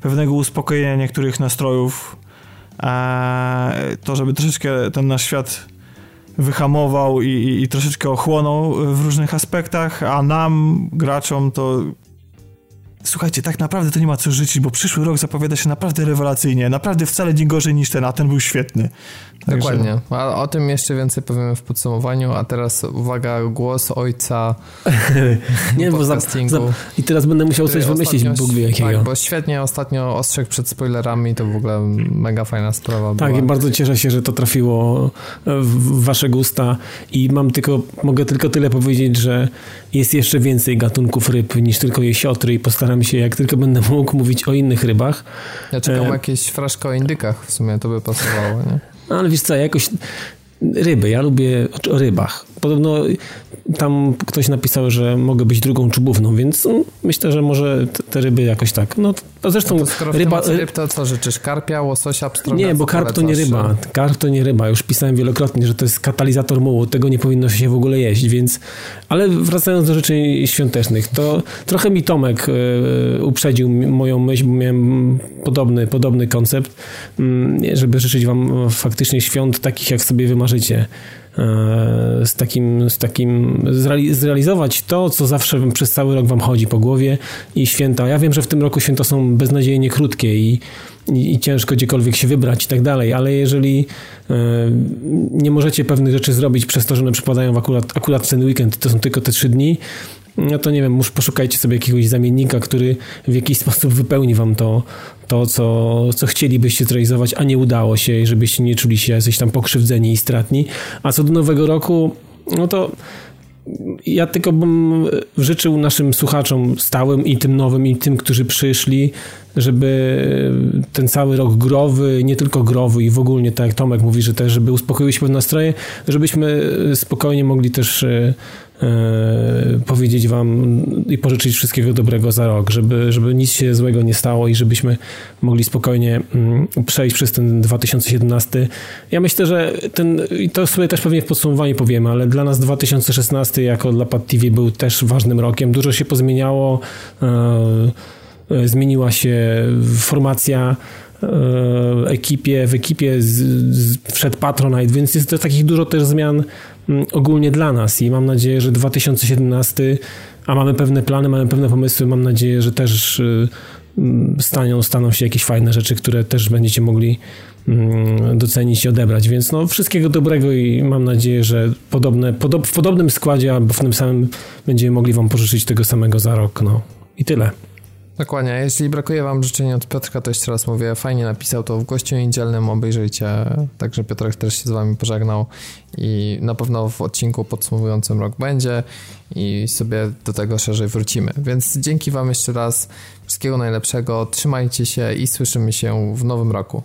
pewnego uspokojenia niektórych nastrojów, to żeby troszeczkę ten nasz świat wyhamował i, i, i, troszeczkę ochłonął w różnych aspektach, a nam, graczom, to słuchajcie, tak naprawdę to nie ma co życzyć, bo przyszły rok zapowiada się naprawdę rewelacyjnie, naprawdę wcale nie gorzej niż ten, a ten był świetny. Także... Dokładnie. A o tym jeszcze więcej powiemy w podsumowaniu, a teraz uwaga, głos ojca [laughs] Nie, bo za, za, I teraz będę musiał coś wymyślić, Bóg wie jakiego. Tak, bo świetnie ostatnio ostrzegł przed spoilerami, to w ogóle mega fajna sprawa Tak, była. i bardzo cieszę się, że to trafiło w wasze gusta i mam tylko, mogę tylko tyle powiedzieć, że jest jeszcze więcej gatunków ryb niż tylko jesiotry i postaram się, jak tylko będę mógł, mówić o innych rybach. Ja czekam e... jakieś fraszko o indykach w sumie, to by pasowało, nie? No, ale wiesz co, jakoś ryby, ja lubię o rybach. Podobno tam ktoś napisał, że mogę być drugą czubówną, więc myślę, że może te, te, ryby jakoś tak. No, to zresztą no skoro ryba... ryb, to co życzysz? Karpia, łososia, pstrąga? Nie, bo karp to nie ryba. Karp to nie ryba. Już pisałem wielokrotnie, że to jest katalizator mułu. Tego nie powinno się w ogóle jeść, więc... Ale wracając do rzeczy świątecznych, to trochę mi Tomek y, uprzedził moją myśl, bo miałem podobny, podobny koncept, y, żeby życzyć wam faktycznie świąt takich, jak sobie wymarzycie. E, z takim, z takim zrealizować to, co zawsze przez cały rok wam chodzi po głowie i święta. Ja wiem, że w tym roku święta są beznadziejnie krótkie i, i, i ciężko gdziekolwiek się wybrać i tak dalej, ale jeżeli e, nie możecie pewnych rzeczy zrobić przez to, że one przypadają w akurat, akurat ten weekend, to są tylko te trzy dni, no to nie wiem, może poszukajcie sobie jakiegoś zamiennika, który w jakiś sposób wypełni wam to, to co, co chcielibyście zrealizować, a nie udało się i żebyście nie czuli się jacyś tam pokrzywdzeni i stratni. A co do nowego roku, no to ja tylko bym życzył naszym słuchaczom stałym i tym nowym, i tym, którzy przyszli, żeby ten cały rok growy, nie tylko growy i w ogóle, tak jak Tomek mówi, że też, żeby uspokoiły się pewne nastroje, żebyśmy spokojnie mogli też e, powiedzieć wam i pożyczyć wszystkiego dobrego za rok, żeby, żeby nic się złego nie stało i żebyśmy mogli spokojnie mm, przejść przez ten 2017. Ja myślę, że ten, i to sobie też pewnie w podsumowaniu powiemy, ale dla nas 2016 jako dla Pad TV był też ważnym rokiem. Dużo się pozmieniało. E, E, zmieniła się formacja e, ekipie, w ekipie z, z, wszedł Patronite, więc jest to takich dużo też zmian ogólnie dla nas i mam nadzieję, że 2017, a mamy pewne plany, mamy pewne pomysły, mam nadzieję, że też e, mm, staną, staną się jakieś fajne rzeczy, które też będziecie mogli mm, docenić i odebrać, więc no wszystkiego dobrego i mam nadzieję, że podobne, podob, w podobnym składzie albo w tym samym będziemy mogli wam pożyczyć tego samego za rok, no i tyle. Dokładnie. Jeśli brakuje wam życzenia od Piotrka, to jeszcze raz mówię, fajnie napisał to w gościu niedzielnym, obejrzyjcie. Także Piotrek też się z wami pożegnał i na pewno w odcinku podsumowującym rok będzie i sobie do tego szerzej wrócimy. Więc dzięki wam jeszcze raz. Wszystkiego najlepszego. Trzymajcie się i słyszymy się w nowym roku.